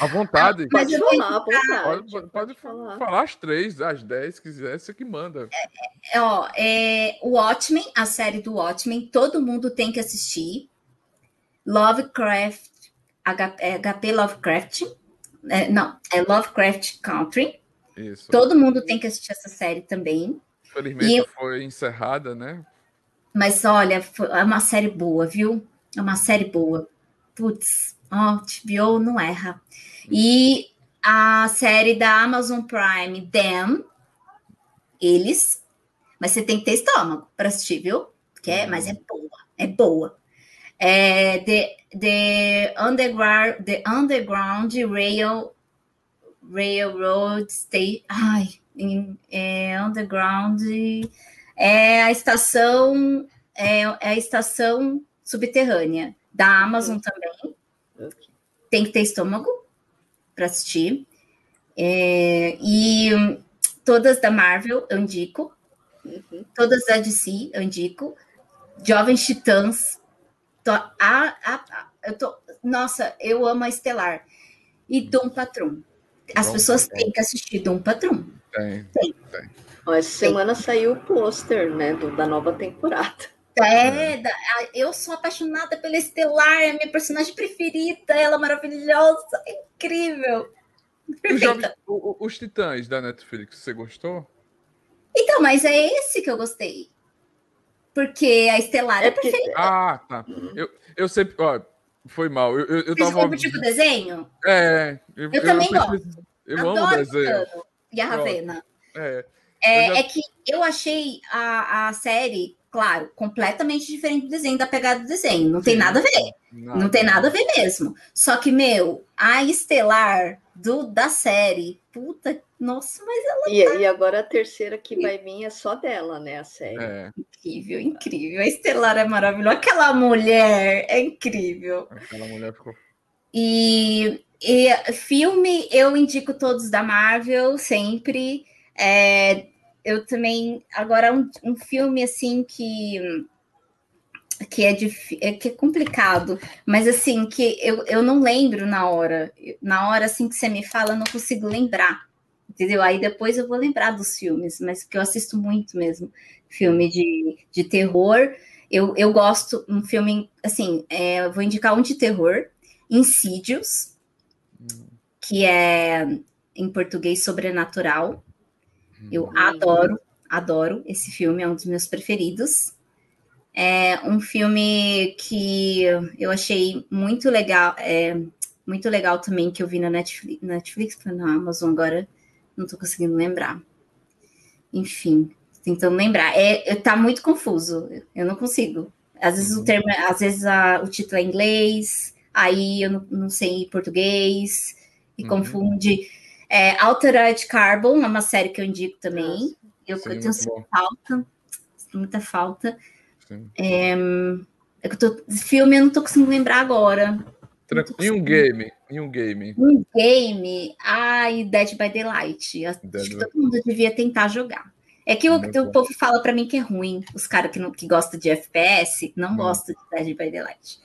À vontade. pode falar, pode, pode, falar. falar as três, as dez, se quiser, você que manda. É, é, ó, é, o Watchmen, a série do Watchmen, todo mundo tem que assistir. Lovecraft HP é Lovecraft. É, não, é Lovecraft Country. Isso. Todo mundo tem que assistir essa série também. Felizmente e... foi encerrada, né? Mas olha, é uma série boa, viu? É uma série boa. Putz, ó, oh, não erra. E a série da Amazon Prime, Them, eles. Mas você tem que ter estômago para assistir, viu? Que é, mas é boa, é boa. É, the, the underground the underground rail railroad state ai em, é, underground é a estação é, é, a estação subterrânea da Amazon também. Tem que ter estômago para assistir. É, e todas da Marvel eu indico. Uhum. todas da DC eu indico. Jovens Titãs Tô, a, a, a, eu tô, nossa, eu amo a Estelar. E Dom Patrum. As Dom pessoas têm que assistir Dom Patrum. Tem, tem. tem. essa semana tem. saiu o pôster, né, do, da nova temporada. É, da, eu sou apaixonada pela Estelar, é a minha personagem preferida, ela é maravilhosa, é incrível. Perfeita. Os, os Titãs da Netflix, você gostou? Então, mas é esse que eu gostei. Porque a Estelar é, é perfeita. Ah, tá. Eu, eu sempre. Ó, foi mal. Eu, eu, eu tava. tipo desenho? É. Eu, eu também gosto. Eu Adoro amo desenho. E a Ravena. É. É, já... é que eu achei a, a série, claro, completamente diferente do desenho, da pegada do desenho. Não Sim, tem nada a ver. Nada. Não tem nada a ver mesmo. Só que, meu, a Estelar do, da série, puta nossa, mas ela. E, tá... e agora a terceira que vai vir é só dela, né? A série. É. Incrível, incrível. A Estelar é maravilhosa. Aquela mulher é incrível. Aquela mulher ficou. E, e filme, eu indico todos da Marvel, sempre. É, eu também. Agora, um, um filme assim que que é, dif... é, que é complicado, mas assim, que eu, eu não lembro na hora. Na hora assim que você me fala, eu não consigo lembrar entendeu? Aí depois eu vou lembrar dos filmes, mas porque eu assisto muito mesmo filme de, de terror. Eu, eu gosto um filme, assim, é, vou indicar um de terror, Insídios, que é em português sobrenatural. Eu hum. adoro, adoro esse filme, é um dos meus preferidos. É um filme que eu achei muito legal, é, muito legal também que eu vi na Netflix, Netflix, na Amazon agora, não estou conseguindo lembrar. Enfim, tentando lembrar. É, tá muito confuso. Eu não consigo. Às vezes o termo, às vezes a, o título é inglês, aí eu não, não sei português, e Uhum. confunde. É, Altered Carbon é uma série que eu indico também. Eu, Sim, eu tenho falta, muita falta. É que eu tô, filme eu não tô conseguindo lembrar agora. Tranquilo. E um game? E um game? Um game, ai, Dead by Daylight. Acho Dead que by- todo mundo devia tentar jogar. É que o, o povo fala pra mim que é ruim. Os caras que, não- que gostam de FPS não Hum. gostam de Dead by Daylight.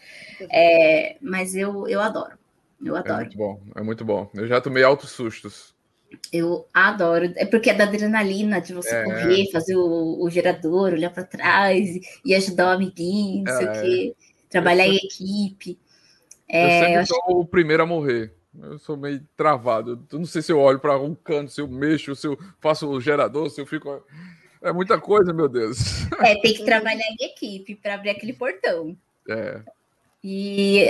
É, mas eu, eu adoro. Eu É adoro. muito bom, é muito bom. Eu já tomei altos sustos. Eu adoro. É porque é da adrenalina de você É. correr, fazer o, o gerador, olhar pra trás e, e ajudar o amiguinho, não sei É. o quê. Trabalhar Eu em equipe. Eu É, sempre eu acho sou o primeiro a morrer. Eu sou meio travado. Eu não sei se eu olho para um canto, se eu mexo, se eu faço o gerador, se eu fico. É muita coisa, meu Deus. É, tem que trabalhar em equipe para abrir aquele portão. É, E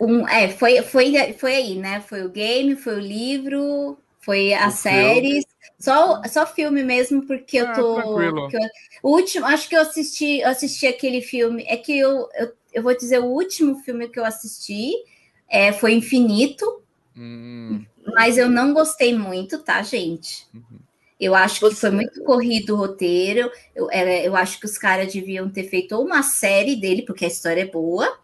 um, é, foi, foi, foi aí, né? Foi o game, foi o livro, foi as O séries. Só, só filme mesmo, porque eu Ah, tô. eu- o último, acho que eu assisti, eu assisti aquele filme. É que eu, eu, eu vou dizer, o último filme que eu assisti é, foi Infinito, hum, mas eu não gostei muito, tá, gente? Eu acho que foi muito corrido o roteiro. Eu, é, eu acho que os caras deviam ter feito ou uma série dele, porque a história é boa,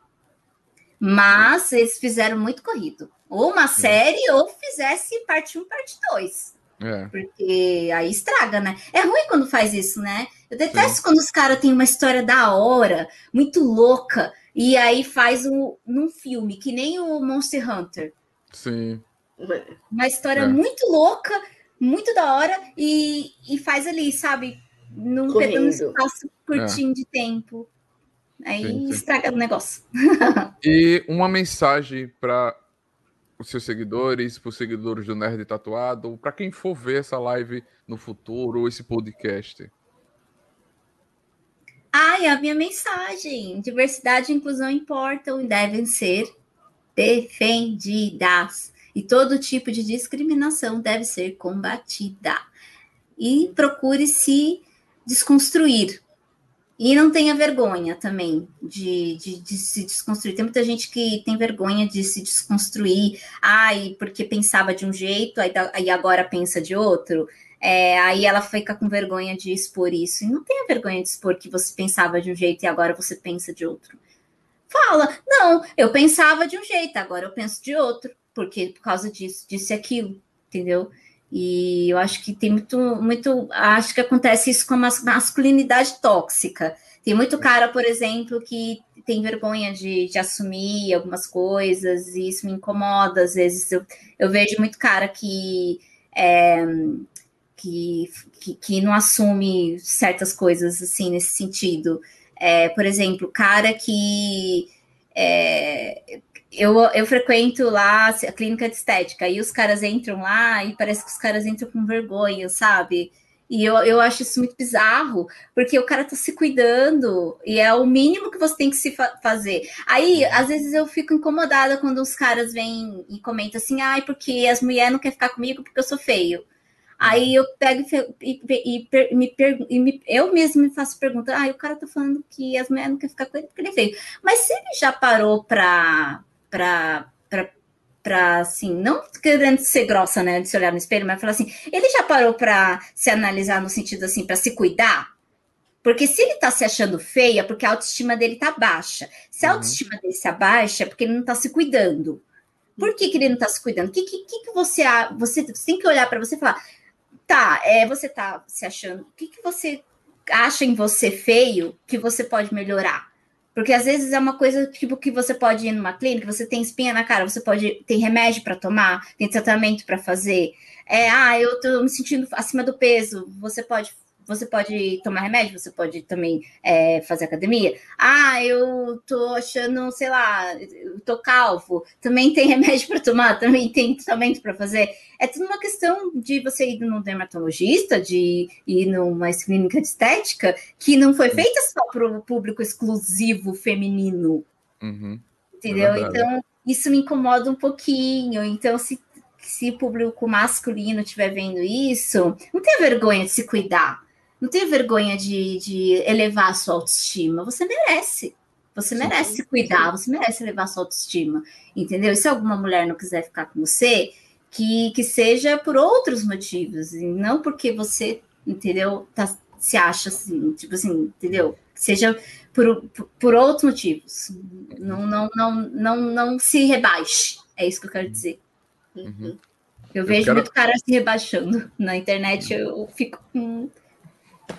mas eles fizeram muito corrido. Ou uma série, ou fizesse parte 1, parte 2. é. Porque aí estraga, né? É ruim quando faz isso, né? Eu detesto quando os caras têm uma história da hora, muito louca, e aí faz um, num filme, que nem o Monster Hunter Sim. uma história É. muito louca, muito da hora, e, e faz ali, sabe? Num, Correndo. num espaço curtinho de tempo. Aí É. Sim, sim. estraga o negócio. E uma mensagem para os seus seguidores, para os seguidores do Nerd Tatuado, para quem for ver essa live no futuro, ou esse podcast. Ai, a minha mensagem: diversidade e inclusão importam e devem ser defendidas. E todo tipo de discriminação deve ser combatida. E procure se desconstruir. E não tenha vergonha também de, de, de se desconstruir. Tem muita gente que tem vergonha de se desconstruir. Ai, porque pensava de um jeito, aí, da- aí agora pensa de outro. É, aí ela fica com vergonha de expor isso. E não tenha vergonha de expor que você pensava de um jeito e agora você pensa de outro. Fala, não, eu pensava de um jeito, agora eu penso de outro, porque por causa disso, disso e aquilo, entendeu? E eu acho que tem muito, muito. Acho que acontece isso com a mas- masculinidade tóxica. Tem muito cara, por exemplo, que tem vergonha de, de assumir algumas coisas, e isso me incomoda. Às vezes eu, eu vejo muito cara que, é, que, que, que não assume certas coisas assim nesse sentido. É, por exemplo, cara que é, eu, eu frequento lá a clínica de estética, e os caras entram lá e parece que os caras entram com vergonha, sabe? E eu, eu acho isso muito bizarro, porque o cara tá se cuidando e é o mínimo que você tem que se fa fazer. Aí, às vezes, eu fico incomodada quando os caras vêm e comentam assim, ai, porque as mulheres não querem ficar comigo porque eu sou feio. Aí eu pego e, e, e, me, e me, eu mesmo me faço pergunta, ah, o cara tá falando que as mulheres não querem ficar com ele porque ele é feio. Mas se ele já parou pra, pra, pra, pra assim, não querendo ser grossa, né, de se olhar no espelho, mas falar assim, ele já parou pra se analisar no sentido assim, pra se cuidar? Porque se ele tá se achando feia, é porque a autoestima dele tá baixa. Se a autoestima dele se abaixa, é porque ele não tá se cuidando. Por que, que ele não tá se cuidando? O que, que, que você, você, você tem que olhar para você e falar, tá, é, você tá se achando, o que, que você acha em você feio que você pode melhorar? Porque às vezes é uma coisa tipo que você pode ir numa clínica, você tem espinha na cara, você pode tem remédio para tomar, tem tratamento para fazer. É, ah, eu tô me sentindo acima do peso, você pode você pode tomar remédio, você pode também é, fazer academia. Ah, eu tô achando, sei lá, eu tô calvo, também tem remédio para tomar, também tem tratamento para fazer. É tudo uma questão de você ir num dermatologista, de ir numa clínica de estética, que não foi feita só para o público exclusivo feminino. Uhum. Entendeu? É então, isso me incomoda um pouquinho. Então, se, se o público masculino estiver vendo isso, não tenha vergonha de se cuidar. Não tenha vergonha de, de elevar a sua autoestima. Você merece. Você merece se cuidar, você merece levar sua autoestima, entendeu? E se alguma mulher não quiser ficar com você, que, que seja por outros motivos, e não porque você, entendeu, tá, se acha assim, tipo assim, entendeu? Seja por, por, por outros motivos. Não, não, não, não, não se rebaixe. É isso que eu quero dizer. Uhum. Eu, eu vejo quero... muito cara se rebaixando. Na internet eu fico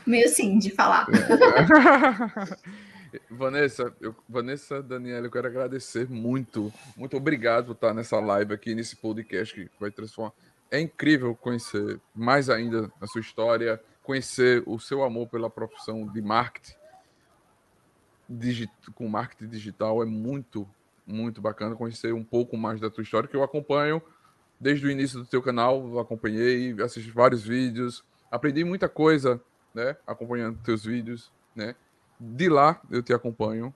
meio assim de falar. Vanessa, eu, Vanessa, Daniela, eu quero agradecer muito. Muito obrigado por estar nessa live aqui, nesse podcast que vai transformar. É incrível conhecer mais ainda a sua história, conhecer o seu amor pela profissão de marketing, com marketing digital. É muito, muito bacana conhecer um pouco mais da tua história, que eu acompanho desde o início do teu canal, acompanhei, assisti vários vídeos, aprendi muita coisa, né, acompanhando teus vídeos, né? De lá eu te acompanho,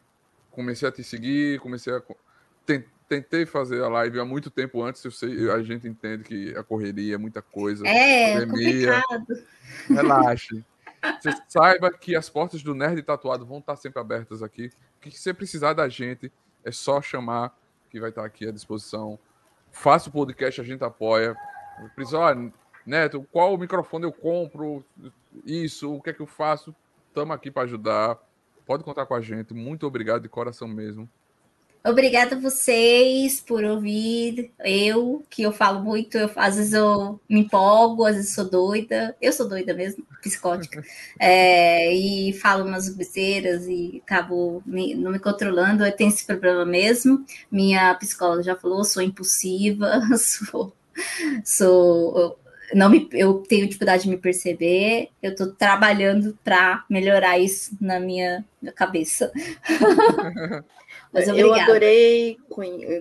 comecei a te seguir, comecei a tentei fazer a live há muito tempo antes, eu sei, a gente entende que a correria, muita coisa, é, pandemia. Complicado. Relaxe. Você saiba que as portas do Nerd Tatuado vão estar sempre abertas aqui. Que se você precisar da gente, é só chamar, que vai estar aqui à disposição. Faça o podcast, a gente apoia. Precisa, olha, Neto, qual microfone eu compro? Isso, o que é que eu faço? Estamos aqui para ajudar. Pode contar com a gente. Muito obrigado de coração mesmo. Obrigada a vocês por ouvir. Eu, que eu falo muito, eu, às vezes eu me empolgo, às vezes sou doida. Eu sou doida mesmo, psicótica. É, e falo umas besteiras e acabo me, não me controlando. Eu tenho esse problema mesmo. Minha psicóloga já falou, sou impulsiva, sou, sou não me, eu tenho dificuldade de me perceber, eu estou trabalhando para melhorar isso na minha, minha cabeça. Mas eu adorei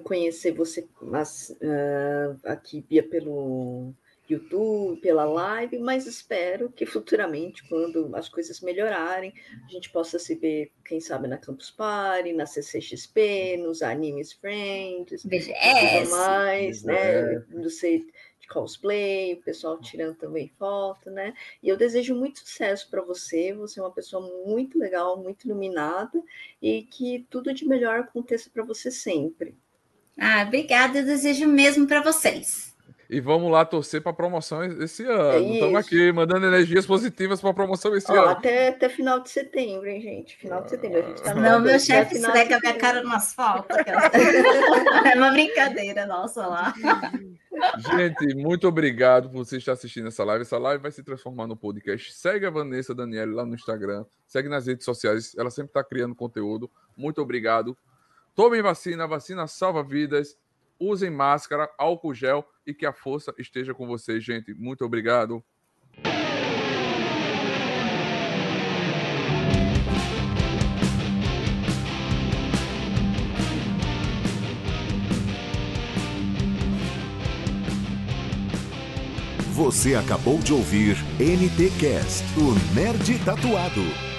conhecer você mas, uh, aqui via pelo YouTube, pela live, mas espero que futuramente, quando as coisas melhorarem, a gente possa se ver, quem sabe, na Campus Party, na CCXP, nos Animes Friends, BGS, tudo mais, né? Não sei de cosplay, o pessoal tirando também foto, né? E eu desejo muito sucesso para você. Você é uma pessoa muito legal, muito iluminada e que tudo de melhor aconteça para você sempre. Ah, obrigada. Eu desejo mesmo para vocês. E vamos lá torcer para a promoção esse ano. Estamos é aqui mandando energias positivas para a promoção esse Ó, ano. Até, até final de setembro, hein, gente? Final de setembro. A gente tá Não, meu chefe esfrega a minha cara no asfalto. é uma brincadeira nossa lá. Gente, muito obrigado por você estar assistindo essa live. Essa live vai se transformar no podcast. Segue a Vanessa Daniele lá no Instagram. Segue nas redes sociais. Ela sempre está criando conteúdo. Muito obrigado. Tomem vacina. Vacina salva vidas. Usem máscara, álcool gel e que a força esteja com vocês, gente. Muito obrigado. Você acabou de ouvir NTcast, o Nerd Tatuado.